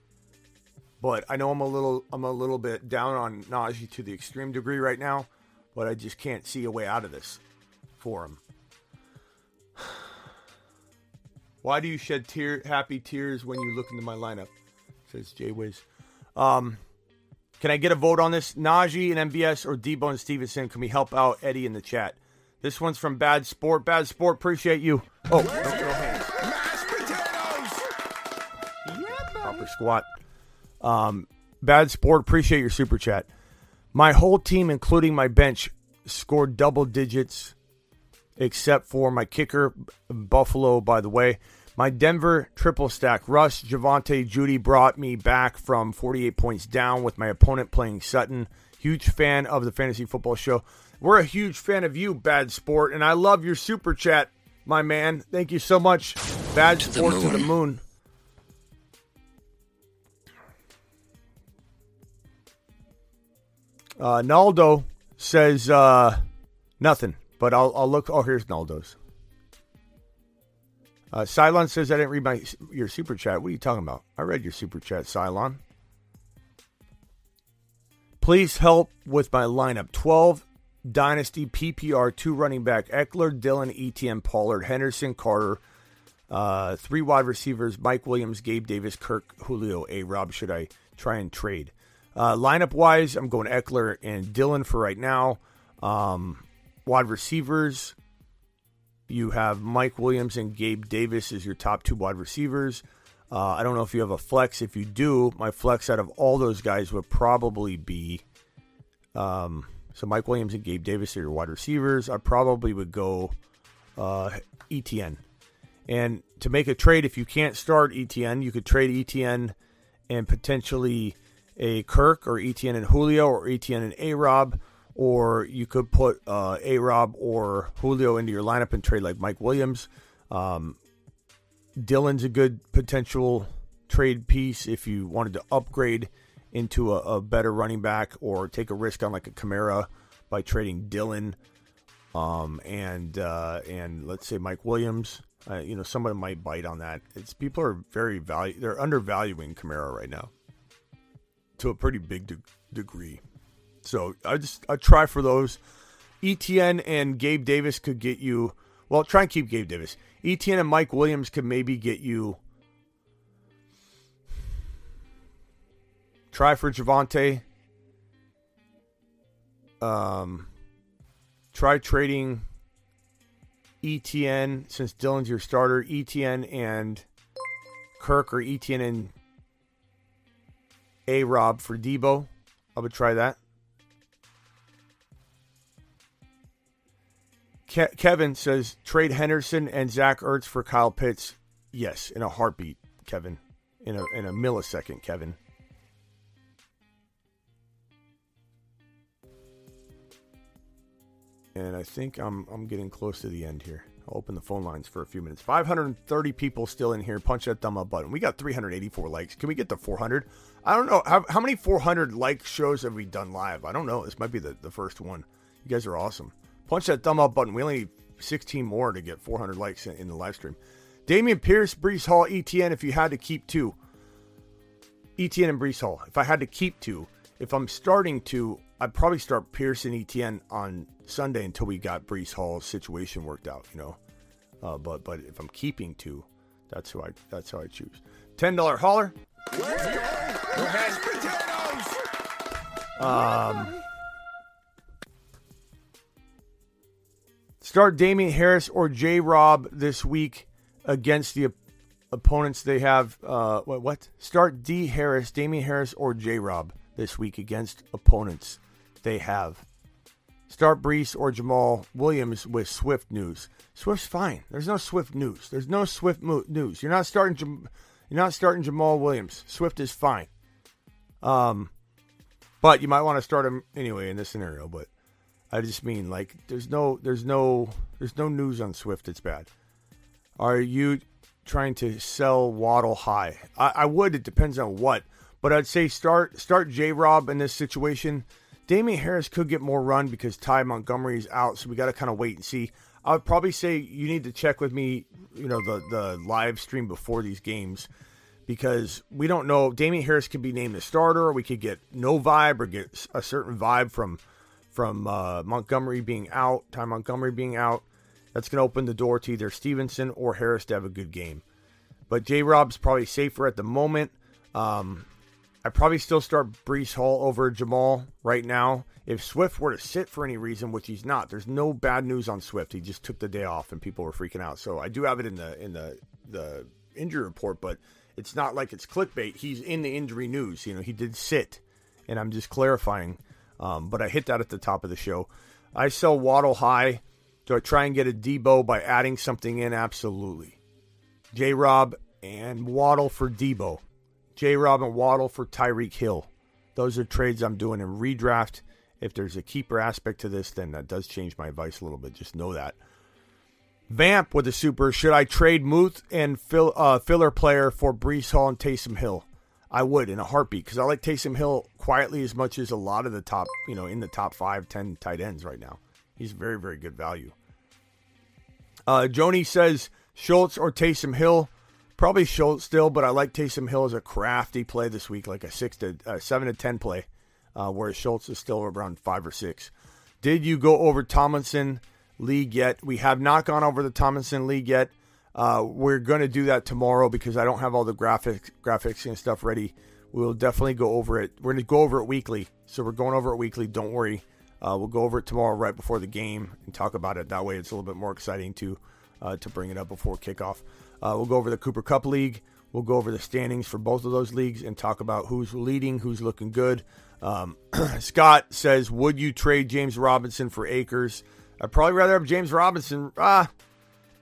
but I know I'm a little I'm a little bit down on Najee to the extreme degree right now, but I just can't see a way out of this for him. Why do you shed tear happy tears when you look into my lineup? Says Jay Wiz. Um, can I get a vote on this? Najee and MVS or Deebo and Stevenson? Can we help out Eddie in the chat? This one's from Bad Sport. Bad Sport, appreciate you. Oh, no, no hands. Proper squat. Um, Bad Sport, appreciate your super chat. My whole team, including my bench, scored double digits, except for my kicker, Buffalo, by the way. My Denver triple stack, Russ, Javonte, Jeudy brought me back from 48 points down with my opponent playing Sutton. Huge fan of the Fantasy Football Show. We're a huge fan of you, Bad Sport, and I love your super chat, my man. Thank you so much. Bad Sport to the moon. Uh, Naldo says uh, nothing, but I'll, I'll look. Oh, here's Naldo's. Uh, Cylon says I didn't read my your super chat. What are you talking about? I read your super chat, Cylon. Please help with my lineup: twelve dynasty PPR, two running back: Ekeler, Dillon, ETN, Pollard, Henderson, Carter. Uh, three wide receivers: Mike Williams, Gabe Davis, Kirk, Julio, A. Rob. Should I try and trade? Uh, lineup wise, I'm going Ekeler and Dillon for right now. Um, wide receivers, you have Mike Williams and Gabe Davis as your top two wide receivers. Uh, I don't know if you have a flex. If you do, my flex out of all those guys would probably be um, so Mike Williams and Gabe Davis are your wide receivers. I probably would go uh, ETN. And to make a trade, if you can't start ETN, you could trade ETN and potentially a Kirk or ETN and Julio or ETN and A Rob, or you could put uh, A Rob or Julio into your lineup and trade like Mike Williams. Um, Dillon's a good potential trade piece if you wanted to upgrade into a, a, better running back or take a risk on like a Kamara by trading Dillon um, and uh, and let's say Mike Williams. Uh, you know, someone might bite on that. It's people are very value. They're undervaluing Kamara right now to a pretty big de- degree. So I just I try for those. ETN and Gabe Davis could get you. Well, try and keep Gabe Davis. ETN and Mike Williams could maybe get you. Try for Javonte. Um, try trading ETN since Dillon's your starter. ETN and Kirk or ETN and A Rob for Deebo. I would try that. Ke- Kevin says trade Henderson and Zach Ertz for Kyle Pitts. Yes, in a heartbeat, Kevin. In a in a millisecond, Kevin. And I think I'm I'm getting close to the end here. I'll open the phone lines for a few minutes. 530 people still in here. Punch that thumb up button. We got 384 likes. Can we get to 400? I don't know. How, how many 400 like shows have we done live? I don't know. This might be the, the first one. You guys are awesome. Punch that thumb up button. We only need 16 more to get 400 likes in, in the live stream. Dameon Pierce, Breece Hall, ETN, if you had to keep two. ETN and Breece Hall. If I had to keep two, if I'm starting to, I'd probably start Pierce and ETN on Sunday until we got Breece Hall's situation worked out, you know. Uh, but but if I'm keeping two, that's who I that's how I choose. Ten dollar hauler. Um, start Damien Harris or J. Rob this week against the op- opponents they have. Uh, what, what? Start D. Harris, Damien Harris, or J. Rob this week against opponents they have. Start Breece or Jamaal Williams with Swift news. Swift's fine. There's no Swift news. There's no Swift mo- news. You're not starting. Jam- you're not starting Jamaal Williams. Swift is fine. Um, but you might want to start him anyway in this scenario. But I just mean like there's no there's no there's no news on Swift. It's bad. Are you trying to sell Waddle high? I, I would. It depends on what. But I'd say start start J Rob in this situation. Damien Harris could get more run because Ty Montgomery's out, so we got to kind of wait and see. I would probably say you need to check with me, you know, the the live stream before these games because we don't know. Damien Harris could be named the starter, or we could get no vibe or get a certain vibe from from uh, Montgomery being out, Ty Montgomery being out. That's going to open the door to either Stevenson or Harris to have a good game. But J Rob's probably safer at the moment. Um, I probably still start Breece Hall over Jamaal right now. If Swift were to sit for any reason, which he's not, there's no bad news on Swift. He just took the day off and people were freaking out. So I do have it in the in the the injury report, but it's not like it's clickbait. He's in the injury news. You know, he did sit, and I'm just clarifying. Um, but I hit that at the top of the show. I sell Waddle high. Do I try and get a Deebo by adding something in? Absolutely. J Rob and Waddle for Deebo. J. Rob and Waddle for Tyreek Hill. Those are trades I'm doing in redraft. If there's a keeper aspect to this, then that does change my advice a little bit. Just know that. Vamp with the super. Should I trade Muth and fill, uh, filler player for Breece Hall and Taysom Hill? I would in a heartbeat because I like Taysom Hill quietly as much as a lot of the top, you know, in the top five, ten tight ends right now. He's very, very good value. Uh, Joni says Schultz or Taysom Hill. Probably Schultz still, but I like Taysom Hill as a crafty play this week, like a six to uh, seven to ten play, uh, whereas Schultz is still around five or six. Did you go over Tomlinson league yet? We have not gone over the Tomlinson league yet. Uh, we're going to do that tomorrow because I don't have all the graphics, graphics and stuff ready. We'll definitely go over it. We're going to go over it weekly, so we're going over it weekly. Don't worry. Uh, we'll go over it tomorrow right before the game and talk about it. That way, it's a little bit more exciting to uh, to bring it up before kickoff. Uh, we'll go over the Cooper Kupp League. We'll go over the standings for both of those leagues and talk about who's leading, who's looking good. Um, <clears throat> Scott says, "Would you trade James Robinson for Akers?" I'd probably rather have James Robinson. Ah,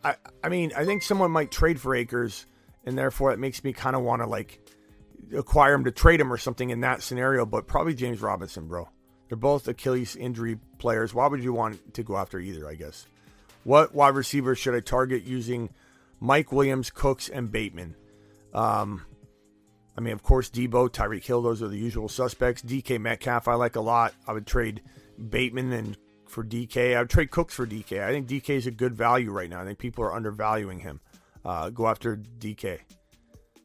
I, I mean, I think someone might trade for Akers, and therefore it makes me kind of want to like acquire him to trade him or something in that scenario. But probably James Robinson, bro. They're both Achilles injury players. Why would you want to go after either? I guess. What wide receiver should I target using Mike Williams, Cooks, and Bateman? Um, I mean, of course, Deebo, Tyreek Hill, those are the usual suspects. DK Metcalf, I like a lot. I would trade Bateman and for DK. I would trade Cooks for DK. I think DK is a good value right now. I think people are undervaluing him. Uh, go after DK.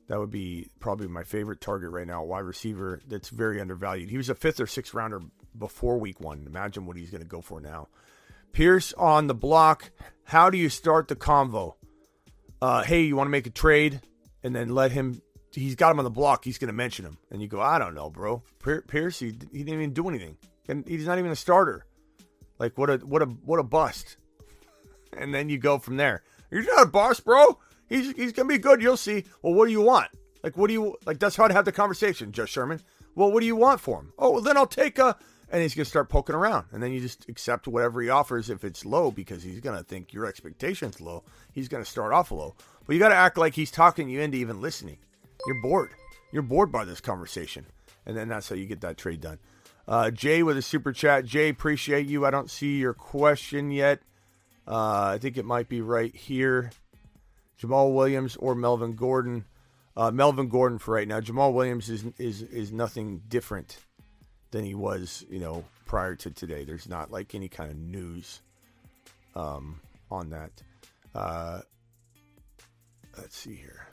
That would be probably my favorite target right now, wide receiver that's very undervalued. He was a fifth or sixth rounder before week one. Imagine what he's going to go for now. Pierce on the block. How do you start the convo? Uh, hey, you want to make a trade? And then let him. He's got him on the block. He's going to mention him. And you go, I don't know, bro. Pierce, he, he didn't even do anything. And he's not even a starter. Like what a what a what a bust. <laughs> And then you go from there. You're not a boss, bro. He's he's gonna be good. You'll see. Well, what do you want? Like what do you like? That's how to have the conversation, Joe Sherman. Well, what do you want for him? Oh, well, then I'll take a. And he's gonna start poking around, and then you just accept whatever he offers if it's low because he's gonna think your expectations low. He's gonna start off low, but you got to act like he's talking you into even listening. You're bored. You're bored by this conversation, and then that's how you get that trade done. Uh, Jay with a super chat. Jay, appreciate you. I don't see your question yet. Uh, I think it might be right here. Jamaal Williams or Melvin Gordon. Uh, Melvin Gordon for right now. Jamaal Williams is is is nothing different than he was, you know, prior to today. There's not like any kind of news um, on that. Uh, let's see here.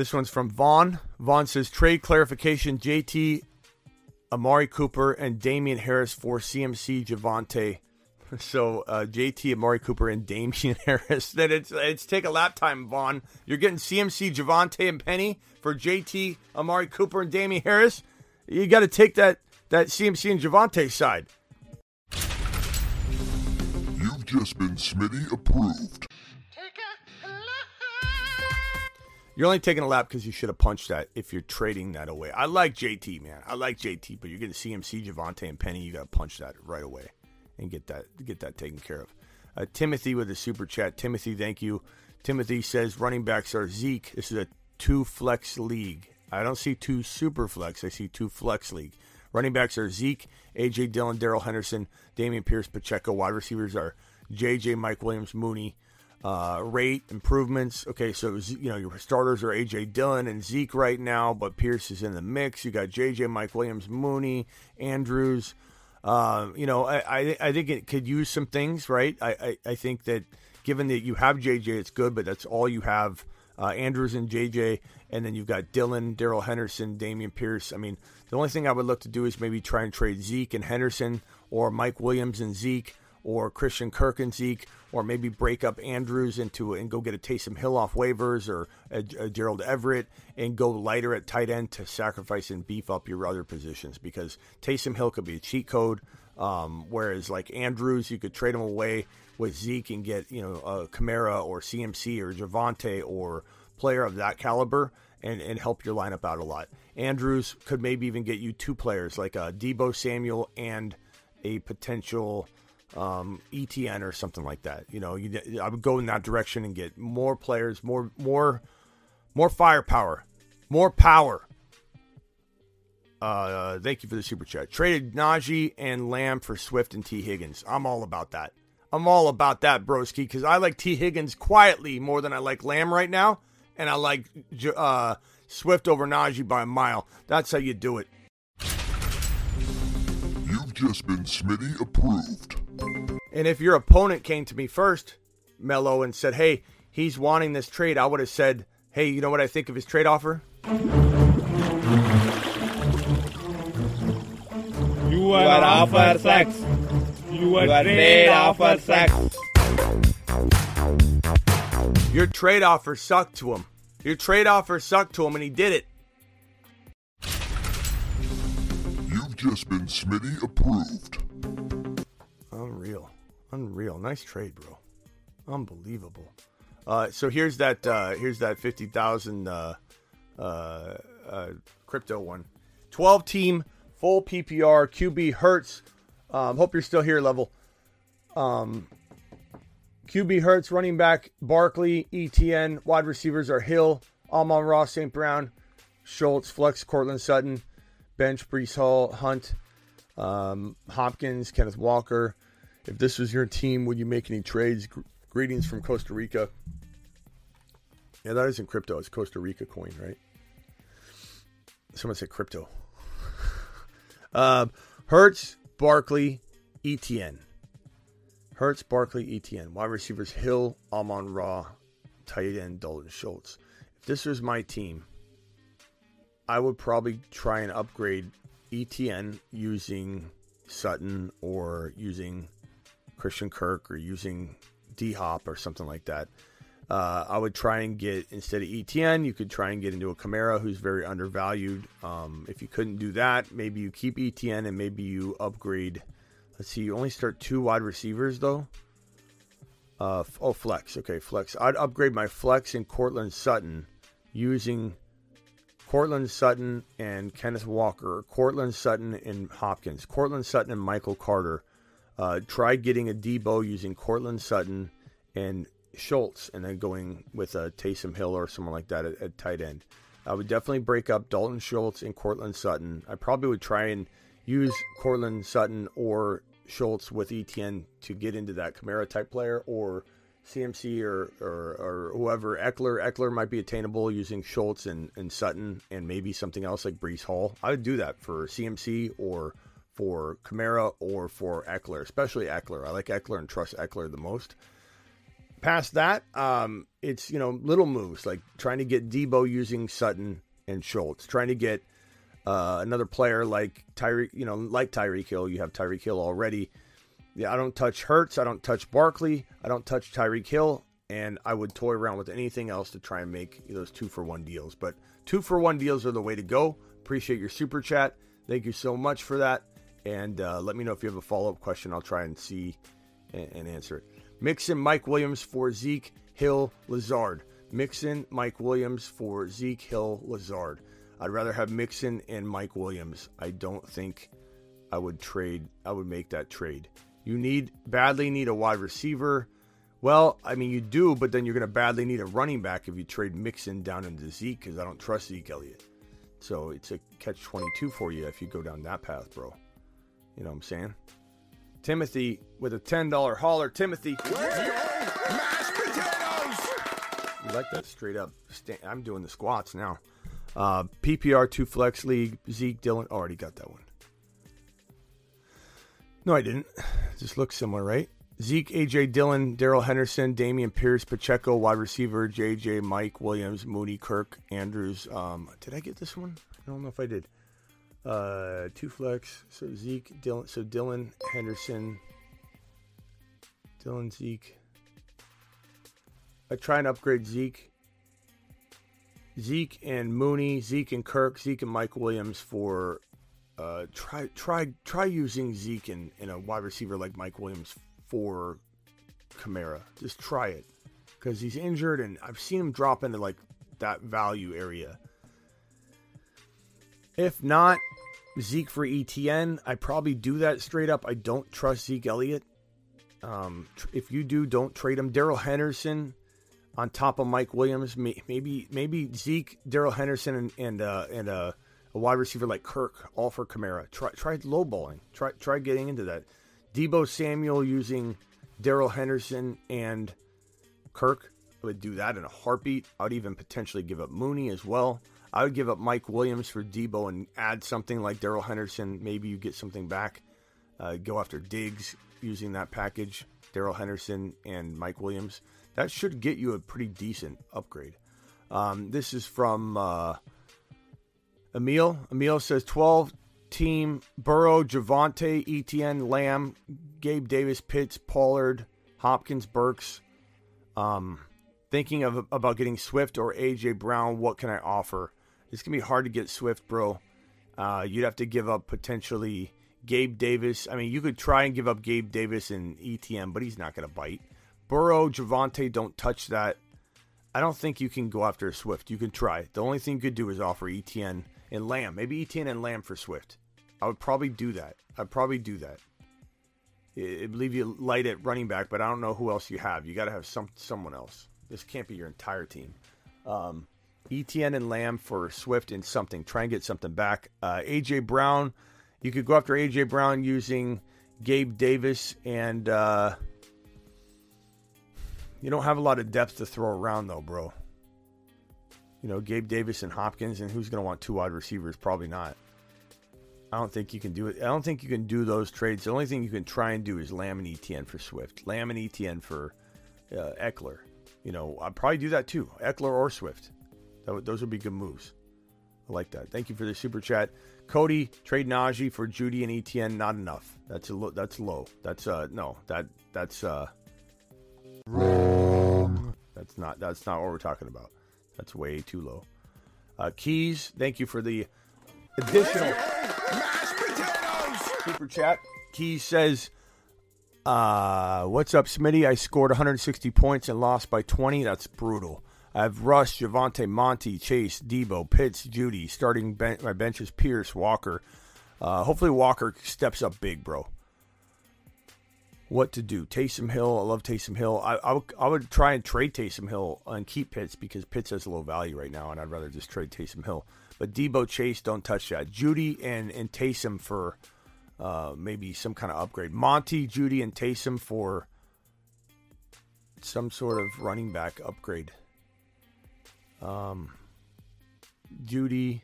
This one's from Vaughn. Vaughn says trade clarification JT, Amari Cooper, and Damien Harris for CMC Javonte. <laughs> So uh, JT, Amari Cooper, and Damien <laughs> Harris. Then it's it's take a lap time, Vaughn. You're getting CMC Javonte and Penny for JT, Amari Cooper, and Damien Harris. You got to take that that CMC and Javonte side. You've just been Smitty approved. You're only taking a lap because you should have punched that if you're trading that away. I like JT, man. I like JT, but you're getting CMC, Javonte, and Penny. You got to punch that right away and get that get that taken care of. Uh, Timothy with a super chat. Timothy, thank you. Timothy says running backs are Zeke. This is a two flex league. I don't see two super flex. I see two flex league. Running backs are Zeke, AJ Dillon, Darrell Henderson, Dameon Pierce, Pacheco. Wide receivers are JJ, Mike Williams, Mooney, uh, rate improvements. Okay, so you know your starters are AJ Dillon and Zeke right now, but Pierce is in the mix. You got JJ, Mike Williams, Mooney, Andrews. Uh, you know, I, I, I think it could use some things, right? I, I, I think that given that you have JJ, it's good, but that's all you have. Uh, Andrews and JJ, and then you've got Dillon, Darrell Henderson, Dameon Pierce. I mean, the only thing I would look to do is maybe try and trade Zeke and Henderson, or Mike Williams and Zeke, or Christian Kirk and Zeke, or maybe break up Andrews into and go get a Taysom Hill off waivers or a, a Gerald Everett and go lighter at tight end to sacrifice and beef up your other positions because Taysom Hill could be a cheat code. Um, whereas like Andrews, you could trade him away with Zeke and get you know a Kamara or CMC or Javonte or player of that caliber and, and help your lineup out a lot. Andrews could maybe even get you two players like uh, Deebo Samuel and a potential um, ETN or something like that. You know, you, I would go in that direction and get more players, more more more firepower, more power. Uh, thank you for the super chat. Traded Najee and Lamb for Swift and T Higgins. I'm all about that. I'm all about that, broski, because I like T Higgins quietly more than I like Lamb right now. and I like uh, Swift over Najee by a mile. That's how you do it. You've just been Smitty approved. And if your opponent came to me first, Mello, and said, "Hey, he's wanting this trade," I would have said, "Hey, you know what I think of his trade offer?" You are offer sex. You are trade offer sex. Your trade offer sucked to him. Your trade offer sucked to him, and he did it. You've just been Smitty approved. Unreal. Unreal. Nice trade, bro. Unbelievable. Uh, so here's that uh, here's that fifty thousand uh, uh, uh, crypto one. Twelve team full PPR QB Hurts. Um, hope you're still here, level. Um, QB Hurts, running back Barkley, ETN, wide receivers are Hill, Amon-Ra, St. Brown, Schultz, Flex, Courtland Sutton, bench Breece Hall, Hunt, um, Hopkins, Kenneth Walker. If this was your team, would you make any trades? Gr- greetings from Costa Rica. Yeah, that isn't crypto. It's Costa Rica coin, right? Someone said crypto. <laughs> um, Hurts, Barkley, ETN. Hurts, Barkley, ETN. Wide receivers Hill, Amon Ra, tight end Dalton Schultz. If this was my team, I would probably try and upgrade ETN using Sutton or using Christian Kirk or using D Hop or something like that. Uh, I would try and get instead of ETN, you could try and get into a Kamara who's very undervalued. Um, if you couldn't do that, maybe you keep ETN and maybe you upgrade. Let's see, you only start two wide receivers though. Uh, oh, flex. Okay, flex. I'd upgrade my flex in Courtland Sutton using Courtland Sutton and Kenneth Walker, Courtland Sutton and Hopkins, Courtland Sutton and Michael Carter. Uh, try getting a Deebo using Courtland Sutton and Schultz, and then going with a Taysom Hill or someone like that at, at, tight end. I would definitely break up Dalton Schultz and Courtland Sutton. I probably would try and use Courtland Sutton or Schultz with ETN to get into that Kamara type player or CMC or, or, or whoever. Eckler. Ekeler might be attainable using Schultz and, and Sutton and maybe something else like Breece Hall. I would do that for CMC or for Kamara or for Ekeler, especially Ekeler. I like Ekeler and trust Ekeler the most past that, um, it's you know little moves like trying to get Deebo using Sutton and Schultz, trying to get uh, another player like Tyreek, you know, like Tyreek Hill. You have Tyreek Hill already. Yeah, I don't touch Hurts. I don't touch Barkley. I don't touch Tyreek Hill. And I would toy around with anything else to try and make those two for one deals. But two for one deals are the way to go. Appreciate your super chat. Thank you so much for that. And uh, let me know if you have a follow up question. I'll try and see and, and answer it. Mixon, Mike Williams for Zeke, Hill, Lazard. Mixon, Mike Williams for Zeke, Hill, Lazard. I'd rather have Mixon and Mike Williams. I don't think I would trade. I would make that trade. You need badly need a wide receiver. Well, I mean you do, but then you're going to badly need a running back if you trade Mixon down into Zeke because I don't trust Zeke Elliott. So it's a catch twenty two for you if you go down that path, bro. You know what I'm saying? Timothy with a $10 hauler. Timothy. Mashed potatoes! You like that straight up. I'm doing the squats now. Uh, PPR 2 Flex League. Zeke Dillon. Oh, already got that one. No, I didn't. Just looks similar, right? Zeke, AJ Dillon, Darrell Henderson, Dameon Pierce, Pacheco, wide receiver, JJ, Mike Williams, Mooney, Kirk, Andrews. Um, did I get this one? I don't know if I did. Uh, two flex. So Zeke, Dillon, So Dillon Henderson, Dillon Zeke. I try and upgrade Zeke. Zeke and Mooney, Zeke and Kirk, Zeke and Mike Williams for uh, try try try using Zeke in, in a wide receiver like Mike Williams for Kamara. Just try it because he's injured and I've seen him drop into like that value area. If not, Zeke for ETN, I probably do that straight up. I don't trust Zeke Elliott. Um, tr- if you do, don't trade him. Darrell Henderson on top of Mike Williams, may- maybe maybe Zeke, Darrell Henderson, and and uh, and uh, a wide receiver like Kirk, all for Kamara. Try try lowballing. Try try getting into that. Deebo Samuel using Darrell Henderson and Kirk. I would do that in a heartbeat. I would even potentially give up Mooney as well. I would give up Mike Williams for Deebo and add something like Darrell Henderson. Maybe you get something back. Uh, go after Diggs using that package, Darrell Henderson and Mike Williams. That should get you a pretty decent upgrade. Um, this is from uh, Emil. Emil says 12 team Burrow, Javonte, Etienne, Lamb, Gabe Davis, Pitts, Pollard, Hopkins, Burks. Um, thinking of about getting Swift or AJ Brown. What can I offer? It's gonna be hard to get Swift, bro. Uh, you'd have to give up potentially Gabe Davis. I mean, you could try and give up Gabe Davis and ETN, but he's not gonna bite. Burrow, Javonte, don't touch that. I don't think you can go after Swift. You can try. The only thing you could do is offer ETN and Lamb. Maybe ETN and Lamb for Swift. I would probably do that. I'd probably do that. It leave you light at running back, but I don't know who else you have. You got to have some someone else. This can't be your entire team. Um, ETN and Lamb for Swift and something. Try and get something back. Uh, AJ Brown. You could go after AJ Brown using Gabe Davis and uh, you don't have a lot of depth to throw around though, bro. You know, Gabe Davis and Hopkins, and who's going to want two wide receivers? Probably not. I don't think you can do it. I don't think you can do those trades. The only thing you can try and do is Lamb and ETN for Swift, Lamb and ETN for uh, Ekeler. You know, I'd probably do that too, Ekeler or Swift. Would, those would be good moves. I like that. Thank you for the super chat, Cody. Trade Najee for Jeudy and ETN. Not enough. That's a lo- that's low. That's uh no that that's uh wrong. That's not that's not what we're talking about. That's way too low. Uh, Keys, thank you for the additional super chat. Keys says, uh, "What's up, Smitty? I scored 160 points and lost by 20. That's brutal. I have Russ, Javonte, Monty, Chase, Deebo, Pitts, Jeudy. Starting ben- my bench is Pierce, Walker. Uh, hopefully Walker steps up big, bro what to do. Taysom Hill, I love Taysom Hill. I, I, would, try and trade Taysom Hill and keep Pitts because Pitts has low value right now, and I'd rather just trade Taysom Hill. But Deebo Chase, don't touch that. Jeudy and, and Taysom for uh, maybe some kind of upgrade. Monty, Jeudy, and Taysom for some sort of running back upgrade. Um, Jeudy.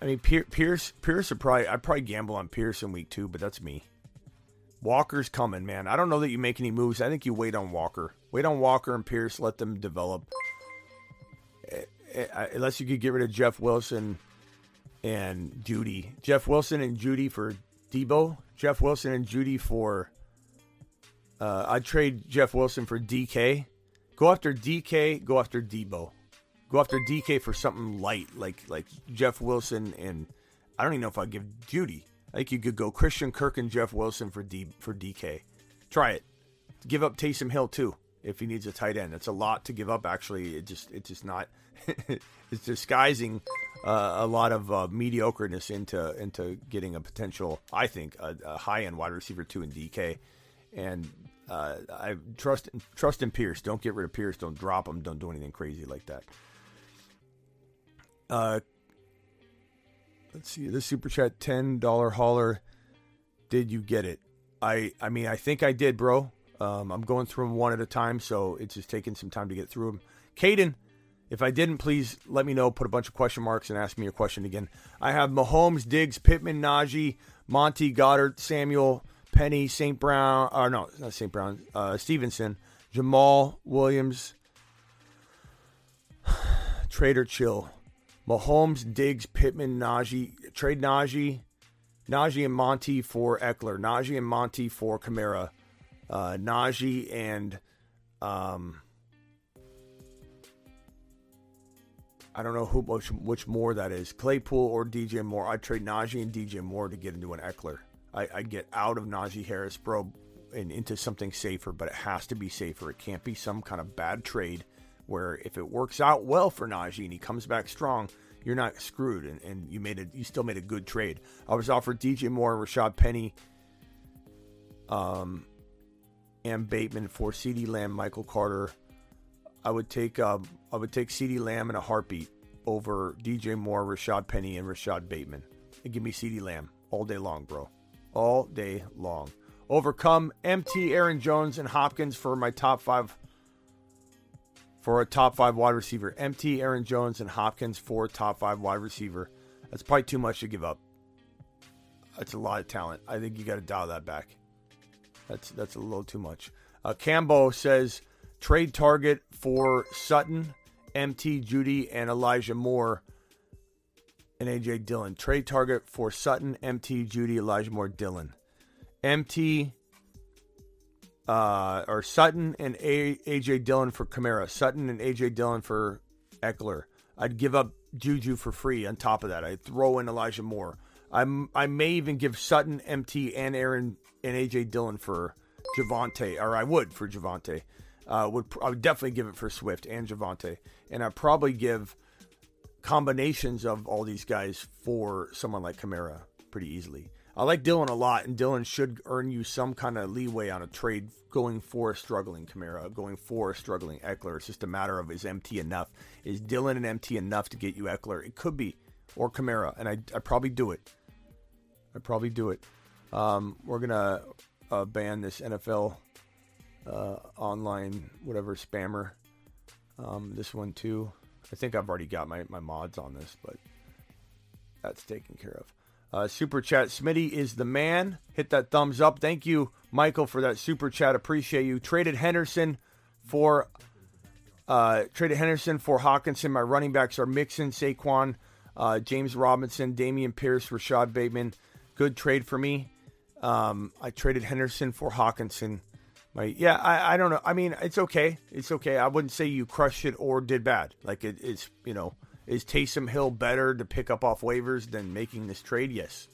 I mean, Pierce. Pierce would probably. I'd probably gamble on Pierce in week two, but that's me. Walker's coming, man. I don't know that you make any moves. I think you wait on Walker. Wait on Walker and Pierce. Let them develop. Eh, eh, unless you could get rid of Jeff Wilson and Jeudy. Jeff Wilson and Jeudy for Deebo. Jeff Wilson and Jeudy for. Uh, I'd trade Jeff Wilson for DK. Go after DK. Go after Deebo. Go after DK for something light like like Jeff Wilson and I don't even know if I'd give Jeudy. I think you could go Christian Kirk and Jeff Wilson for D for DK. Try it. Give up Taysom Hill too if he needs a tight end. That's a lot to give up. Actually, it just it's just not. <laughs> it's disguising uh, a lot of uh, mediocreness into into getting a potential. I think a, a high end wide receiver two in DK, and uh, I trust trust in Pierce. Don't get rid of Pierce. Don't drop him. Don't do anything crazy like that. Uh, let's see the super chat ten dollar hauler. Did you get it? I I mean I think I did, bro. Um, I'm going through them one at a time, so it's just taking some time to get through them. Caden, if I didn't, please let me know. Put a bunch of question marks and ask me your question again. I have Mahomes, Diggs, Pittman, Najee, Monty, Goedert, Samuel, Penny, St. Brown, or no, not St. Brown, uh, Stevenson, Jamaal, Williams, <sighs> Trader Chill, Mahomes, Diggs, Pittman, Najee. Trade Najee. Najee and Monty for Ekeler. Najee and Monty for Kamara. Uh, Najee and um, I don't know who which, which more that is. Claypool or DJ Moore. I'd trade Najee and DJ Moore to get into an Ekeler. I, I get out of Najee Harris, bro, and into something safer, but it has to be safer. It can't be some kind of bad trade where if it works out well for Najee and he comes back strong, you're not screwed and, and you made it you still made a good trade. I was offered DJ Moore, Rashaad Penny, um and Bateman for CeeDee Lamb, Michael Carter. I would take um, I would take CeeDee Lamb in a heartbeat over DJ Moore, Rashaad Penny, and Rashod Bateman. And give me CeeDee Lamb all day long, bro. All day long. Overcome MT Aaron Jones and Hopkins for my top five for a top five wide receiver. MT, Aaron Jones, and Hopkins for top five wide receiver. That's probably too much to give up. That's a lot of talent. I think you got to dial that back. That's that's a little too much. Uh, Cambo says trade target for Sutton, MT, Jeudy, and Elijah Moore, and AJ Dillon. Trade target for Sutton, MT, Jeudy, Elijah Moore, Dillon. MT uh, or Sutton and A- AJ Dillon for Kamara. Sutton and AJ Dillon for Ekeler. I'd give up Juju for free on top of that. I'd throw in Elijah Moore. I'm I may even give Sutton, MT, and Aaron and AJ Dillon for Javonte, or I would for Javonte. Uh, would I would definitely give it for Swift and Javonte, and I'd probably give combinations of all these guys for someone like Kamara pretty easily. I like Dillon a lot, and Dillon should earn you some kind of leeway on a trade going for a struggling Kamara, going for a struggling Ekeler. It's just a matter of is MT enough? Is Dillon and MT enough to get you Ekeler? It could be, or Kamara, and I I probably do it. I probably do it. Um, we're gonna uh, ban this NFL uh, online whatever spammer. Um, this one too. I think I've already got my, my mods on this, but that's taken care of. Uh, super chat. Smitty is the man. Hit that thumbs up. Thank you, Michael, for that super chat. Appreciate you. Traded Henderson for uh, traded Henderson for Hockenson. My running backs are Mixon, Saquon, uh, James Robinson, Dameon Pierce, Rashod Bateman. Good trade for me. Um, I traded Henderson for Hockenson. My yeah, I, I don't know. I mean, it's okay. It's okay. I wouldn't say you crushed it or did bad. Like it, it's you know, is Taysom Hill better to pick up off waivers than making this trade? Yes.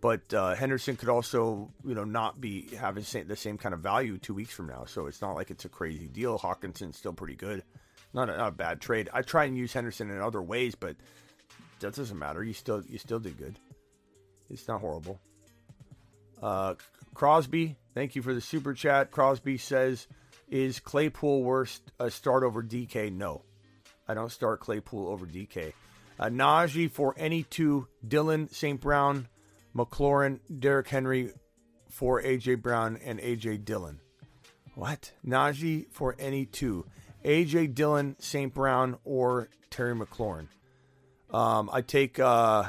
But uh, Henderson could also, you know, not be having the same kind of value two weeks from now. So it's not like it's a crazy deal. Hockenson's still pretty good. Not a, not a bad trade. I try and use Henderson in other ways, but that doesn't matter. You still you still did good. It's not horrible. Uh, Crosby, thank you for the super chat. Crosby says, "Is Claypool worst a start over DK?" No, I don't start Claypool over DK. Uh, Najee for any two: Dillon, St. Brown, McLaurin, Derrick Henry for AJ Brown and AJ Dillon. What? Najee for any two: AJ Dillon, St. Brown, or Terry McLaurin. Um, I take uh,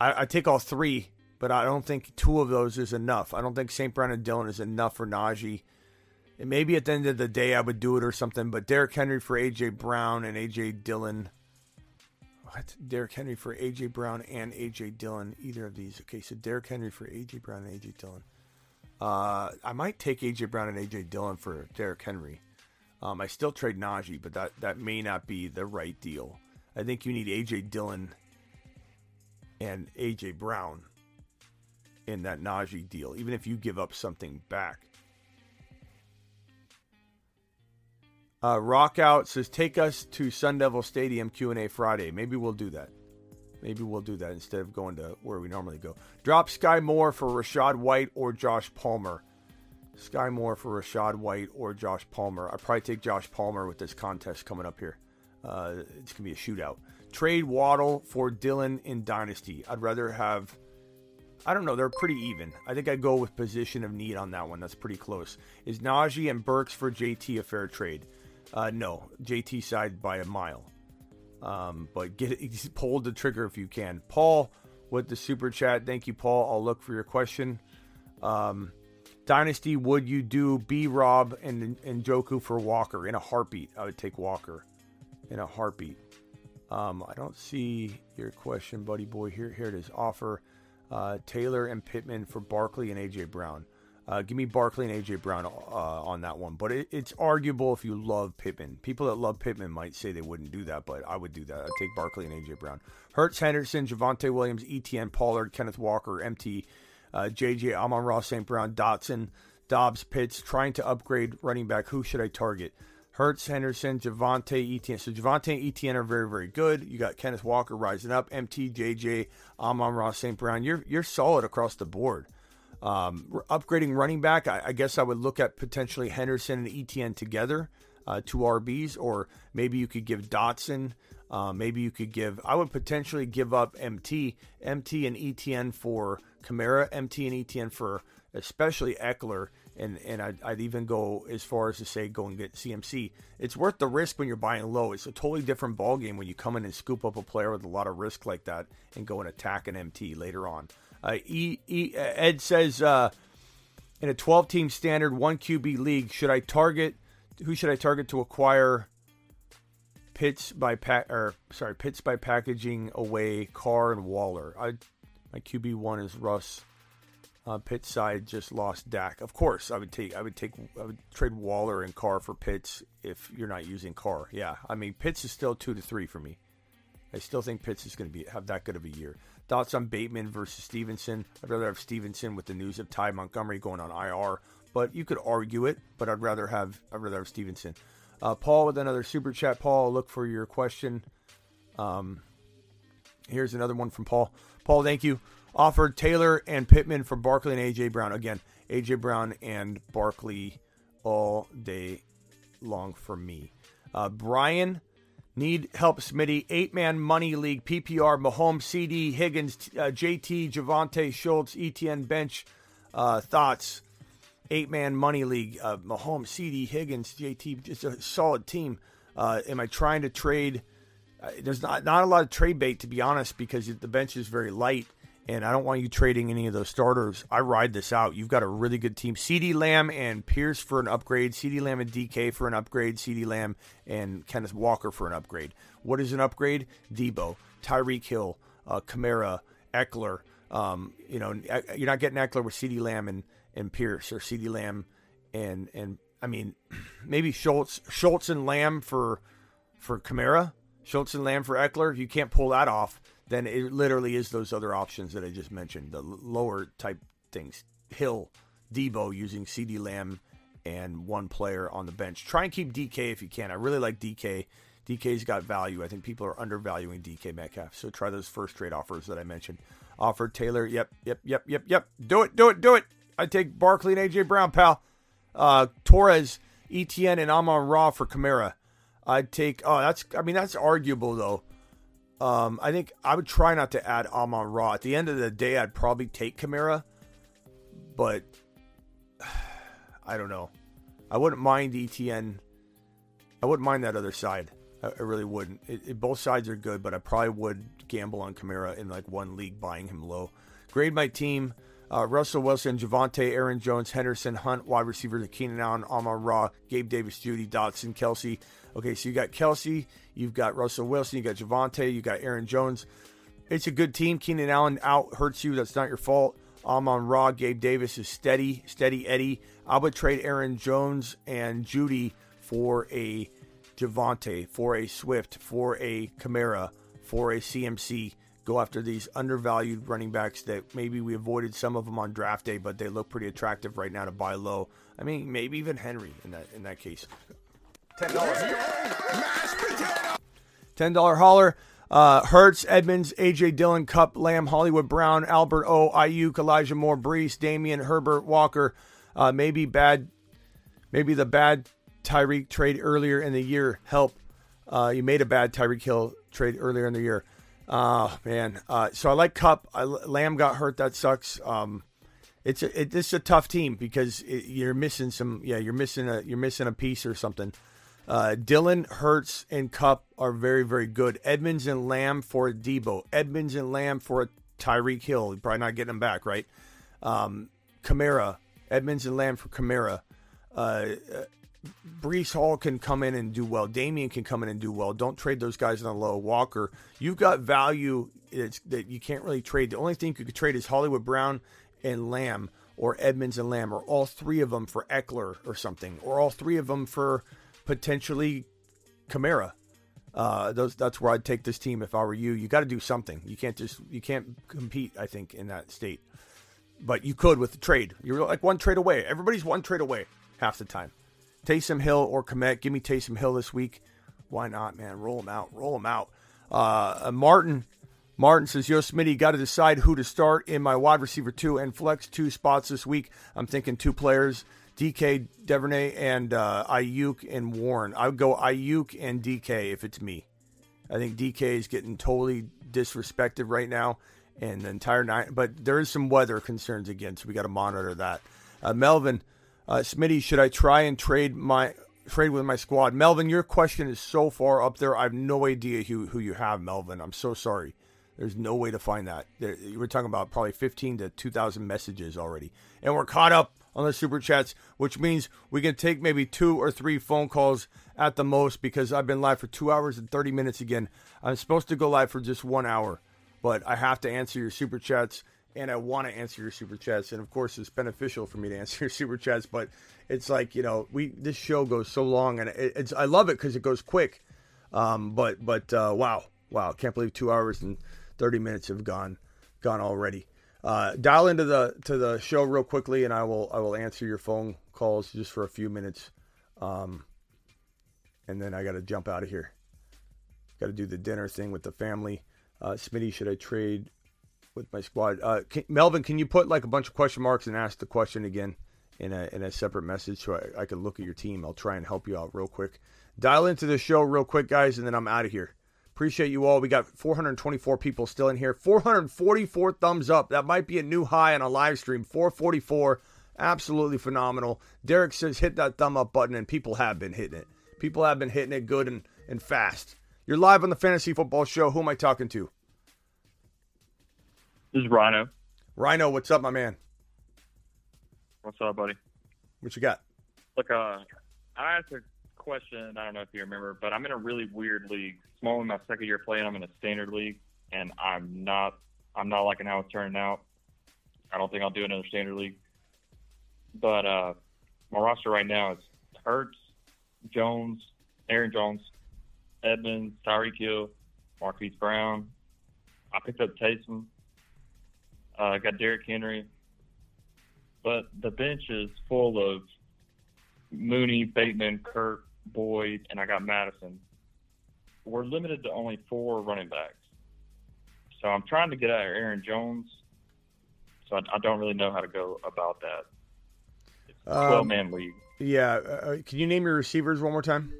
I, I take all three but I don't think two of those is enough. I don't think St. Brown and Dillon is enough for Najee. And maybe at the end of the day I would do it or something, but Derrick Henry for AJ Brown and AJ Dillon. What? Derrick Henry for AJ Brown and AJ Dillon. Either of these. Okay, so Derrick Henry for AJ Brown and AJ Dillon. Uh, I might take AJ Brown and AJ Dillon for Derrick Henry. Um, I still trade Najee, but that, that may not be the right deal. I think you need AJ Dillon and AJ Brown in that Najee deal, even if you give up something back. Uh, Rock out says, "Take us to Sun Devil Stadium Q and A Friday. Maybe we'll do that. Maybe we'll do that instead of going to where we normally go. Drop Skyy Moore for Rachaad White or Josh Palmer. Skyy Moore for Rachaad White or Josh Palmer. I probably take Josh Palmer with this contest coming up here. Uh, it's gonna be a shootout. Trade Waddle for Dillon in Dynasty. I'd rather have I don't know. They're pretty even. I think I'd go with position of need on that one. That's pretty close. Is Najee and Burks for JT a fair trade? Uh, no. JT side by a mile. Um, but get <laughs> pull the trigger if you can. Paul with the super chat. Thank you, Paul. I'll look for your question. Um, Dynasty, would you do B Rob and, and Njoku for Walker in a heartbeat? I would take Walker in a heartbeat. Um, I don't see your question, buddy boy. Here, here it is. Offer uh, Taylor and Pittman for Barkley and AJ Brown. Uh, give me Barkley and AJ Brown uh, on that one, but it, it's arguable if you love Pittman. People that love Pittman might say they wouldn't do that, but I would do that. I'd take Barkley and AJ Brown. Hurts, Henderson, Javonte Williams, ETN, Pollard, Kenneth Walker, MT, uh, JJ, Amon-Ra, St. Brown, Dotson, Dobbs, Pitts. Trying to upgrade running back. Who should I target? Hurts, Henderson, Javonte, ETN. So Javonte and Etienne are very, very good. You got Kenneth Walker rising up, MT, JJ, Amon-Ra, St. Brown. You're you're solid across the board. Um, upgrading running back, I, I, guess I would look at potentially Henderson and ETN together, uh, two RBs, or maybe you could give Dotson. Uh, maybe you could give. I would potentially give up MT, MT and ETN for Kamara, MT and ETN for especially Ekeler and and I'd, I'd, even go as far as to say go and get CMC. It's worth the risk when you're buying low. It's a totally different ball game when you come in and scoop up a player with a lot of risk like that and go and attack an MT later on. Uh, e, e, Ed says uh, in a 12 team standard one QB league, should I target who should I target to acquire? Pitts by pack or sorry, Pitts by packaging away Carr and Waller. I my QB one is Russ. Uh, Pitts side just lost Dak. Of course, I would take I would take I would trade Waller and Carr for Pitts if you're not using Carr. Yeah, I mean Pitts is still two to three for me. I still think Pitts is going to be have that good of a year. Thoughts on Bateman versus Stevenson? I'd rather have Stevenson with the news of Ty Montgomery going on IR, but you could argue it. But I'd rather have I'd rather have Stevenson. Uh, Paul with another super chat. Paul, look for your question. Um, here's another one from Paul. Paul, thank you. Offered Taylor and Pittman for Barkley and AJ Brown. Again, AJ Brown and Barkley all day long for me. Uh, Brian, need help, Smitty. Eight man money league, PPR, Mahomes, CeeDee, Higgins, uh, JT, Javonte, Schultz, ETN bench. Uh, thoughts? eight man money league. Uh, Mahomes, CeeDee, Higgins, JT, just a solid team. Uh, am I trying to trade? Uh, there's not not a lot of trade bait to be honest because the bench is very light, and I don't want you trading any of those starters. I ride this out. You've got a really good team. CeeDee Lamb and Pierce for an upgrade. CeeDee Lamb and DK for an upgrade. CeeDee Lamb and Kenneth Walker for an upgrade. What is an upgrade? Deebo, Tyreek Hill, uh, Kamara, Ekeler. Um, you know, you're not getting Ekeler with CeeDee Lamb and and Pierce or CeeDee Lamb and and I mean <clears throat> maybe Schultz Schultz and Lamb for for Kamara, Schultz and Lamb for Ekeler. If you can't pull that off, then it literally is those other options that I just mentioned, the lower type things. Hill, Deebo using CeeDee Lamb and one player on the bench. Try and keep DK if you can. I really like DK. DK's got value. I think people are undervaluing DK Metcalf. So try those first trade offers that I mentioned. Offer Taylor. Yep, yep, yep, yep, yep. Do it, do it, do it. I take Barkley and AJ Brown, pal. Uh, Torres, ETN, and Amon Ra for Kamara. I'd take. Oh, that's. I mean, that's arguable though. Um, I think I would try not to add Amon Ra. At the end of the day, I'd probably take Kamara, but <sighs> I don't know. I wouldn't mind ETN. I wouldn't mind that other side. I, I really wouldn't. It, it, both sides are good, but I probably would gamble on Kamara in like one league, buying him low. Grade my team. Uh, Russell Wilson, Javonte, Aaron Jones, Henderson, Hunt, wide receivers, Keenan Allen, Amon Ra, Gabe Davis, Jeudy, Dotson, Kelce. Okay, so you got Kelce, you've got Russell Wilson, you got Javonte, you got Aaron Jones. It's a good team. Keenan Allen out hurts you. That's not your fault. Amon Ra, Gabe Davis is steady, steady Eddie. I would trade Aaron Jones and Jeudy for a Javonte, for a Swift, for a Kamara, for a CMC go after these undervalued running backs that maybe we avoided some of them on draft day, but they look pretty attractive right now to buy low. I mean, maybe even Henry in that in that case. Ten dollars. Ten dollar holler. Uh, Hurts, Edmonds, AJ Dillon, Kupp, Lamb, Hollywood Brown, Albert O, Aiyuk, Elijah Moore, Breece, Damien, Herbert, Walker. Uh, maybe bad, maybe the bad Tyreek trade earlier in the year help. Uh, you made a bad Tyreek Hill trade earlier in the year. Oh man, uh, so I like Kupp. I, Lamb got hurt. That sucks. Um, it's a, it, a tough team because it, you're missing some. Yeah, you're missing a you're missing a piece or something. Uh, Dillon, Hurts, and Kupp are very very good. Edmonds and Lamb for Deebo. Edmonds and Lamb for Tyreek Hill. Probably not getting them back, right? Um, Edmonds and Lamb for Kamara. Uh, Breece Hall can come in and do well. Damien can come in and do well. Don't trade those guys on the low. Walker, you've got value that you can't really trade. The only thing you could trade is Hollywood Brown and Lamb, or Edmonds and Lamb, or all three of them for Ekeler or something, or all three of them for potentially Kamara. Uh, those that's where I'd take this team if I were you. You got to do something. You can't just you can't compete. I think in that state, but you could with the trade. You're like one trade away. Everybody's one trade away half the time. Taysom Hill or Kmet. Give me Taysom Hill this week. Why not, man? Roll them out. Roll them out. Uh, Martin. Martin says, Yo, Smitty, got to decide who to start in my wide receiver two and flex two spots this week. I'm thinking two players, DK, Duvernay, and uh, Aiyuk and Warren. I would go Aiyuk and DK if it's me. I think DK is getting totally disrespected right now, and the entire night. But there is some weather concerns again, so we got to monitor that. Uh, Melvin, Uh, Smitty, should I try and trade my trade with my squad? Melvin, your question is so far up there. I have no idea who who you have, Melvin. I'm so sorry. There's no way to find that. There, you were talking about probably 15 to 2,000 messages already, and we're caught up on the super chats, which means we can take maybe two or three phone calls at the most because I've been live for two hours and 30 minutes again. I'm supposed to go live for just one hour, but I have to answer your super chats and I want to answer your super chats. And of course, it's beneficial for me to <laughs> answer your super chats, but it's like, you know, we, this show goes so long and it, it's, I love it because it goes quick. Um, but, but, uh, wow, wow. Can't believe two hours and 30 minutes have gone, gone already. Uh, dial into the to the show real quickly, and I will I will answer your phone calls just for a few minutes, um, and then I got to jump out of here. Got to do the dinner thing with the family. Uh, Smitty, should I trade with my squad? Uh, can, Melvin, can you put like a bunch of question marks and ask the question again in a in a separate message so I, I can look at your team? I'll try and help you out real quick. Dial into the show real quick, guys, and then I'm out of here. Appreciate you all. We got 424 people still in here. 444 thumbs up. That might be a new high on a live stream. 444. Absolutely phenomenal. Derek says hit that thumb up button, and people have been hitting it. People have been hitting it good and, and fast. You're live on the Fantasy Football Show. Who am I talking to? This is Rhino. Rhino, what's up, my man? What's up, buddy? What you got? Look, uh, I asked a question. I don't know if you remember, but I'm in a really weird league. It's only my second year playing. I'm in a standard league, and I'm not. I'm not liking how it's turning out. I don't think I'll do another standard league. But uh, my roster right now is Hurts, Jones, Aaron Jones, Edmonds, Tyreek Hill, Marquise Brown. I picked up Taysom. Uh, I got Derrick Henry. But the bench is full of Mooney, Bateman, Kirk, Boyd, and I got Madison. We're limited to only four running backs. So I'm trying to get out of Aaron Jones. So I, I don't really know how to go about that. It's a 12 Um, man league. Yeah. Uh, can you name your receivers one more time?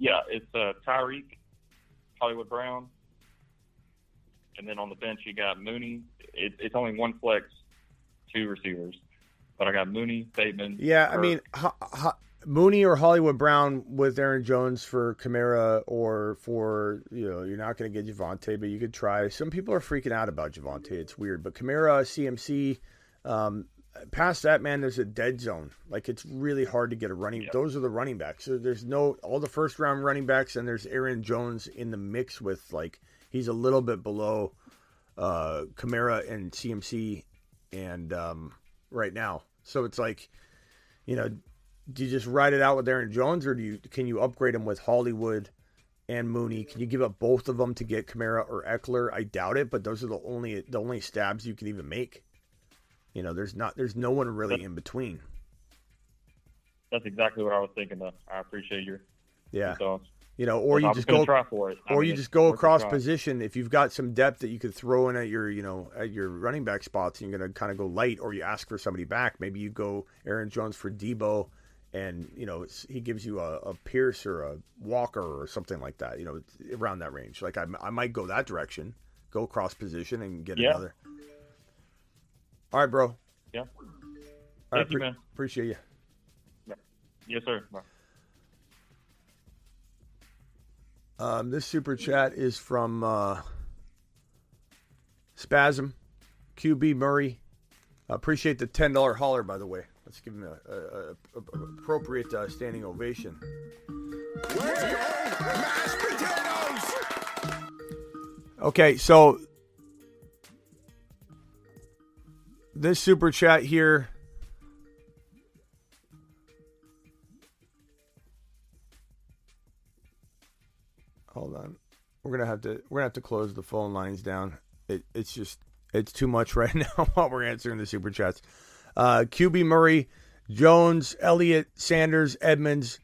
Yeah, it's uh, Tyreek, Hollywood Brown, and then on the bench you got Mooney. It, it's only one flex, two receivers, but I got Mooney, Bateman. Yeah, I mean, ho- ho- Mooney or Hollywood Brown with Aaron Jones for Kamara or for you know you're not going to get Javonte, but you could try. Some people are freaking out about Javonte. It's weird, but Kamara, CMC, um, past that man, there's a dead zone. Like it's really hard to get a running. Those are the running backs. So there's no all the first round running backs, and there's Aaron Jones in the mix with like he's a little bit below uh, Kamara and CMC, and um, right now. So it's like, you know, do you just ride it out with Aaron Jones, or do you can you upgrade him with Hollywood and Mooney? Can you give up both of them to get Kamara or Ekeler? I doubt it, but those are the only the only stabs you can even make. You know, there's not there's no one really in between. that's exactly what I was thinking. Though I appreciate your Yeah. your thoughts. You know, or you just go try for it. Or mean, you just go across position. If you've got some depth that you could throw in at your, you know, at your running back spots, and you're going to kind of go light, or you ask for somebody back. Maybe you go Aaron Jones for Deebo, and you know he gives you a, a Pierce or a Walker or something like that. You know, around that range. Like I, I might go that direction, go cross position and get Yeah. another. All right, bro. Yeah. All right, Thank you, man. Appreciate you. Yeah. Yes, sir. Bye. Um, this super chat is from uh, Spasm, QB Murray. I appreciate the ten dollar holler, by the way. Let's give him a, a, a- a- appropriate uh, standing ovation. Okay, so this super chat here. Hold on. We're gonna have to we're gonna have to close the phone lines down. It, it's just it's too much <laughs> right now while we're answering the super chats. Uh, QB Murray, Jones, Elliott, Sanders, Edmonds,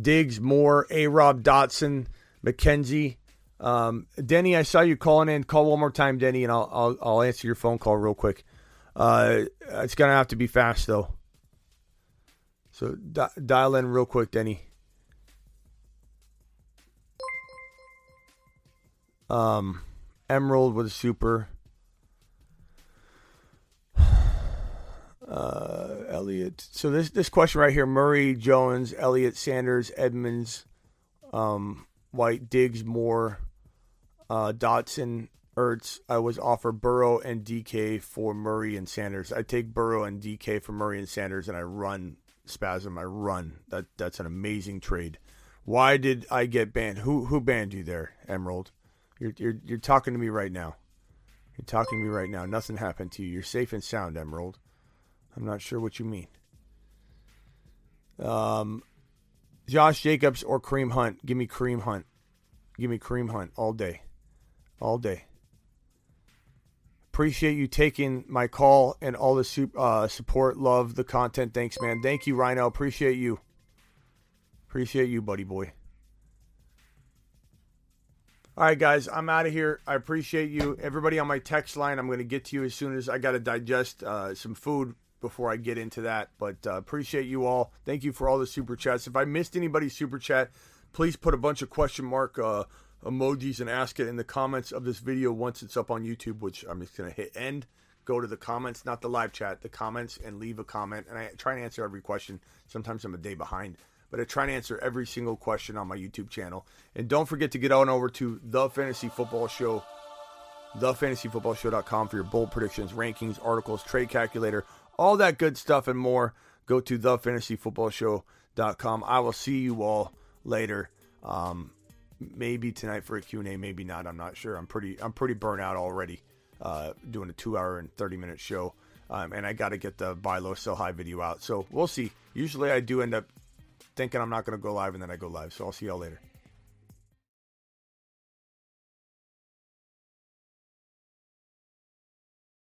Diggs, Moore, A. Rob, Dotson, McKenzie. Um, Denny, I saw you calling in. Call one more time, Denny, and I'll I'll, I'll answer your phone call real quick. Uh, it's gonna have to be fast though. So di- dial in real quick, Denny. Um, Emerald with a super. Uh, Elliott. So this this question right here: Murray, Jones, Elliot, Sanders, Edmonds, um, White, Diggs, Moore, uh, Dotson, Ertz. I was offered Burrow and DK for Murray and Sanders. I take Burrow and DK for Murray and Sanders, and I run spasm. I run. That that's an amazing trade. Why did I get banned? Who who banned you there, Emerald? You're you're you're talking to me right now. You're talking to me right now. Nothing happened to you. You're safe and sound, Emerald. I'm not sure what you mean. Um, Josh Jacobs or Kareem Hunt? Give me Kareem Hunt. Give me Kareem Hunt all day, all day. Appreciate you taking my call and all the uh, support. Love the content. Thanks, man. Thank you, Rhino. Appreciate you. Appreciate you, buddy boy. All right, guys, I'm out of here. I appreciate you. Everybody on my text line, I'm going to get to you as soon as I got to digest uh, some food before I get into that. But uh, appreciate you all. Thank you for all the super chats. If I missed anybody's super chat, please put a bunch of question mark uh, emojis and ask it in the comments of this video once it's up on YouTube, which I'm just going to hit end. Go to the comments, not the live chat, the comments, and leave a comment. And I try and answer every question. Sometimes I'm a day behind but I try and answer every single question on my YouTube channel. And don't forget to get on over to the Fantasy Football Show, thefantasyfootballshow.com for your bold predictions, rankings, articles, trade calculator, all that good stuff and more. Go to thefantasyfootballshow.com. I will see you all later. Um, maybe tonight for a Q&A, maybe not. I'm not sure. I'm pretty I'm pretty burnt out already uh, doing a 2 hour and 30 minute show. Um, and I got to get the buy low, sell high video out. So we'll see. Usually I do end up thinking I'm not going to go live, and then I go live. So I'll see y'all later.